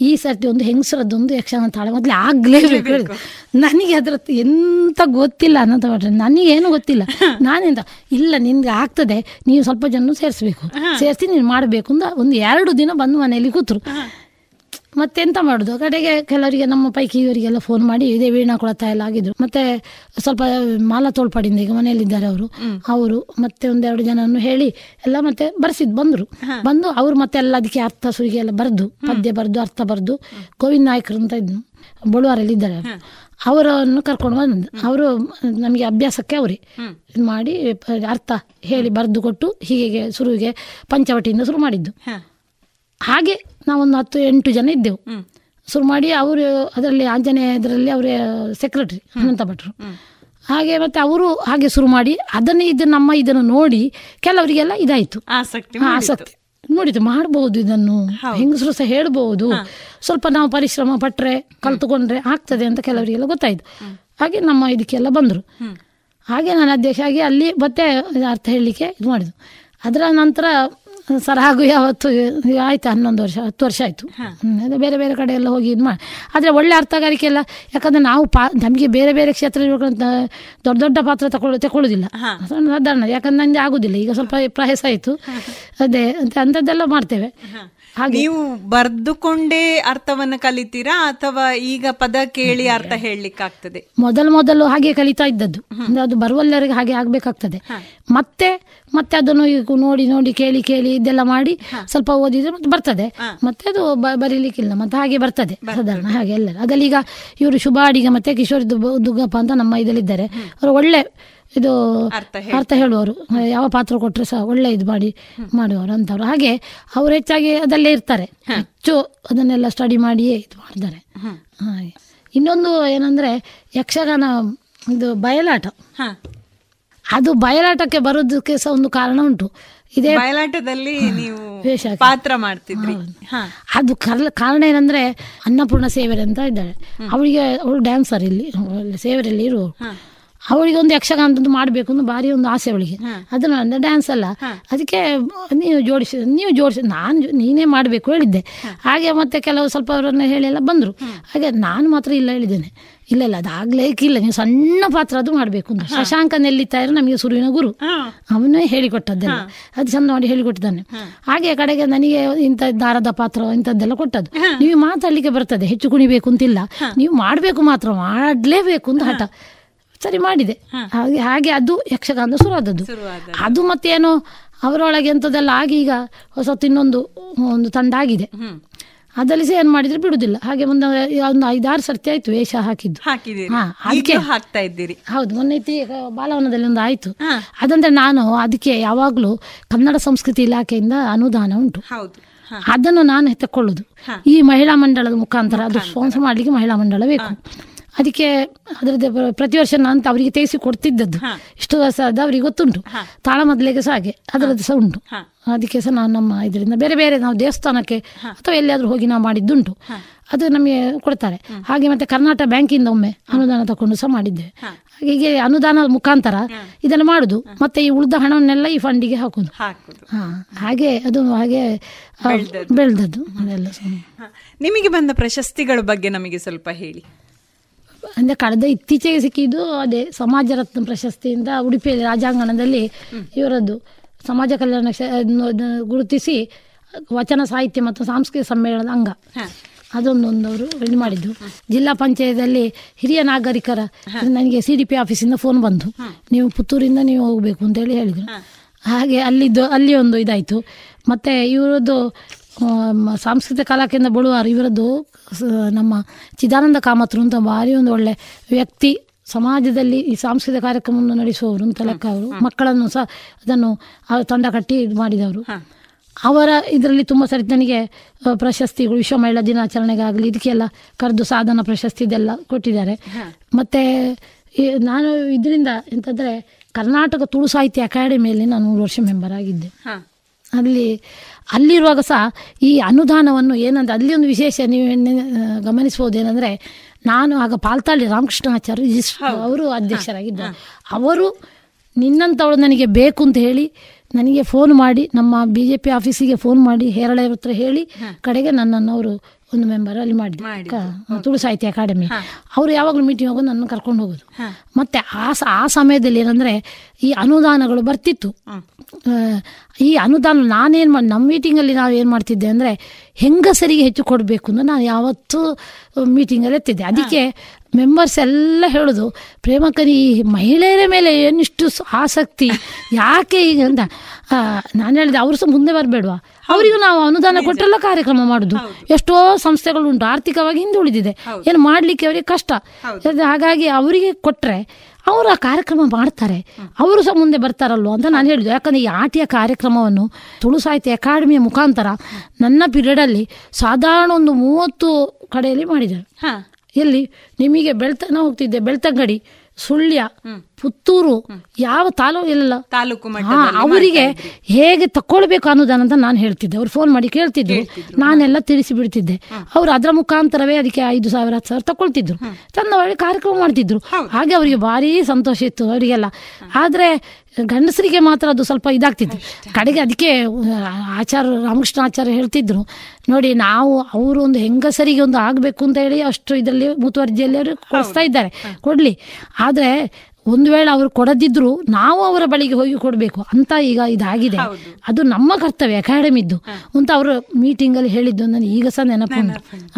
ಈ ಸರ್ತಿ ಒಂದು ಹೆಂಗಸರದ್ದೊಂದು ಯಕ್ಷಗಾನ ತಾಳ ಮೊದಲು ಆಗ್ಲೇಬೇಕು. ನನಗೆ ಅದ್ರ ಎಂತ ಗೊತ್ತಿಲ್ಲ ಅನಂತ ನನಗೆ ನನಗೇನು ಗೊತ್ತಿಲ್ಲ. ನಾನೆಂತ ಇಲ್ಲ ನಿನ್ಗೆ ಆಗ್ತದೆ ನೀವು ಸ್ವಲ್ಪ ಜನ ಸೇರಿಸ್ಬೇಕು. ಸೇರಿಸಿ ನೀನು ಮಾಡಬೇಕು ಅಂತ ಒಂದು ಎರಡು ದಿನ ಬಂದು ಮನೆಯಲ್ಲಿ ಕೂತರು. ಮತ್ತೆಂತ ಮಾಡುದು? ಕಡೆಗೆ ಕೆಲವರಿಗೆ ನಮ್ಮ ಪೈಕಿ ಇವರಿಗೆಲ್ಲ ಫೋನ್ ಮಾಡಿ ಇದೇ ವೀಣಾ ಕೊಳತ ಎಲ್ಲ ಆಗಿದ್ರು. ಮತ್ತೆ ಸ್ವಲ್ಪ ಮಾಲ ತೋಳ್ಪಾಡಿಂದ ಈಗ ಮನೆಯಲ್ಲಿದ್ದಾರೆ ಅವರು. ಅವರು ಮತ್ತೆ ಒಂದೆರಡು ಜನನ್ನು ಹೇಳಿ ಎಲ್ಲ ಮತ್ತೆ ಬರ್ಸಿದ್ ಬಂದ್ರು. ಬಂದು ಅವ್ರು ಮತ್ತೆ ಎಲ್ಲ ಅದಕ್ಕೆ ಅರ್ಥ ಸುರಿಗೆ ಎಲ್ಲ ಬರ್ದು ಪದ್ಯ ಬರ್ದು ಅರ್ಥ ಬರ್ದು ಗೋವಿಂದ ನಾಯಕರು ಅಂತ ಇದ್ನು. ಬಳುವಾರಲ್ಲಿ ಇದ್ದಾರೆ ಅವರನ್ನು ಕರ್ಕೊಂಡು ಬಂದು. ಅವರು ನಮಗೆ ಅಭ್ಯಾಸಕ್ಕೆ ಅವರೇ. ಇದು ಮಾಡಿ ಅರ್ಥ ಹೇಳಿ ಬರೆದು ಕೊಟ್ಟು ಹೀಗೆ ಶುರುವಿಗೆ ಪಂಚವಟಿಯಿಂದ ಶುರು ಮಾಡಿದ್ದು. ಹಾಗೆ ನಾವೊಂದು ಹತ್ತು ಎಂಟು ಜನ ಇದ್ದೆವು. ಶುರು ಮಾಡಿ ಅವರು ಅದರಲ್ಲಿ ಆಂಜನೇಯ ಇದರಲ್ಲಿ ಅವರ ಸೆಕ್ರೆಟರಿ ಅನಂತ ಭಟ್ರು. ಹಾಗೆ ಮತ್ತೆ ಅವರು ಹಾಗೆ ಶುರು ಮಾಡಿ ಅದನ್ನೇ ಇದನ್ನು ನಮ್ಮ ಇದನ್ನು ನೋಡಿ ಕೆಲವರಿಗೆಲ್ಲ ಇದಾಯ್ತು. ಆಸಕ್ತಿ ಆಸಕ್ತಿ ನೋಡಿತು ಮಾಡಬಹುದು ಇದನ್ನು. ಹೆಂಗಸರು ಸಹ ಹೇಳ್ಬಹುದು ಸ್ವಲ್ಪ ನಾವು ಪರಿಶ್ರಮ ಪಟ್ಟರೆ ಕಲ್ತುಕೊಂಡ್ರೆ ಆಗ್ತದೆ ಅಂತ ಕೆಲವರಿಗೆಲ್ಲ ಗೊತ್ತಾಯ್ತು. ಹಾಗೆ ನಮ್ಮ ಇದಕ್ಕೆಲ್ಲ ಬಂದರು. ಹಾಗೆ ನಾನು ಅಧ್ಯಕ್ಷ ಆಗಿ ಅಲ್ಲಿ ಮತ್ತೆ ಅರ್ಥ ಹೇಳಲಿಕ್ಕೆ ಇದು ಮಾಡಿದ್ದು. ಅದರ ನಂತರ ಸರ್ ಹಾಗೂ ಯಾವತ್ತು ಆಯ್ತು ಹನ್ನೊಂದು ವರ್ಷ ಹತ್ತು ವರ್ಷ ಆಯಿತು. ಬೇರೆ ಬೇರೆ ಕಡೆ ಎಲ್ಲ ಹೋಗಿ ಇದು ಮಾಡಿ ಆದರೆ ಒಳ್ಳೆ ಅರ್ಥಗಾರಿಕೆ ಎಲ್ಲ ಯಾಕಂದರೆ ನಾವು ಪಾ ನಮಗೆ ಬೇರೆ ಬೇರೆ ಕ್ಷೇತ್ರ ದೊಡ್ಡ ದೊಡ್ಡ ಪಾತ್ರ ತಗೊಳ್ಳೋ ತಗೊಳ್ಳೋದಿಲ್ಲ ಸಾಧಾರಣ ಯಾಕಂದ್ರೆ ನನಗೆ ಆಗೋದಿಲ್ಲ. ಈಗ ಸ್ವಲ್ಪ ಪ್ರಯಾಸ ಆಯಿತು. ಅದೇ ಅಂತ ಅಂಥದ್ದೆಲ್ಲ ಮಾಡ್ತೇವೆ. ನೀವು ಬರ್ದುಕೊಂಡೇ ಅರ್ಥವನ್ನ ಕಲಿತೀರಾ ಅಥವಾ ಈಗ ಪದ ಕೇಳಿ ಅರ್ಥ ಹೇಳಲಿಕ್ಕೆ ಆಗ್ತದೆ ಮೊದಲು ಮೊದಲು ಹಾಗೆ ಕಲಿತಾ ಇದ್ದದ್ದು. ಅಂದ್ರೆ ಅದು ಬರುವಲ್ಲರಿಗೆ ಹಾಗೆ ಆಗ್ಬೇಕಾಗ್ತದೆ. ಮತ್ತೆ ಮತ್ತೆ ಅದನ್ನು ಈಗ ನೋಡಿ ನೋಡಿ ಕೇಳಿ ಕೇಳಿ ಇದೆಲ್ಲ ಮಾಡಿ ಸ್ವಲ್ಪ ಓದಿದ್ರೆ ಮತ್ತೆ ಬರ್ತದೆ. ಮತ್ತೆ ಅದು ಬರೀಲಿಕ್ಕಿಲ್ಲ ಮತ್ತೆ ಹಾಗೆ ಬರ್ತದೆ ಸಾಧಾರಣ ಹಾಗೆ ಎಲ್ಲ ಅದರಲ್ಲಿ ಈಗ ಇವರು ಶುಭಾಡಿಗ ಮತ್ತೆ ಕಿಶೋರ್ ದುಗ್ಗಪ್ಪ ಅಂತ ನಮ್ಮ ಇದಲ್ಲಿದ್ದಾರೆ ಅವರು ಒಳ್ಳೆ ಇದು ಅರ್ಥ ಹೇಳುವವರು. ಯಾವ ಪಾತ್ರ ಕೊಟ್ಟರೆ ಸಹ ಒಳ್ಳೆ ಇದು ಮಾಡಿ ಮಾಡುವವರು ಅಂತವ್ರು. ಹಾಗೆ ಅವರು ಹೆಚ್ಚಾಗಿ ಅದಲ್ಲೇ ಇರ್ತಾರೆ. ಹೆಚ್ಚು ಅದನ್ನೆಲ್ಲ ಸ್ಟಡಿ ಮಾಡಿಯೇ ಇದು ಮಾಡ್ತಾರೆ. ಹಾಗೆ. ಇನ್ನೊಂದು ಏನಂದ್ರೆ ಯಕ್ಷಗಾನ ಇದು ಬಯಲಾಟ. ಅದು ಬಯಲಾಟಕ್ಕೆ ಬರೋದಕ್ಕೆ ಸಹ ಒಂದು ಕಾರಣ ಉಂಟು. ಇದೇ ಬಯಲಾಟದಲ್ಲಿ ನೀವು ಪಾತ್ರ ಮಾಡ್ತಿದ್ರಿ. ಅದು ಕಾರಣ ಏನಂದ್ರೆ ಅನ್ನಪೂರ್ಣ ಸೇವೆರೆ ಅಂತ ಇದ್ದಾಳೆ. ಅವಳಿಗೆ ಅವಳು ಡ್ಯಾನ್ಸರ್ ಇಲ್ಲಿ ಒಳ್ಳೆ ಸೇವರಲ್ಲಿ ಇರುವವರು ಅವಳಿಗೆ ಒಂದು ಯಕ್ಷಗಾನದ್ದು ಮಾಡಬೇಕು ಅಂತ ಭಾರಿ ಒಂದು ಆಸೆ ಅವಳಿಗೆ. ಅದನ್ನ ಅಂದ್ರೆ ಡ್ಯಾನ್ಸ್ ಅಲ್ಲ. ಅದಕ್ಕೆ ನೀವು ಜೋಡಿಸಿ ನೀವು ಜೋಡಿಸಿ ನಾನು ನೀನೇ ಮಾಡಬೇಕು ಹೇಳಿದ್ದೆ. ಹಾಗೆ ಮತ್ತೆ ಕೆಲವು ಸ್ವಲ್ಪ ಅವರನ್ನ ಹೇಳಿ ಎಲ್ಲ ಬಂದರು. ಹಾಗೆ ನಾನು ಮಾತ್ರ ಇಲ್ಲ ಹೇಳಿದ್ದೇನೆ. ಇಲ್ಲ ಇಲ್ಲ ಅದಾಗ್ಲೇಕಿಲ್ಲ ನೀವು ಸಣ್ಣ ಪಾತ್ರ ಅದು ಮಾಡಬೇಕು ಅಂತ. ಶಶಾಂಕ ನೆಲ್ಲಿತಾಯರು ನಮಗೆ ಸುರುವಿನ ಗುರು. ಅವನೇ ಹೇಳಿಕೊಟ್ಟದ್ದೆಲ್ಲ. ಅದು ಚಂದ ಮಾಡಿ ಹೇಳಿಕೊಟ್ಟಿದ್ದಾನೆ. ಹಾಗೆ ಕಡೆಗೆ ನನಗೆ ಇಂಥ ದಾರದ ಪಾತ್ರ ಇಂಥದ್ದೆಲ್ಲ ಕೊಟ್ಟದ್ದು. ನೀವು ಮಾತಾಡ್ಲಿಕ್ಕೆ ಬರ್ತದೆ. ಹೆಚ್ಚು ಕುಣಿಬೇಕು ಅಂತಿಲ್ಲ. ನೀವು ಮಾಡಬೇಕು ಮಾತ್ರ ಮಾಡಲೇಬೇಕು ಅಂತ ಹಠ. ಸರಿ ಮಾಡಿದೆ. ಹಾಗೆ ಹಾಗೆ ಅದು ಯಕ್ಷಗಾನದ ಶುರುವಾದದ್ದು. ಅದು ಮತ್ತೇನು ಅವರೊಳಗೆ ಎಂಥದ್ದೆಲ್ಲ ಆಗಿ ಈಗ ಹೊಸತ್ತು ಇನ್ನೊಂದು ಒಂದು ತಂಡ ಆಗಿದೆ ಅದರಲ್ಲಿ ಸಹ ಏನ್ ಮಾಡಿದ್ರೆ ಬಿಡುದಿಲ್ಲ. ಹಾಗೆ ಒಂದು ಒಂದು ಐದಾರು ಸರ್ತಿ ಆಯ್ತು ವೇಷ ಹಾಕಿದ್ದು. ಅದಕ್ಕೆ ಹಾಕ್ತಾ ಇದ್ದೀರಿ. ಹೌದು ಮೊನ್ನೆ ಬಾಲವನದಲ್ಲಿ ಒಂದು ಆಯ್ತು. ಅದಂದ್ರೆ ನಾನು ಅದಕ್ಕೆ ಯಾವಾಗ್ಲೂ ಕನ್ನಡ ಸಂಸ್ಕೃತಿ ಇಲಾಖೆಯಿಂದ ಅನುದಾನ ಉಂಟು. ಅದನ್ನು ನಾನು ತಕೊಳ್ಳುದು ಈ ಮಹಿಳಾ ಮಂಡಳದ ಮುಖಾಂತರ ಅದು ಸ್ಪಾನ್ಸರ್ ಮಾಡ್ಲಿಕ್ಕೆ ಮಹಿಳಾ ಮಂಡಳ ಬೇಕು. ಅದಕ್ಕೆ ಅದರದ್ದು ಪ್ರತಿ ವರ್ಷ ನಾನು ಅವರಿಗೆ ತೇಸಿ ಕೊಡ್ತಿದ್ದದ್ದು ಇಷ್ಟು ವರ್ಷ ಅದು ಅವರಿಗೆ ಗೊತ್ತುಂಟು. ತಾಳ ಮೊದಲಿಗೆ ಸಹ ಹಾಗೆ. ಅದರದ್ದು ಸಹ ಉಂಟು. ಅದಕ್ಕೆ ಸಹ ನಾನು ನಮ್ಮ ಇದರಿಂದ ಬೇರೆ ಬೇರೆ ನಾವು ದೇವಸ್ಥಾನಕ್ಕೆ ಅಥವಾ ಎಲ್ಲಿಯಾದ್ರೂ ಹೋಗಿ ನಾವು ಮಾಡಿದ್ದುಂಟು. ಅದು ನಮಗೆ ಕೊಡ್ತಾರೆ. ಹಾಗೆ ಮತ್ತೆ ಕರ್ನಾಟಕ ಬ್ಯಾಂಕಿಂದ ಒಮ್ಮೆ ಅನುದಾನ ತಗೊಂಡು ಸಹ ಮಾಡಿದ್ದೇವೆ ಹೀಗೆ ಅನುದಾನದ ಮುಖಾಂತರ ಇದನ್ನು ಮಾಡುದು. ಮತ್ತೆ ಈ ಉಳಿದ ಹಣವನ್ನೆಲ್ಲ ಈ ಫಂಡಿಗೆ ಹಾಕುದು. ಹಾ. ಹಾಗೆ ಅದು ಹಾಗೆ ಬೆಳೆದದ್ದು. ನಿಮಗೆ ಬಂದ ಪ್ರಶಸ್ತಿಗಳ ಬಗ್ಗೆ ನಮಗೆ ಸ್ವಲ್ಪ ಹೇಳಿ. ಅಂದ್ರೆ ಕಳೆದ ಇತ್ತೀಚೆಗೆ ಸಿಕ್ಕಿದ್ದು ಅದೇ ಸಮಾಜ ರತ್ನ ಪ್ರಶಸ್ತಿಯಿಂದ ಉಡುಪಿಯಲ್ಲಿ ರಾಜಾಂಗಣದಲ್ಲಿ ಇವರದ್ದು ಸಮಾಜ ಕಲ್ಯಾಣ ಗುರುತಿಸಿ ವಚನ ಸಾಹಿತ್ಯ ಮತ್ತು ಸಾಂಸ್ಕೃತಿಕ ಸಮ್ಮೇಳನದ ಅಂಗ. ಅದೊಂದೊಂದು ಅವರು ಇದು ಮಾಡಿದ್ದು. ಜಿಲ್ಲಾ ಪಂಚಾಯತಿಯಲ್ಲಿ ಹಿರಿಯ ನಾಗರಿಕರ ನನಗೆ ಸಿ ಡಿ ಪಿ ಆಫೀಸಿಂದ ಫೋನ್ ಬಂತು ನೀವು ಪುತ್ತೂರಿಂದ ನೀವು ಹೋಗಬೇಕು ಅಂತೇಳಿ ಹೇಳಿದರು. ಹಾಗೆ ಅಲ್ಲಿದ್ದು ಅಲ್ಲಿ ಒಂದು ಇದಾಯಿತು. ಮತ್ತು ಇವರದ್ದು ಸಾಂಸ್ಕೃತಿಕ ಕಲಾಕೇಂದ್ರ ಬಳುವಾರು ಇವರದ್ದು ನಮ್ಮ ಚಿದಾನಂದ ಕಾಮತ್ರು ಅಂತ ಭಾರಿ ಒಂದು ಒಳ್ಳೆ ವ್ಯಕ್ತಿ. ಸಮಾಜದಲ್ಲಿ ಈ ಸಾಂಸ್ಕೃತಿಕ ಕಾರ್ಯಕ್ರಮವನ್ನು ನಡೆಸುವವರು ಅಂತ ಲೆಕ್ಕ ಅವರು. ಮಕ್ಕಳನ್ನು ಸಹ ಅದನ್ನು ತಂಡ ಕಟ್ಟಿ ಇದು ಮಾಡಿದವರು. ಅವರ ಇದರಲ್ಲಿ ತುಂಬ ಸರಿ ನನಗೆ ಪ್ರಶಸ್ತಿಗಳು ವಿಶ್ವ ಮಹಿಳಾ ದಿನಾಚರಣೆಗಾಗಲಿ ಇದಕ್ಕೆಲ್ಲ ಕರೆದು ಸಾಧನ ಪ್ರಶಸ್ತಿ ಇದೆಲ್ಲ ಕೊಟ್ಟಿದ್ದಾರೆ. ಮತ್ತು ನಾನು ಇದರಿಂದ ಎಂತಂದರೆ ಕರ್ನಾಟಕ ತುಳು ಸಾಹಿತ್ಯ ಅಕಾಡೆಮಿಯಲ್ಲಿ ನಾನು ಮೂರು ವರ್ಷ ಮೆಂಬರ್ ಆಗಿದ್ದೆ. ಅಲ್ಲಿ ಅಲ್ಲಿರುವಾಗ ಸಹ ಈ ಅನುದಾನವನ್ನು ಏನಂದ್ರೆ ಅಲ್ಲಿ ಒಂದು ವಿಶೇಷ ನೀವು ಗಮನಿಸ್ಬೋದು ಏನಂದರೆ ನಾನು ಆಗ ಪಾಲ್ತಾಳಿ ರಾಮಕೃಷ್ಣಾಚಾರ್ಯ ಅವರು ಅಧ್ಯಕ್ಷರಾಗಿದ್ದರು ಅವರು ನಿನ್ನಂಥವಳು ನನಗೆ ಬೇಕು ಅಂತ ಹೇಳಿ ನನಗೆ ಫೋನ್ ಮಾಡಿ ನಮ್ಮ ಬಿ ಜೆ ಪಿ ಆಫೀಸಿಗೆ ಫೋನ್ ಮಾಡಿ ಹೇರಳೆ ಹತ್ರ ಹೇಳಿ ಕಡೆಗೆ ನನ್ನನ್ನು ಅವರು ಒಂದು ಮೆಂಬರ್ ಅಲ್ಲಿ ಮಾಡಿದ್ವಿ. ತುಳು ಸಾಹಿತ್ಯ ಅಕಾಡೆಮಿ. ಅವರು ಯಾವಾಗಲೂ ಮೀಟಿಂಗ್ ಹೋಗೋದು ನನ್ನ ಕರ್ಕೊಂಡು ಹೋಗೋದು. ಮತ್ತೆ ಆ ಸ- ಆ ಸಮಯದಲ್ಲಿ ಏನಂದ್ರೆ ಈ ಅನುದಾನಗಳು ಬರ್ತಿತ್ತು. ಈ ಅನುದಾನ ನಾನೇನು ಮಾಡಿ ನಮ್ಮ ಮೀಟಿಂಗಲ್ಲಿ ನಾವು ಏನು ಮಾಡ್ತಿದ್ದೆ ಅಂದರೆ ಹೆಂಗಸರಿಗೆ ಹೆಚ್ಚು ಕೊಡಬೇಕು ಅಂತ ನಾನು ಯಾವತ್ತೂ ಮೀಟಿಂಗಲ್ಲಿ ಎತ್ತಿದ್ದೆ. ಅದಕ್ಕೆ ಮೆಂಬರ್ಸ್ ಎಲ್ಲ ಹೇಳೋದು ಪ್ರೇಮಕರಿ ಈ ಮಹಿಳೆಯರ ಮೇಲೆ ಏನಿಷ್ಟು ಆಸಕ್ತಿ ಯಾಕೆ ಈಗ ಅಂತ. ನಾನು ಹೇಳಿದೆ ಅವರು ಸಹ ಮುಂದೆ ಬರಬೇಡ್ವಾ? ಅವರಿಗೂ ನಾವು ಅನುದಾನ ಕೊಟ್ಟರೆಲ್ಲ ಕಾರ್ಯಕ್ರಮ ಮಾಡುದು. ಎಷ್ಟೋ ಸಂಸ್ಥೆಗಳು ಉಂಟು ಆರ್ಥಿಕವಾಗಿ ಹಿಂದುಳಿದಿದೆ. ಏನು ಮಾಡಲಿಕ್ಕೆ ಅವರಿಗೆ ಕಷ್ಟ. ಹಾಗಾಗಿ ಅವರಿಗೆ ಕೊಟ್ಟರೆ ಅವರು ಆ ಕಾರ್ಯಕ್ರಮ ಮಾಡ್ತಾರೆ. ಅವರು ಸಹ ಮುಂದೆ ಬರ್ತಾರಲ್ವ ಅಂತ ನಾನು ಹೇಳಿದ್ದು. ಯಾಕಂದ್ರೆ ಈ ಆಟಿಯ ಕಾರ್ಯಕ್ರಮವನ್ನು ತುಳು ಸಾಹಿತ್ಯ ಅಕಾಡೆಮಿಯ ಮುಖಾಂತರ ನನ್ನ ಪೀರಿಯಡಲ್ಲಿ ಸಾಧಾರಣ ಒಂದು ಮೂವತ್ತು ಕಡೆಯಲ್ಲಿ ಮಾಡಿದ್ದಾರೆ. ಎಲ್ಲಿ ನಿಮಗೆ ಬೆಳ್ತ ನಾವು ಹೋಗ್ತಿದ್ದೆ ಬೆಳ್ತಂಗಡಿ. ಸುಳ್ಯ ಪುತ್ತೂರು ಯಾವ ತಾಲೂಕು ಇಲ್ಲ ತಾಲೂಕು ಅವರಿಗೆ ಹೇಗೆ ತಕೊಳ್ಬೇಕು ಅನ್ನೋದನ್ನ ನಾನು ಹೇಳ್ತಿದ್ದೆ. ಅವ್ರು ಫೋನ್ ಮಾಡಿ ಕೇಳ್ತಿದ್ರು. ನಾನೆಲ್ಲ ತಿಳಿಸಿ ಬಿಡ್ತಿದ್ದೆ ಅವ್ರು ಅದರ ಮುಖಾಂತರವೇ ಅದಕ್ಕೆ ಐದು ಸಾವಿರ ಹತ್ತು ಸಾವಿರ ತಕೊಳ್ತಿದ್ರು ತಂದ ಒಳ್ಳೆ ಕಾರ್ಯಕ್ರಮ ಮಾಡ್ತಿದ್ರು. ಹಾಗೆ ಅವರಿಗೆ ಭಾರಿ ಸಂತೋಷ ಇತ್ತು ಅವರಿಗೆಲ್ಲ. ಆದ್ರೆ ಗಂಡಸರಿಗೆ ಮಾತ್ರ ಅದು ಸ್ವಲ್ಪ ಇದಾಗ್ತಿತ್ತು. ಕಡೆಗೆ ಅದಕ್ಕೆ ಆಚಾರ ಆಚಾರ್ಯ ರಾಮಕೃಷ್ಣ ಆಚಾರ್ಯ ಹೇಳ್ತಿದ್ರು ನೋಡಿ ನಾವು ಅವರು ಒಂದು ಹೆಂಗಸರಿಗೆ ಒಂದು ಆಗಬೇಕು ಅಂತ ಹೇಳಿ ಅಷ್ಟು ಇದರಲ್ಲಿ ಮುತುವರ್ಜಿಯಲ್ಲಿ ಅವರು ಕೊಡಿಸ್ತಾ ಇದ್ದಾರೆ. ಕೊಡಲಿ. ಆದರೆ ಒಂದು ವೇಳೆ ಅವರು ಕೊಡದಿದ್ರು ನಾವು ಅವರ ಬಳಿಗೆ ಹೋಗಿ ಕೊಡಬೇಕು. ಅಂತ ಈಗ ಇದಾಗಿದೆ. ಅದು ನಮ್ಮ ಕರ್ತವ್ಯ ಅಕಾಡೆಮಿದ್ದು ಅಂತ ಅವರು ಮೀಟಿಂಗಲ್ಲಿ ಹೇಳಿದ್ದು ನನಗೆ ಈಗ ಸಹ ನೆನಪು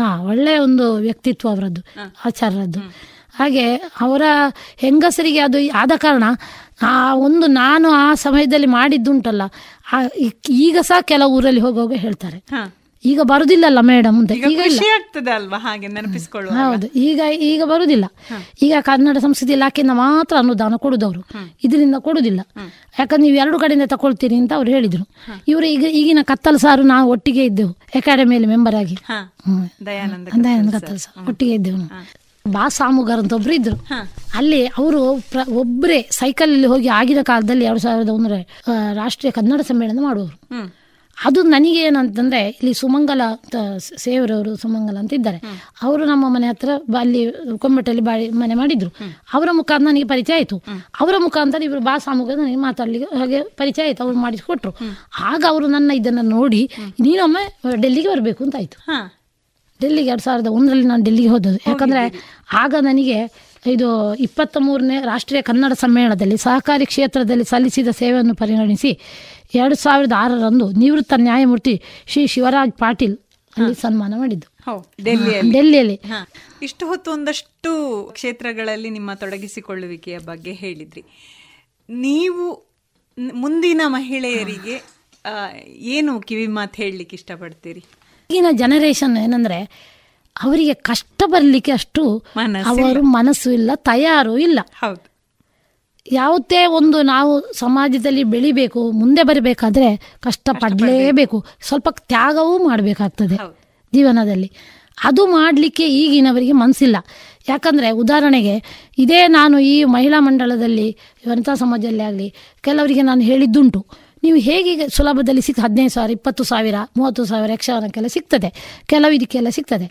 ಹಾ ಒಳ್ಳೆಯ ಒಂದು ವ್ಯಕ್ತಿತ್ವ ಅವರದ್ದು ಆಚಾರ್ಯರದ್ದು. ಹಾಗೆ ಅವರ ಹೆಂಗಸರಿಗೆ ಅದು ಆದ ಕಾರಣ ಆ ಒಂದು ನಾನು ಆ ಸಮಯದಲ್ಲಿ ಮಾಡಿದ್ದುಂಟಲ್ಲ ಈಗ ಸಹ ಕೆಲವು ಊರಲ್ಲಿ ಹೋಗುವಾಗ ಹೇಳ್ತಾರೆ. ಈಗ ಬರುದಿಲ್ಲಲ್ಲ ಮೇಡಮ್ ಅಂತ. ಈಗ ಹೌದು. ಈಗ ಈಗ ಬರುದಿಲ್ಲ. ಈಗ ಕನ್ನಡ ಸಂಸ್ಕೃತಿ ಇಲಾಖೆಯಿಂದ ಮಾತ್ರ ಅನುದಾನ ಕೊಡುದವರು. ಇದರಿಂದ ಕೊಡುದಿಲ್ಲ. ಯಾಕಂದ್ರೆ ನೀವು ಎರಡು ಕಡೆಯಿಂದ ತಕೊಳ್ತೀರಿ ಅಂತ ಅವ್ರು ಹೇಳಿದ್ರು. ಇವರು ಈಗ ಈಗಿನ ಕತ್ತಲ್ ಸಾರು ನಾವು ಒಟ್ಟಿಗೆ ಇದ್ದೆವು. ಅಕಾಡೆಮಿಯಲ್ಲಿ ಮೆಂಬರ್ ಆಗಿ. ದಯಾನಂದ ಕತ್ತಲು ಸಾರು. ಒಟ್ಟಿಗೆ ಇದ್ದೆವು ನಾವು. ಬಾ ಸಾಮುಗಾರ್ ಅಂತ ಒಬ್ರು ಇದ್ರು. ಅಲ್ಲಿ ಅವರು ಒಬ್ಬರೇ ಸೈಕಲ್ ಅಲ್ಲಿ ಹೋಗಿ ಆಗಿನ ಕಾಲದಲ್ಲಿ ಎರಡು ಸಾವಿರದ ಒಂದರ ರಾಷ್ಟ್ರೀಯ ಕನ್ನಡ ಸಮ್ಮೇಳನ ಮಾಡುವರು ಅದು ನನಗೆ ಏನಂತಂದ್ರೆ ಇಲ್ಲಿ ಸುಮಂಗಲ ಸೇವರವರು ಸುಮಂಗಲ ಅಂತ ಇದ್ದಾರೆ. ಅವರು ನಮ್ಮ ಮನೆ ಹತ್ರ ಅಲ್ಲಿ ಕೊಂಬೆಟ್ಟಲ್ಲಿ ಬಾಳಿ ಮನೆ ಮಾಡಿದ್ರು. ಅವರ ಮುಖಾಂತರ ನನಗೆ ಪರಿಚಯ ಆಯಿತು. ಅವರ ಮುಖಾಂತರ ಇವರು ಬಾ ಸಾಮುಗ ನನಗೆ ಮಾತಾಡ್ಲಿಕ್ಕೆ ಹಾಗೆ ಪರಿಚಯ ಆಯ್ತು. ಅವ್ರು ಮಾಡಿಸಿಕೊಟ್ರು. ಆಗ ಅವರು ನನ್ನ ಇದನ್ನ ನೋಡಿ ನೀನೊಮ್ಮೆ ಡೆಲ್ಲಿಗೆ ಬರಬೇಕು ಅಂತ ಆಯ್ತು. ಡೆಲ್ಲಿಗೆ ಎರಡು ಸಾವಿರದ ಒಂದರಲ್ಲಿ ನಾನು ಡೆಲ್ಲಿಗೆ ಹೋದದ್ದು. ಯಾಕಂದ್ರೆ ಆಗ ನನಗೆ ಇದು ಇಪ್ಪತ್ತ ಮೂರನೇ ರಾಷ್ಟ್ರೀಯ ಕನ್ನಡ ಸಮ್ಮೇಳನದಲ್ಲಿ ಸಹಕಾರಿ ಕ್ಷೇತ್ರದಲ್ಲಿ ಸಲ್ಲಿಸಿದ ಸೇವೆಯನ್ನು ಪರಿಗಣಿಸಿ ಎರಡು ಸಾವಿರದ ಆರರಂದು ನಿವೃತ್ತ ನ್ಯಾಯಮೂರ್ತಿ ಶ್ರೀ ಶಿವರಾಜ್ ಪಾಟೀಲ್ ಅಲ್ಲಿ ಸನ್ಮಾನ ಮಾಡಿದ್ದು. ಡೆಲ್ಲಿಯಲ್ಲಿ. ಇಷ್ಟು ಹೊತ್ತು ಒಂದಷ್ಟು ಕ್ಷೇತ್ರಗಳಲ್ಲಿ ನಿಮ್ಮ ತೊಡಗಿಸಿಕೊಳ್ಳುವಿಕೆಯ ಬಗ್ಗೆ ಹೇಳಿದ್ರಿ. ನೀವು ಮುಂದಿನ ಮಹಿಳೆಯರಿಗೆ ಏನು ಕಿವಿ ಮಾತು ಹೇಳಲಿಕ್ಕೆ ಇಷ್ಟಪಡ್ತೀರಿ? ಈಗಿನ ಜನರೇಷನ್ ಏನಂದ್ರೆ ಅವರಿಗೆ ಕಷ್ಟ ಬರಲಿಕ್ಕೆ ಅಷ್ಟು. ಅವರು ಮನಸ್ಸು ಇಲ್ಲ ತಯಾರು ಇಲ್ಲ. ಯಾವುದೇ ಒಂದು ನಾವು ಸಮಾಜದಲ್ಲಿ ಬೆಳಿಬೇಕು ಮುಂದೆ ಬರಬೇಕಾದ್ರೆ ಕಷ್ಟ ಪಡಲೇಬೇಕು. ಸ್ವಲ್ಪ ತ್ಯಾಗವೂ ಮಾಡಬೇಕಾಗ್ತದೆ ಜೀವನದಲ್ಲಿ. ಅದು ಮಾಡಲಿಕ್ಕೆ ಈಗಿನವರಿಗೆ ಮನಸ್ಸಿಲ್ಲ ಯಾಕಂದರೆ ಉದಾಹರಣೆಗೆ ಇದೇ ನಾನು ಈ ಮಹಿಳಾ ಮಂಡಳದಲ್ಲಿ ವನಿತಾ ಸಮಾಜದಲ್ಲಿ ಆಗಲಿ ಕೆಲವರಿಗೆ ನಾನು ಹೇಳಿದ್ದುಂಟು. ನೀವು ಹೇಗೆ ಸುಲಭದಲ್ಲಿ ಸಿಕ್ ಹದಿನೈದು ಸಾವಿರ ಇಪ್ಪತ್ತು ಸಾವಿರ ಮೂವತ್ತು ಸಾವಿರ ಯಕ್ಷಗಾನಕ್ಕೆಲ್ಲ ಸಿಗ್ತದೆ. ಕೆಲವು ಇದಕ್ಕೆಲ್ಲ ಸಿಗ್ತದೆ.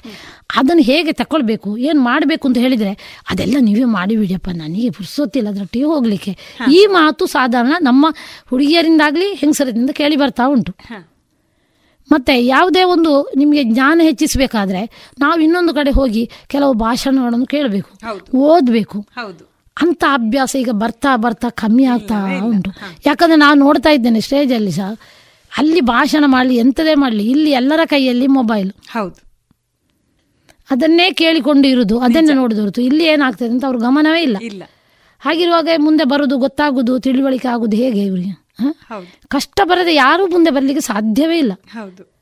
ಅದನ್ನು ಹೇಗೆ ತಗೊಳ್ಬೇಕು ಏನು ಮಾಡಬೇಕು ಅಂತ ಹೇಳಿದರೆ ಅದೆಲ್ಲ ನೀವೇ ಮಾಡಿ ಬಿಡಿಯಪ್ಪ. ನನಗೆ ಪುರ್ಸೊತ್ತಿಲ್ಲ ಅದರೊಟ್ಟಿಗೆ ಹೋಗಲಿಕ್ಕೆ. ಈ ಮಾತು ಸಾಧಾರಣ ನಮ್ಮ ಹುಡುಗಿಯರಿಂದಾಗಲಿ ಹೆಂಗಸರಿಂದ ಕೇಳಿ ಬರ್ತಾ ಉಂಟು. ಮತ್ತು ಯಾವುದೇ ಒಂದು ನಿಮಗೆ ಜ್ಞಾನ ಹೆಚ್ಚಿಸಬೇಕಾದ್ರೆ ನಾವು ಇನ್ನೊಂದು ಕಡೆ ಹೋಗಿ ಕೆಲವು ಭಾಷಣಗಳನ್ನು ಕೇಳಬೇಕು. ಓದಬೇಕು. ಹೌದು. ಅಂತ ಅಭ್ಯಾಸ ಈಗ ಬರ್ತಾ ಬರ್ತಾ ಕಮ್ಮಿ ಆಗ್ತಾ ಉಂಟು. ಯಾಕಂದ್ರೆ ನಾನು ನೋಡ್ತಾ ಇದ್ದೇನೆ ಸ್ಟೇಜಲ್ಲಿ ಸಹ ಅಲ್ಲಿ ಭಾಷಣ ಮಾಡಲಿ ಎಂಥದೇ ಮಾಡಲಿ ಇಲ್ಲಿ ಎಲ್ಲರ ಕೈಯಲ್ಲಿ ಮೊಬೈಲ್. ಹೌದು. ಅದನ್ನೇ ಕೇಳಿಕೊಂಡು ಇರುವುದು ಅದನ್ನೇ ನೋಡಿದ್ರು ಇಲ್ಲಿ ಏನಾಗ್ತದೆ ಅಂತ ಅವ್ರ ಗಮನವೇ ಇಲ್ಲ. ಇಲ್ಲ. ಹಾಗಿರುವಾಗ ಮುಂದೆ ಬರುದು ಗೊತ್ತಾಗುದು ತಿಳುವಳಿಕೆ ಆಗುದು ಹೇಗೆ ಇವರಿಗೆ? ಕಷ್ಟ ಬರದೆ ಯಾರೂ ಮುಂದೆ ಬರಲಿಕ್ಕೆ ಸಾಧ್ಯವೇ ಇಲ್ಲ. ಹೌದು.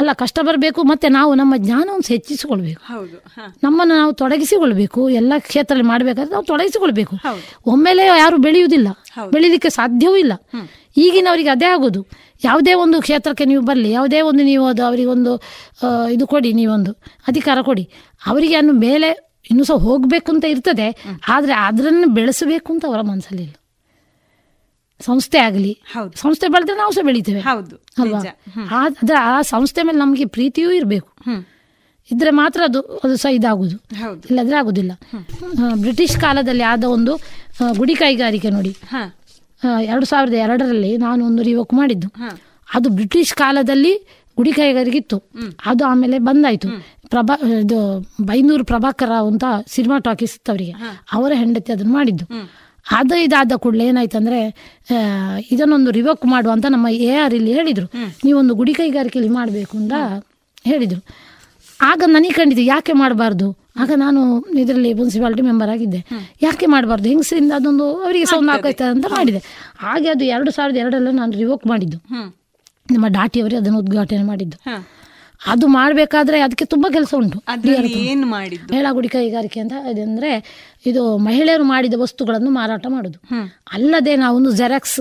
ಅಲ್ಲ ಕಷ್ಟ ಬರಬೇಕು ಮತ್ತೆ ನಾವು ನಮ್ಮ ಜ್ಞಾನವನ್ನು ಹೆಚ್ಚಿಸಿಕೊಳ್ಬೇಕು. ನಮ್ಮನ್ನು ನಾವು ತೊಡಗಿಸಿಕೊಳ್ಬೇಕು ಎಲ್ಲ ಕ್ಷೇತ್ರದಲ್ಲಿ ಮಾಡಬೇಕಾದ್ರೆ ನಾವು ತೊಡಗಿಸಿಕೊಳ್ಬೇಕು. ಒಮ್ಮೆಲೆ ಯಾರು ಬೆಳೆಯುವುದಿಲ್ಲ ಬೆಳೀಲಿಕ್ಕೆ ಸಾಧ್ಯವೂ ಇಲ್ಲ. ಈಗಿನವರಿಗೆ ಅದೇ ಆಗೋದು. ಯಾವುದೇ ಒಂದು ಕ್ಷೇತ್ರಕ್ಕೆ ನೀವು ಬರಲಿ ಯಾವುದೇ ಒಂದು ನೀವು ಅದು ಅವರಿಗೊಂದು ಇದು ಕೊಡಿ ನೀವೊಂದು ಅಧಿಕಾರ ಕೊಡಿ. ಅವರಿಗೆ ಅನ್ನು ಮೇಲೆ ಇನ್ನೂ ಸಹ ಹೋಗಬೇಕು ಅಂತ ಇರ್ತದೆ ಆದರೆ ಅದರನ್ನು ಬೆಳೆಸಬೇಕು ಅಂತ ಅವರ ಮನಸ್ಸಲ್ಲಿ ಸಂಸ್ಥೆ ಆಗಲಿ. ಸಂಸ್ಥೆ ಬೆಳೆದ್ರೆ ನಾವು ಸಹ ಬೆಳಿತೇವೆ. ಹೌದು ಅಲ್ವಾ. ಆ- ಅದ್ರ ಆ ಸಂಸ್ಥೆ ಮೇಲೆ ನಮಗೆ ಪ್ರೀತಿಯೂ ಇರಬೇಕು. ಇದ್ರೆ ಮಾತ್ರ ಅದು ಅದು ಸಹ ಇದಾಗುದು. ಇಲ್ಲದ್ರೆ ಆಗುದಿಲ್ಲ. ಬ್ರಿಟಿಷ್ ಕಾಲದಲ್ಲಿ ಆದ ಒಂದು ಗುಡಿ ಕೈಗಾರಿಕೆ ನೋಡಿ. ಎರಡು ಸಾವಿರದ ಎರಡರಲ್ಲಿ ನಾನು ಒಂದು ರಿವೋಕ್ ಮಾಡಿದ್ದು. ಅದು ಬ್ರಿಟಿಷ್ ಕಾಲದಲ್ಲಿ ಗುಡಿ ಕೈಗಾರಿಕೆ ಇತ್ತು. ಅದು ಆಮೇಲೆ ಬಂದಾಯ್ತು. ಪ್ರಭಾ ಇದು ಬೈನೂರು ಪ್ರಭಾಕರ ಅಂತ ಸಿನಿಮಾ ಟಾಕೀಸ್ ಇತ್ತು ಅವರಿಗೆ ಅವರ ಹೆಂಡತಿ ಅದನ್ನು ಮಾಡಿದ್ದು. ಅದು ಇದಾದ ಕೂಡಲೇ ಏನಾಯ್ತು ಅಂದ್ರೆ ಇದನ್ನೊಂದು ರಿವೋಕ್ ಮಾಡುವ ಅಂತ ನಮ್ಮ ಎ ಆರ್ ಇಲ್ಲಿ ಹೇಳಿದ್ರು. ನೀವೊಂದು ಗುಡಿ ಕೈಗಾರಿಕೆಯಲ್ಲಿ ಮಾಡಬೇಕು ಅಂತ ಹೇಳಿದರು. ಆಗ ನನಗೆ ಕಂಡಿದ್ದು ಯಾಕೆ ಮಾಡಬಾರ್ದು? ಆಗ ನಾನು ಇದರಲ್ಲಿ ಮುನ್ಸಿಪಾಲಿಟಿ ಮೆಂಬರ್ ಆಗಿದ್ದೆ. ಯಾಕೆ ಮಾಡಬಾರ್ದು? ಹೆಂಗಸರಿಂದ ಅದೊಂದು ಅವರಿಗೆ ಸೌಂಡ್ ಒಂದು ಹಾಕೈತೆ ಅಂತ ಮಾಡಿದೆ. ಹಾಗೆ ಅದು ಎರಡು ಸಾವಿರದ ಎರಡರಲ್ಲೇ ನಾನು ರಿವೋಕ್ ಮಾಡಿದ್ದು. ನಮ್ಮ ಡಾಟಿಯವರೇ ಅದನ್ನು ಉದ್ಘಾಟನೆ ಮಾಡಿದ್ದು. ಅದು ಮಾಡಬೇಕಾದ್ರೆ ಅದಕ್ಕೆ ತುಂಬ ಕೆಲಸ ಉಂಟು. ಏನು ಮಾಡಿದ್ದು? ಮಹಿಳಾ ಗುಡಿ ಕೈಗಾರಿಕೆ ಅಂತ ಅದಂದ್ರೆ ಇದು ಮಹಿಳೆಯರು ಮಾಡಿದ ವಸ್ತುಗಳನ್ನು ಮಾರಾಟ ಮಾಡುದು. ಅಲ್ಲದೆ ನಾವೊಂದು ಜೆರಾಕ್ಸ್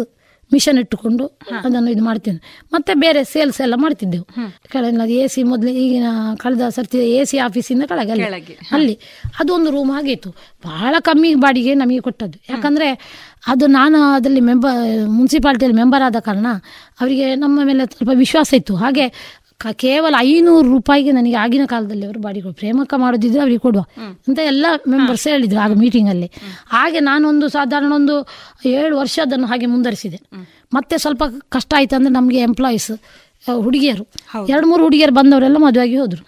ಮಿಷನ್ ಇಟ್ಟುಕೊಂಡು ಅದನ್ನು ಇದು ಮಾಡ್ತೇನೆ. ಮತ್ತೆ ಬೇರೆ ಸೇಲ್ಸ್ ಎಲ್ಲ ಮಾಡ್ತಿದ್ದೆವು. ಕೆಳಗಿನ ಎ ಸಿ ಮೊದಲು ಈಗಿನ ಕಳೆದ ಸರ್ತಿ ಎ ಸಿ ಆಫೀಸಿಂದ ಕೆಳಗೆ ಅಲ್ಲಿ. ಅದೊಂದು ಅದು ಒಂದು ರೂಮ್ ಆಗಿತ್ತು. ಬಹಳ ಕಮ್ಮಿ ಬಾಡಿಗೆ ನಮಗೆ ಕೊಟ್ಟದ್ದು. ಯಾಕಂದ್ರೆ ಅದು ನಾನು ಅದರಲ್ಲಿ ಮೆಂಬರ್ ಮುನ್ಸಿಪಾಲ್ಟಿಯಲ್ಲಿ ಮೆಂಬರ್ ಆದ ಕಾರಣ ಅವರಿಗೆ ನಮ್ಮ ಮೇಲೆ ಸ್ವಲ್ಪ ವಿಶ್ವಾಸ ಇತ್ತು. ಹಾಗೆ ಕೇವಲ ಐನೂರು ರೂಪಾಯಿಗೆ ನನಗೆ ಆಗಿನ ಕಾಲದಲ್ಲಿ ಅವರು ಬಾಡಿಗೆ ಪ್ರೇಮಕ್ಕ ಮಾಡೋದಿದ್ರೆ ಅವರಿಗೆ ಕೊಡುವ. ಅಂತ ಎಲ್ಲ ಮೆಂಬರ್ಸ್ ಹೇಳಿದ್ರು ಆಗ ಮೀಟಿಂಗಲ್ಲಿ ಹಾಗೆ ನಾನೊಂದು ಸಾಧಾರಣ ಒಂದು ಏಳು ವರ್ಷ ಅದನ್ನು ಹಾಗೆ ಮುಂದುವರಿಸಿದೆ. ಮತ್ತೆ ಸ್ವಲ್ಪ ಕಷ್ಟ ಆಯ್ತು ಅಂದ್ರೆ ನಮಗೆ ಎಂಪ್ಲಾಯೀಸ್ ಹುಡುಗಿಯರು. ಎರಡು ಮೂರು ಹುಡುಗಿಯರು ಬಂದವರೆಲ್ಲ ಮದುವೆಯಾಗಿ ಹೋದ್ರು.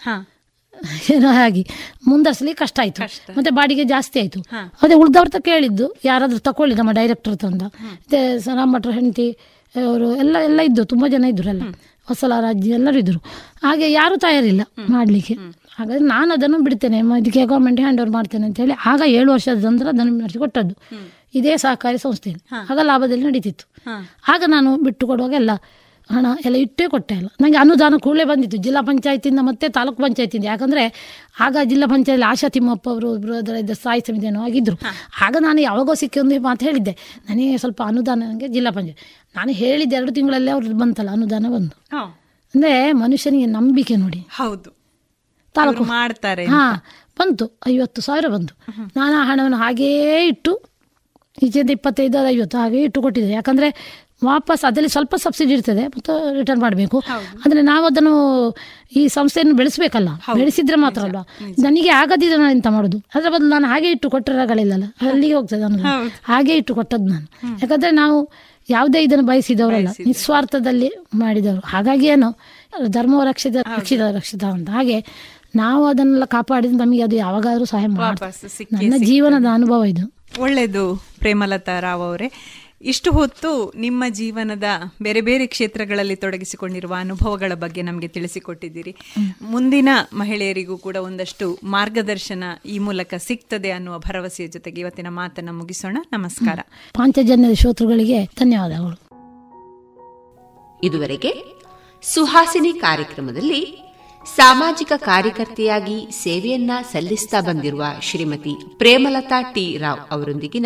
ಏನೋ ಹಾಗೆ. ಮುಂದರ್ಸ್ಲಿಕ್ಕೆ ಕಷ್ಟ ಆಯ್ತು. ಮತ್ತೆ ಬಾಡಿಗೆ ಜಾಸ್ತಿ ಆಯ್ತು. ಅದೇ ಉಳ್ದವ್ರ ತ ಕೇಳಿದ್ದು ಯಾರಾದ್ರೂ ತಕೊಳ್ಳಿ ನಮ್ಮ ಡೈರೆಕ್ಟರ್ ತಂದ ಮತ್ತೆ ರಾಮಭಟ್ರ ಹೆಂಡತಿ ಅವರು ಎಲ್ಲ ಎಲ್ಲ ಇದ್ದು ತುಂಬಾ ಜನ ಇದ್ರು ಎಲ್ಲ ಹೊಸಲ ರಾಜ್ಯ ಎಲ್ಲರೂ ಇದ್ರು. ಹಾಗೆ ಯಾರು ತಯಾರಿಲ್ಲ ಮಾಡಲಿಕ್ಕೆ. ಹಾಗಾದ್ರೆ ನಾನು ಅದನ್ನು ಬಿಡ್ತೇನೆ. ಇದಕ್ಕೆ ಗೌರ್ಮೆಂಟ್ ಹ್ಯಾಂಡ್ ಓವರ್ ಮಾಡ್ತೇನೆ ಅಂತ ಹೇಳಿ ಆಗ ಏಳು ವರ್ಷದ ನಂತರ ಅದನ್ನು ನಡೆಸಿ ಕೊಟ್ಟದ್ದು. ಇದೇ ಸಹಕಾರಿ ಸಂಸ್ಥೆ ಆಗ ಲಾಭದಲ್ಲಿ ನಡೀತಿತ್ತು. ಆಗ ನಾನು ಬಿಟ್ಟು ಕೊಡುವಾಗ ಎಲ್ಲ ಹಣ ಎಲ್ಲ ಇಟ್ಟೇ ಕೊಟ್ಟೆ ಅಲ್ಲ. ನನಗೆ ಅನುದಾನ ಕೂಡಲೇ ಬಂದಿತ್ತು. ಜಿಲ್ಲಾ ಪಂಚಾಯತಿಂದ ಮತ್ತೆ ತಾಲೂಕು ಪಂಚಾಯತಿಂದ ಯಾಕಂದ್ರೆ ಆಗ ಜಿಲ್ಲಾ ಪಂಚಾಯತ್ ಆಶಾ ತಿಮ್ಮಪ್ಪ ಅವರು ಇಬ್ಬರು ಅದರ ಸ್ಥಾಯಿ ಸಮಿತಿಯನ್ನು ಆಗಿದ್ದರು ಆಗ ನಾನು ಯಾವಾಗೋ ಸಿಕ್ಕಿ ಒಂದು ಮಾತು ಹೇಳಿದ್ದೆ. ನನಗೆ ಸ್ವಲ್ಪ ಅನುದಾನ ನನಗೆ ಜಿಲ್ಲಾ ಪಂಚಾಯತ್. ನಾನು ಹೇಳಿದ್ದೆ ಎರಡು ತಿಂಗಳಲ್ಲೇ ಅವ್ರದ್ದು ಬಂತಲ್ಲ ಅನುದಾನ ಬಂದು. ಅಂದ್ರೆ ಮನುಷ್ಯನಿಗೆ ನಂಬಿಕೆ ನೋಡಿ. ಹೌದು. ತಾಲೂಕು. ಮಾಡ್ತಾರೆ ಹಾಂ. ಬಂತು. ಐವತ್ತು ಸಾವಿರ ಬಂತು. ನಾನು ಆ ಹಣವನ್ನು ಹಾಗೇ ಇಟ್ಟು ಈಚೆಯಿಂದ ಇಪ್ಪತ್ತೈದು ಐವತ್ತು ಹಾಗೆ ಇಟ್ಟು ಕೊಟ್ಟಿದ್ದೆ. ಯಾಕಂದ್ರೆ ವಾಪಸ್ ಅದರಲ್ಲಿ ಸ್ವಲ್ಪ ಸಬ್ಸಿಡಿ ಇರ್ತದೆ ಮತ್ತು ರಿಟರ್ನ್ ಮಾಡಬೇಕು. ಅಂದ್ರೆ ನಾವು ಅದನ್ನು ಈ ಸಂಸ್ಥೆಯನ್ನು ಬೆಳೆಸಬೇಕಲ್ಲ ಬೆಳೆಸಿದ್ರೆ ಮಾತ್ರ ಅಲ್ವಾ? ನನಗೆ ಆಗದಿದ್ರೆ ನಾನು ಎಂತ ಮಾಡೋದು? ಅದ್ರ ಬದಲು ನಾನು ಹಾಗೆ ಇಟ್ಟು ಕೊಟ್ಟಿರೋಗಳಿಲ್ಲಲ್ಲ ಅಲ್ಲಿಗೆ ಹೋಗ್ತದೆ ನಾನು. ಹಾಗೆ ಇಟ್ಟು ಕೊಟ್ಟದ್ದು ನಾನು. ಯಾಕಂದ್ರೆ ನಾವು ಯಾವುದೇ ಇದನ್ನು ಬಯಸಿದವರಲ್ಲ ನಿಸ್ವಾರ್ಥದಲ್ಲಿ ಮಾಡಿದವರು. ಹಾಗಾಗಿ ಏನು ಧರ್ಮ ರಕ್ಷಿತ ರಕ್ಷಿತ ರಕ್ಷಿತ ಅಂತ. ಹಾಗೆ ನಾವು ಅದನ್ನೆಲ್ಲ ಕಾಪಾಡಿದ್ರೆ ನಮಗೆ ಅದು ಯಾವಾಗಾದರೂ ಸಹಾಯ ಮಾಡ್ತಾರೆ ನನ್ನ ಜೀವನದ ಅನುಭವ ಇದು. ಒಳ್ಳೆಯದು ಪ್ರೇಮಲತಾ ರಾವ್ ಅವರೇ. ಇಷ್ಟು ಹೊತ್ತು ನಿಮ್ಮ ಜೀವನದ ಬೇರೆ ಬೇರೆ ಕ್ಷೇತ್ರಗಳಲ್ಲಿ ತೊಡಗಿಸಿಕೊಂಡಿರುವ ಅನುಭವಗಳ ಬಗ್ಗೆ ನಮಗೆ ತಿಳಿಸಿಕೊಟ್ಟಿದ್ದೀರಿ. ಮುಂದಿನ ಮಹಿಳೆಯರಿಗೂ ಕೂಡ ಒಂದಷ್ಟು ಮಾರ್ಗದರ್ಶನ ಈ ಮೂಲಕ ಸಿಗ್ತದೆ ಅನ್ನುವ ಭರವಸೆಯ ಜೊತೆಗೆ ಇವತ್ತಿನ ಮಾತನ್ನು ಮುಗಿಸೋಣ. ನಮಸ್ಕಾರ. ಪಾಂಚಜನ್ಯದ ಶ್ರೋತೃಗಳಿಗೆ ಧನ್ಯವಾದಗಳು. ಇದುವರೆಗೆ ಸುಹಾಸಿನಿ ಕಾರ್ಯಕ್ರಮದಲ್ಲಿ ಸಾಮಾಜಿಕ ಕಾರ್ಯಕರ್ತೆಯಾಗಿ ಸೇವೆಯನ್ನ ಸಲ್ಲಿಸ್ತಾ ಬಂದಿರುವ ಶ್ರೀಮತಿ ಪ್ರೇಮಲತಾ ಟಿ ರಾವ್ ಅವರೊಂದಿಗಿನ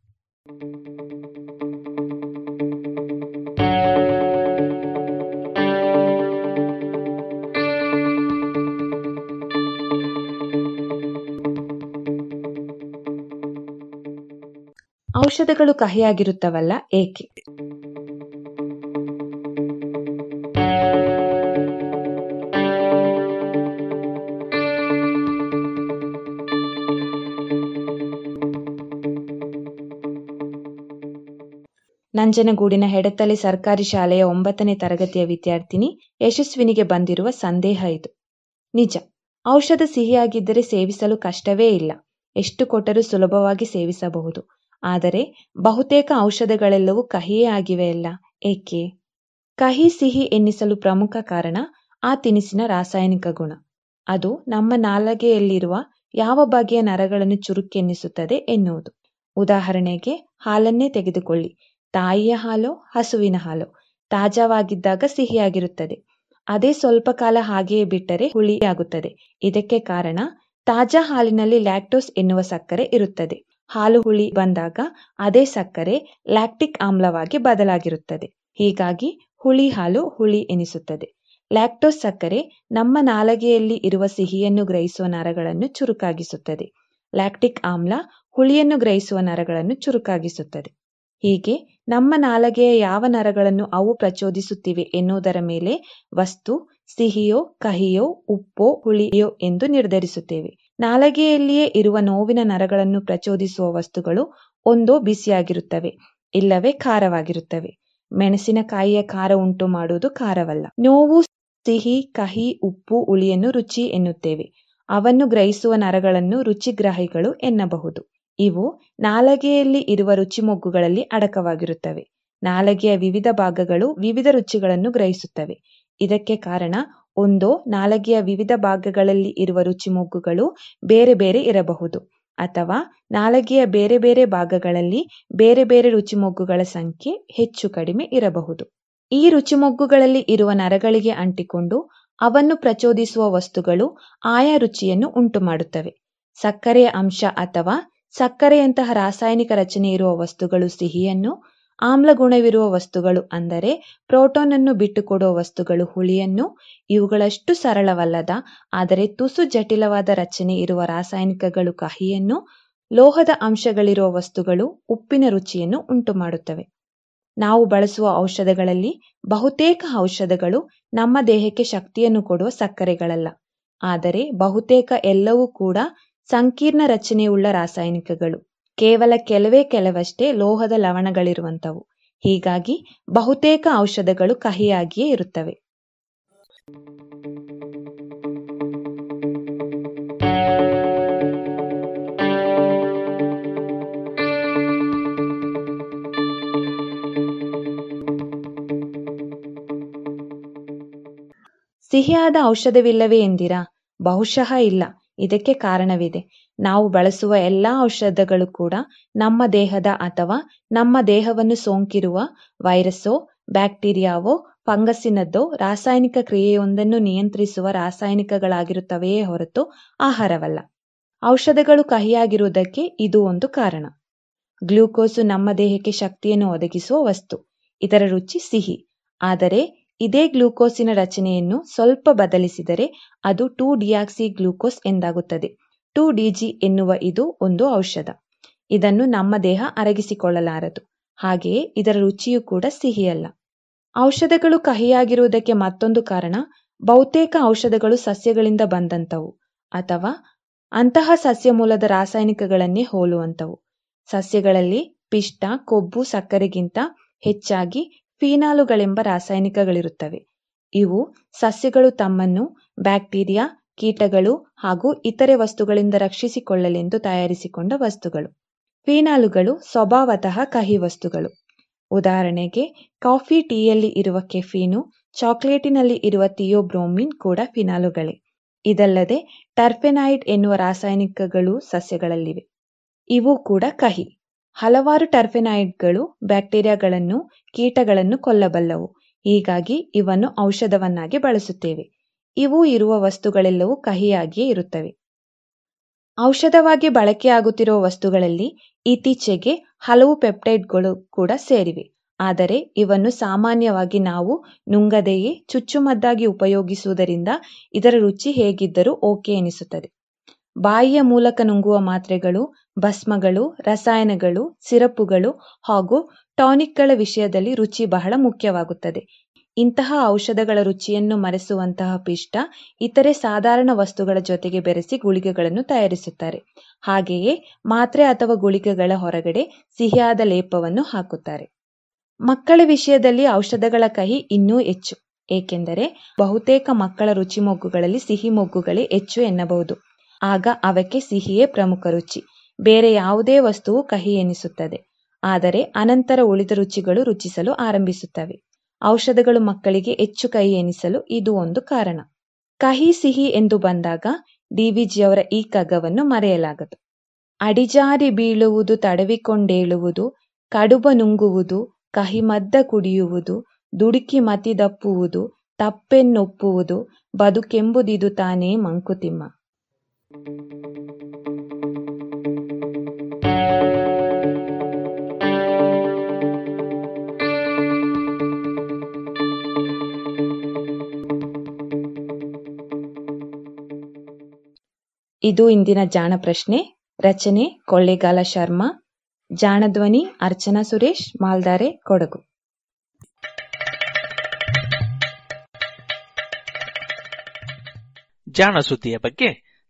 ಔಷಧಗಳು ಕಹಿಯಾಗಿರುತ್ತವಲ್ಲ, ಏಕೆ? ನಂಜನಗೂಡಿನ ಹೆಡತಲೆ ಸರ್ಕಾರಿ ಶಾಲೆಯ ಒಂಬತ್ತನೇ ತರಗತಿಯ ವಿದ್ಯಾರ್ಥಿನಿ ಯಶಸ್ವಿನಿಗೆ ಬಂದಿರುವ ಸಂದೇಹ ಇದು. ನಿಜ, ಔಷಧ ಸಿಹಿಯಾಗಿದ್ದರೆ ಸೇವಿಸಲು ಕಷ್ಟವೇ ಇಲ್ಲ. ಎಷ್ಟು ಕೊಟ್ಟರೂ ಸುಲಭವಾಗಿ ಸೇವಿಸಬಹುದು. ಆದರೆ ಬಹುತೇಕ ಔಷಧಗಳೆಲ್ಲವೂ ಕಹಿಯೇ ಆಗಿವೆಯಲ್ಲ ಏಕೆ? ಕಹಿ ಸಿಹಿ ಎನ್ನಿಸಲು ಪ್ರಮುಖ ಕಾರಣ ಆ ತಿನಿಸಿನ ರಾಸಾಯನಿಕ ಗುಣ. ಅದು ನಮ್ಮ ನಾಲಗೆಯಲ್ಲಿರುವ ಯಾವ ಬಗೆಯ ನರಗಳನ್ನು ಚುರುಕೆನ್ನಿಸುತ್ತದೆ ಎನ್ನುವುದು. ಉದಾಹರಣೆಗೆ, ಹಾಲನ್ನೇ ತೆಗೆದುಕೊಳ್ಳಿ. ತಾಯಿಯ ಹಾಲು, ಹಸುವಿನ ಹಾಲು, ತಾಜಾವಾಗಿದ್ದಾಗ ಸಿಹಿಯಾಗಿರುತ್ತದೆ. ಅದೇ ಸ್ವಲ್ಪ ಕಾಲ ಹಾಗೆಯೇ ಬಿಟ್ಟರೆ ಹುಳಿಯಾಗುತ್ತದೆ. ಇದಕ್ಕೆ ಕಾರಣ, ತಾಜಾ ಹಾಲಿನಲ್ಲಿ ಲ್ಯಾಕ್ಟೋಸ್ ಎನ್ನುವ ಸಕ್ಕರೆ ಇರುತ್ತದೆ. ಹಾಲು ಹುಳಿ ಬಂದಾಗ ಅದೇ ಸಕ್ಕರೆ ಲ್ಯಾಕ್ಟಿಕ್ ಆಮ್ಲವಾಗಿ ಬದಲಾಗಿರುತ್ತದೆ. ಹೀಗಾಗಿ ಹುಳಿ ಹಾಲು ಹುಳಿ ಎನಿಸುತ್ತದೆ. ಲ್ಯಾಕ್ಟೋಸ್ ಸಕ್ಕರೆ ನಮ್ಮ ನಾಲಗೆಯಲ್ಲಿ ಇರುವ ಸಿಹಿಯನ್ನು ಗ್ರಹಿಸುವ ನರಗಳನ್ನು ಚುರುಕಾಗಿಸುತ್ತದೆ. ಲ್ಯಾಕ್ಟಿಕ್ ಆಮ್ಲ ಹುಳಿಯನ್ನು ಗ್ರಹಿಸುವ ನರಗಳನ್ನು ಚುರುಕಾಗಿಸುತ್ತದೆ. ಹೀಗೆ ನಮ್ಮ ನಾಲಗೆಯ ಯಾವ ನರಗಳನ್ನು ಅವು ಪ್ರಚೋದಿಸುತ್ತಿವೆ ಎನ್ನುವುದರ ಮೇಲೆ ವಸ್ತು, ಸಿಹಿಯೋ, ಕಹಿಯೋ, ಉಪ್ಪೋ, ಹುಳಿಯೋ ಎಂದು ನಿರ್ಧರಿಸುತ್ತೇವೆ. ನಾಲಗೆಯಲ್ಲಿಯೇ ಇರುವ ನೋವಿನ ನರಗಳನ್ನು ಪ್ರಚೋದಿಸುವ ವಸ್ತುಗಳು ಒಂದೋ ಬಿಸಿಯಾಗಿರುತ್ತವೆ, ಇಲ್ಲವೇ ಖಾರವಾಗಿರುತ್ತವೆ. ಮೆಣಸಿನಕಾಯಿಯ ಖಾರ ಉಂಟು ಮಾಡುವುದು ಖಾರವಲ್ಲ. ನೋವು, ಸಿಹಿ, ಕಹಿ, ಉಪ್ಪು ಉಳಿಯನ್ನು ರುಚಿ ಎನ್ನುತ್ತೇವೆ. ಅವನ್ನು ಗ್ರಹಿಸುವ ನರಗಳನ್ನು ರುಚಿಗ್ರಾಹಿಗಳು ಎನ್ನಬಹುದು. ಇವು ನಾಲಗೆಯಲ್ಲಿ ಇರುವ ಮೊಗ್ಗುಗಳಲ್ಲಿ ಅಡಕವಾಗಿರುತ್ತವೆ. ನಾಲಗೆಯ ವಿವಿಧ ಭಾಗಗಳು ವಿವಿಧ ರುಚಿಗಳನ್ನು ಗ್ರಹಿಸುತ್ತವೆ. ಇದಕ್ಕೆ ಕಾರಣ ಒಂದೋ, ನಾಲಗೆಯ ವಿವಿಧ ಭಾಗಗಳಲ್ಲಿ ಇರುವ ರುಚಿಮೊಗ್ಗುಗಳು ಬೇರೆ ಬೇರೆ ಇರಬಹುದು. ಅಥವಾ ನಾಲಗೆಯ ಬೇರೆ ಬೇರೆ ಭಾಗಗಳಲ್ಲಿ ಬೇರೆ ಬೇರೆ ರುಚಿಮೊಗ್ಗುಗಳ ಸಂಖ್ಯೆ ಹೆಚ್ಚು ಕಡಿಮೆ ಇರಬಹುದು. ಈ ರುಚಿಮೊಗ್ಗುಗಳಲ್ಲಿ ಇರುವ ನರಗಳಿಗೆ ಅಂಟಿಕೊಂಡು ಅವನ್ನು ಪ್ರಚೋದಿಸುವ ವಸ್ತುಗಳು ಆಯಾ ರುಚಿಯನ್ನು ಉಂಟುಮಾಡುತ್ತವೆ. ಸಕ್ಕರೆಯ ಅಂಶ ಅಥವಾ ಸಕ್ಕರೆಯಂತಹ ರಾಸಾಯನಿಕ ರಚನೆ ಇರುವ ವಸ್ತುಗಳು ಸಿಹಿಯನ್ನು ಆಮ್ಲಗುಣವಿರುವ ವಸ್ತುಗಳು ಅಂದರೆ ಪ್ರೋಟೋನ್ ಅನ್ನು ಬಿಟ್ಟುಕೊಡುವ ವಸ್ತುಗಳು, ಹುಳಿಯನ್ನು ಇವುಗಳಷ್ಟು ಸರಳವಲ್ಲದ, ಆದರೆ ತುಸು ಜಟಿಲವಾದ ರಚನೆ ಇರುವ ರಾಸಾಯನಿಕಗಳು, ಕಹಿಯನ್ನು ಲೋಹದ ಅಂಶಗಳಿರುವ ವಸ್ತುಗಳು, ಉಪ್ಪಿನ ರುಚಿಯನ್ನು ಉಂಟುಮಾಡುತ್ತವೆ. ನಾವು ಬಳಸುವ ಔಷಧಗಳಲ್ಲಿ ಬಹುತೇಕ ಔಷಧಗಳು ನಮ್ಮ ದೇಹಕ್ಕೆ ಶಕ್ತಿಯನ್ನು ಕೊಡುವ ಸಕ್ಕರೆಗಳಲ್ಲ. ಆದರೆ ಬಹುತೇಕ ಎಲ್ಲವೂ ಕೂಡ ಸಂಕೀರ್ಣ ರಚನೆಯುಳ್ಳ ರಾಸಾಯನಿಕಗಳು. ಕೇವಲ ಕೆಲವೇ ಕೆಲವಷ್ಟೇ ಲೋಹದ ಲವಣಗಳಿರುವಂತವು ಹೀಗಾಗಿ ಬಹುತೇಕ ಔಷಧಗಳು ಕಹಿಯಾಗಿಯೇ ಇರುತ್ತವೆ. ಸಿಹಿಯಾದ ಔಷಧವಿಲ್ಲವೇ ಎಂದಿರಾ? ಬಹುಶಃ ಇಲ್ಲ. ಇದಕ್ಕೆ ಕಾರಣವಿದೆ. ನಾವು ಬಳಸುವ ಎಲ್ಲ ಔಷಧಗಳು ಕೂಡ ನಮ್ಮ ದೇಹದ ಅಥವಾ ನಮ್ಮ ದೇಹವನ್ನು ಸೋಂಕಿರುವ ವೈರಸ್ಸೋ, ಬ್ಯಾಕ್ಟೀರಿಯಾವೋ, ಫಂಗಸ್ಸಿನದ್ದೋ ರಾಸಾಯನಿಕ ಕ್ರಿಯೆಯೊಂದನ್ನು ನಿಯಂತ್ರಿಸುವ ರಾಸಾಯನಿಕಗಳಾಗಿರುತ್ತವೆಯೇ ಹೊರತು ಆಹಾರವಲ್ಲ. ಔಷಧಗಳು ಕಹಿಯಾಗಿರುವುದಕ್ಕೆ ಇದು ಒಂದು ಕಾರಣ. ಗ್ಲೂಕೋಸು ನಮ್ಮ ದೇಹಕ್ಕೆ ಶಕ್ತಿಯನ್ನು ಒದಗಿಸುವ ವಸ್ತು. ಇದರ ರುಚಿ ಸಿಹಿ. ಆದರೆ ಇದೇ ಗ್ಲೂಕೋಸಿನ ರಚನೆಯನ್ನು ಸ್ವಲ್ಪ ಬದಲಿಸಿದರೆ ಅದು ಟೂ ಡಿಯಾಕ್ಸಿ ಗ್ಲೂಕೋಸ್ ಎಂದಾಗುತ್ತದೆ. ಟೂ ಡಿಜಿ ಎನ್ನುವ ಇದು ಒಂದು ಔಷಧ. ಇದನ್ನು ನಮ್ಮ ದೇಹ ಅರಗಿಸಿಕೊಳ್ಳಲಾರದು. ಹಾಗೆಯೇ ಇದರ ರುಚಿಯೂ ಕೂಡ ಸಿಹಿಯಲ್ಲ. ಔಷಧಗಳು ಕಹಿಯಾಗಿರುವುದಕ್ಕೆ ಮತ್ತೊಂದು ಕಾರಣ ಬಹುತೇಕ ಔಷಧಗಳು ಸಸ್ಯಗಳಿಂದ ಬಂದಂತವು ಅಥವಾ ಅಂತಹ ಸಸ್ಯ ಮೂಲದ ರಾಸಾಯನಿಕಗಳನ್ನೇ ಹೋಲುವಂಥವು. ಸಸ್ಯಗಳಲ್ಲಿ ಪಿಷ್ಟ, ಕೊಬ್ಬು, ಸಕ್ಕರೆಗಿಂತ ಹೆಚ್ಚಾಗಿ ಫೀನಾಲುಗಳೆಂಬ ರಾಸಾಯನಿಕಗಳಿರುತ್ತವೆ. ಇವು ಸಸ್ಯಗಳು ತಮ್ಮನ್ನು ಬ್ಯಾಕ್ಟೀರಿಯಾ, ಕೀಟಗಳು ಹಾಗೂ ಇತರೆ ವಸ್ತುಗಳಿಂದ ರಕ್ಷಿಸಿಕೊಳ್ಳಲೆಂದು ತಯಾರಿಸಿಕೊಂಡ ವಸ್ತುಗಳು. ಫೀನಾಲುಗಳು ಸ್ವಭಾವತಃ ಕಹಿ ವಸ್ತುಗಳು. ಉದಾಹರಣೆಗೆ, ಕಾಫಿ ಟೀಯಲ್ಲಿ ಇರುವ ಕೆಫೀನು, ಚಾಕ್ಲೇಟಿನಲ್ಲಿ ಇರುವ ಥಿಯೋಬ್ರೋಮಿನ್ ಕೂಡ ಫಿನಾಲುಗಳೇ. ಇದಲ್ಲದೆ ಟರ್ಫೆನಾಯ್ಡ್ ಎನ್ನುವ ರಾಸಾಯನಿಕಗಳು ಸಸ್ಯಗಳಲ್ಲಿವೆ. ಇವು ಕೂಡ ಕಹಿ. ಹಲವಾರು ಟರ್ಫೆನಾಯ್ಡ್ಗಳು ಬ್ಯಾಕ್ಟೀರಿಯಾಗಳನ್ನು, ಕೀಟಗಳನ್ನು ಕೊಲ್ಲಬಲ್ಲವು. ಹೀಗಾಗಿ ಇವನ್ನು ಔಷಧವನ್ನಾಗಿ ಬಳಸುತ್ತೇವೆ. ಇವು ಇರುವ ವಸ್ತುಗಳೆಲ್ಲವೂ ಕಹಿಯಾಗಿಯೇ ಇರುತ್ತವೆ. ಔಷಧವಾಗಿ ಬಳಕೆಯಾಗುತ್ತಿರುವ ವಸ್ತುಗಳಲ್ಲಿ ಇತ್ತೀಚೆಗೆ ಹಲವು ಪೆಪ್ಟೈಡ್ಗಳು ಕೂಡ ಸೇರಿವೆ. ಆದರೆ ಇವನ್ನು ಸಾಮಾನ್ಯವಾಗಿ ನಾವು ನುಂಗದೆಯೇ, ಚುಚ್ಚುಮದ್ದಾಗಿ ಉಪಯೋಗಿಸುವುದರಿಂದ ಇದರ ರುಚಿ ಹೇಗಿದ್ದರೂ ಓಕೆ ಎನಿಸುತ್ತದೆ. ಬಾಯಿಯ ಮೂಲಕ ನುಂಗುವ ಮಾತ್ರೆಗಳು, ಭಸ್ಮಗಳು, ರಸಾಯನಗಳು ಸಿರಪುಗಳು ಹಾಗೂ ಟಾನಿಕ್ಗಳ ವಿಷಯದಲ್ಲಿ ರುಚಿ ಬಹಳ ಮುಖ್ಯವಾಗುತ್ತದೆ. ಇಂತಹ ಔಷಧಗಳ ರುಚಿಯನ್ನು ಮರೆಸುವಂತಹ ಪಿಷ್ಟ ಇತರೆ ಸಾಧಾರಣ ವಸ್ತುಗಳ ಜೊತೆಗೆ ಬೆರೆಸಿ ಗುಳಿಗೆಗಳನ್ನು ತಯಾರಿಸುತ್ತಾರೆ. ಹಾಗೆಯೇ ಮಾತ್ರೆ ಅಥವಾ ಗುಳಿಗೆಗಳ ಹೊರಗಡೆ ಸಿಹಿಯಾದ ಲೇಪವನ್ನು ಹಾಕುತ್ತಾರೆ. ಮಕ್ಕಳ ವಿಷಯದಲ್ಲಿ ಔಷಧಗಳ ಕಹಿ ಇನ್ನೂ ಹೆಚ್ಚು, ಏಕೆಂದರೆ ಬಹುತೇಕ ಮಕ್ಕಳ ರುಚಿ ಮೊಗ್ಗುಗಳಲ್ಲಿ ಸಿಹಿ ಮೊಗ್ಗುಗಳೇ ಹೆಚ್ಚು ಎನ್ನಬಹುದು. ಆಗ ಅವಕ್ಕೆ ಸಿಹಿಯೇ ಪ್ರಮುಖ ರುಚಿ. ಬೇರೆ ಯಾವುದೇ ವಸ್ತುವು ಕಹಿ ಎನಿಸುತ್ತದೆ. ಆದರೆ ಅನಂತರ ಉಳಿದ ರುಚಿಗಳು ರುಚಿಸಲು ಆರಂಭಿಸುತ್ತವೆ. ಔಷಧಗಳು ಮಕ್ಕಳಿಗೆ ಹೆಚ್ಚು ಕಹಿ ಎನಿಸಲು ಇದು ಒಂದು ಕಾರಣ. ಕಹಿ ಸಿಹಿ ಎಂದು ಬಂದಾಗ ಡಿವಿಜಿಯವರ ಈ ಕಗವನ್ನು ಮರೆಯಲಾಗದು. ಅಡಿಜಾರಿ ಬೀಳುವುದು, ತಡವಿಕೊಂಡೇಳುವುದು, ಕಡುಬ ನುಂಗುವುದು, ಕಹಿ ಮದ್ದ ಕುಡಿಯುವುದು, ದುಡುಕಿ ಮತಿದಪ್ಪುವುದು ತಪ್ಪೆನ್ನೊಪ್ಪುವುದು, ಬದುಕೆಂಬುದಿದು ತಾನೇ ಮಂಕುತಿಮ್ಮ. ಇದು ಇಂದಿನ ಜಾಣ ಪ್ರಶ್ನೆ, ರಚನೆ ಕೊಳ್ಳೇಗಾಲ ಶರ್ಮಾ, ಜಾಣಧ್ವನಿ ಅರ್ಚನಾ ಸುರೇಶ್, ಮಾಲ್ದಾರೆ ಕೊಡಗು. ಜಾಣ ಸುದ್ದಿಯ ಬಗ್ಗೆ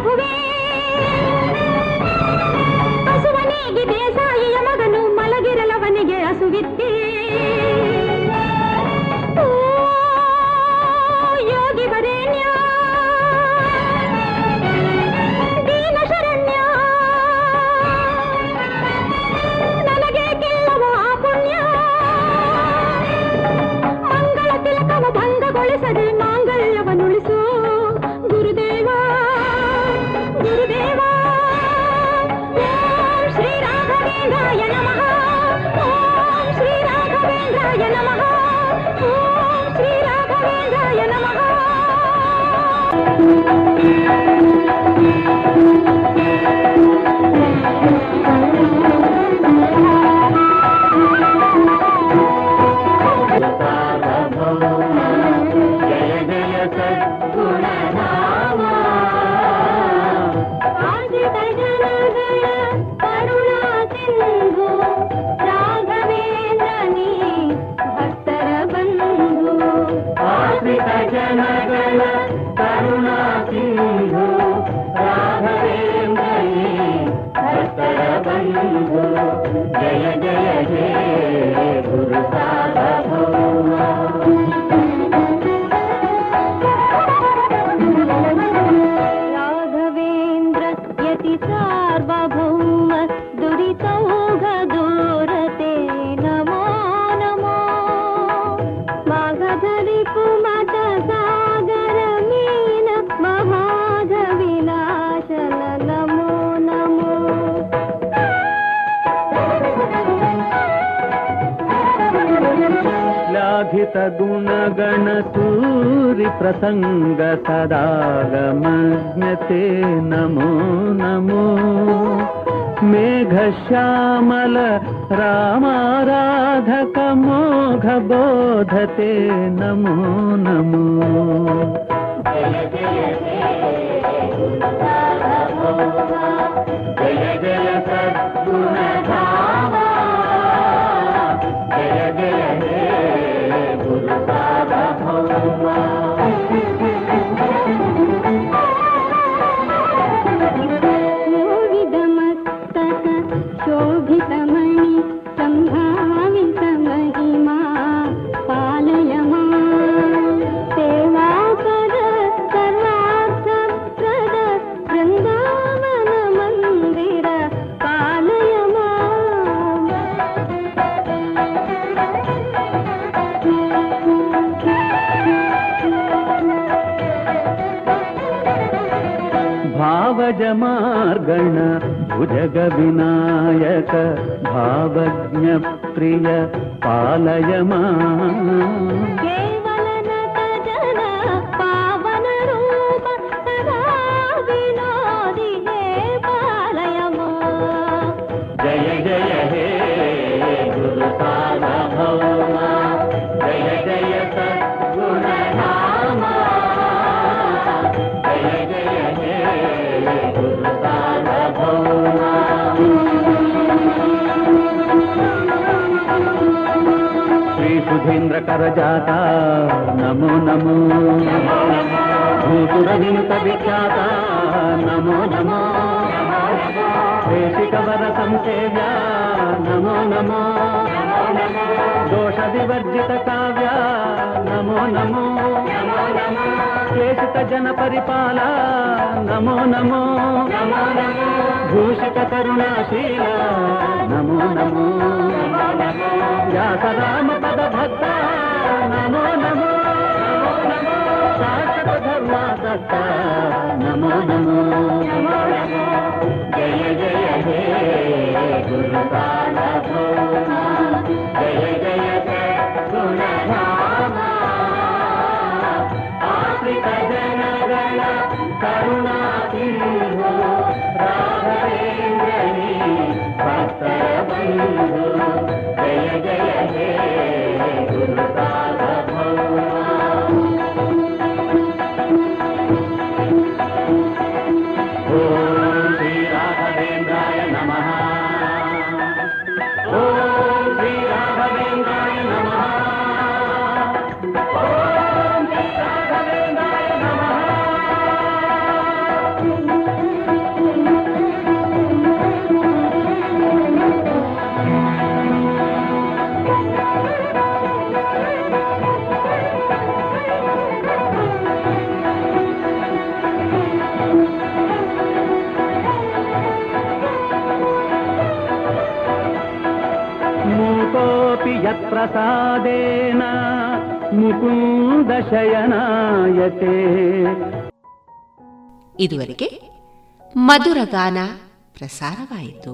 रघुवीर కావ్యా నమో నమో. క్లేశిత జన పరిపాల. నమో నమో. భూషిత కరుణాశీల. నమో నమో. వ్యాసరామ పద భక్త. నమో నమో. శాశ్వత ధర్మాదత్త నమో నమో. జయ జయ హే గురుపాద करता मूकोऽपि यत्प्रसादेन मुकुन्दशयनायते ಇದುವರೆಗೆ ಮಧುರಗಾನ ಪ್ರಸಾರವಾಯಿತು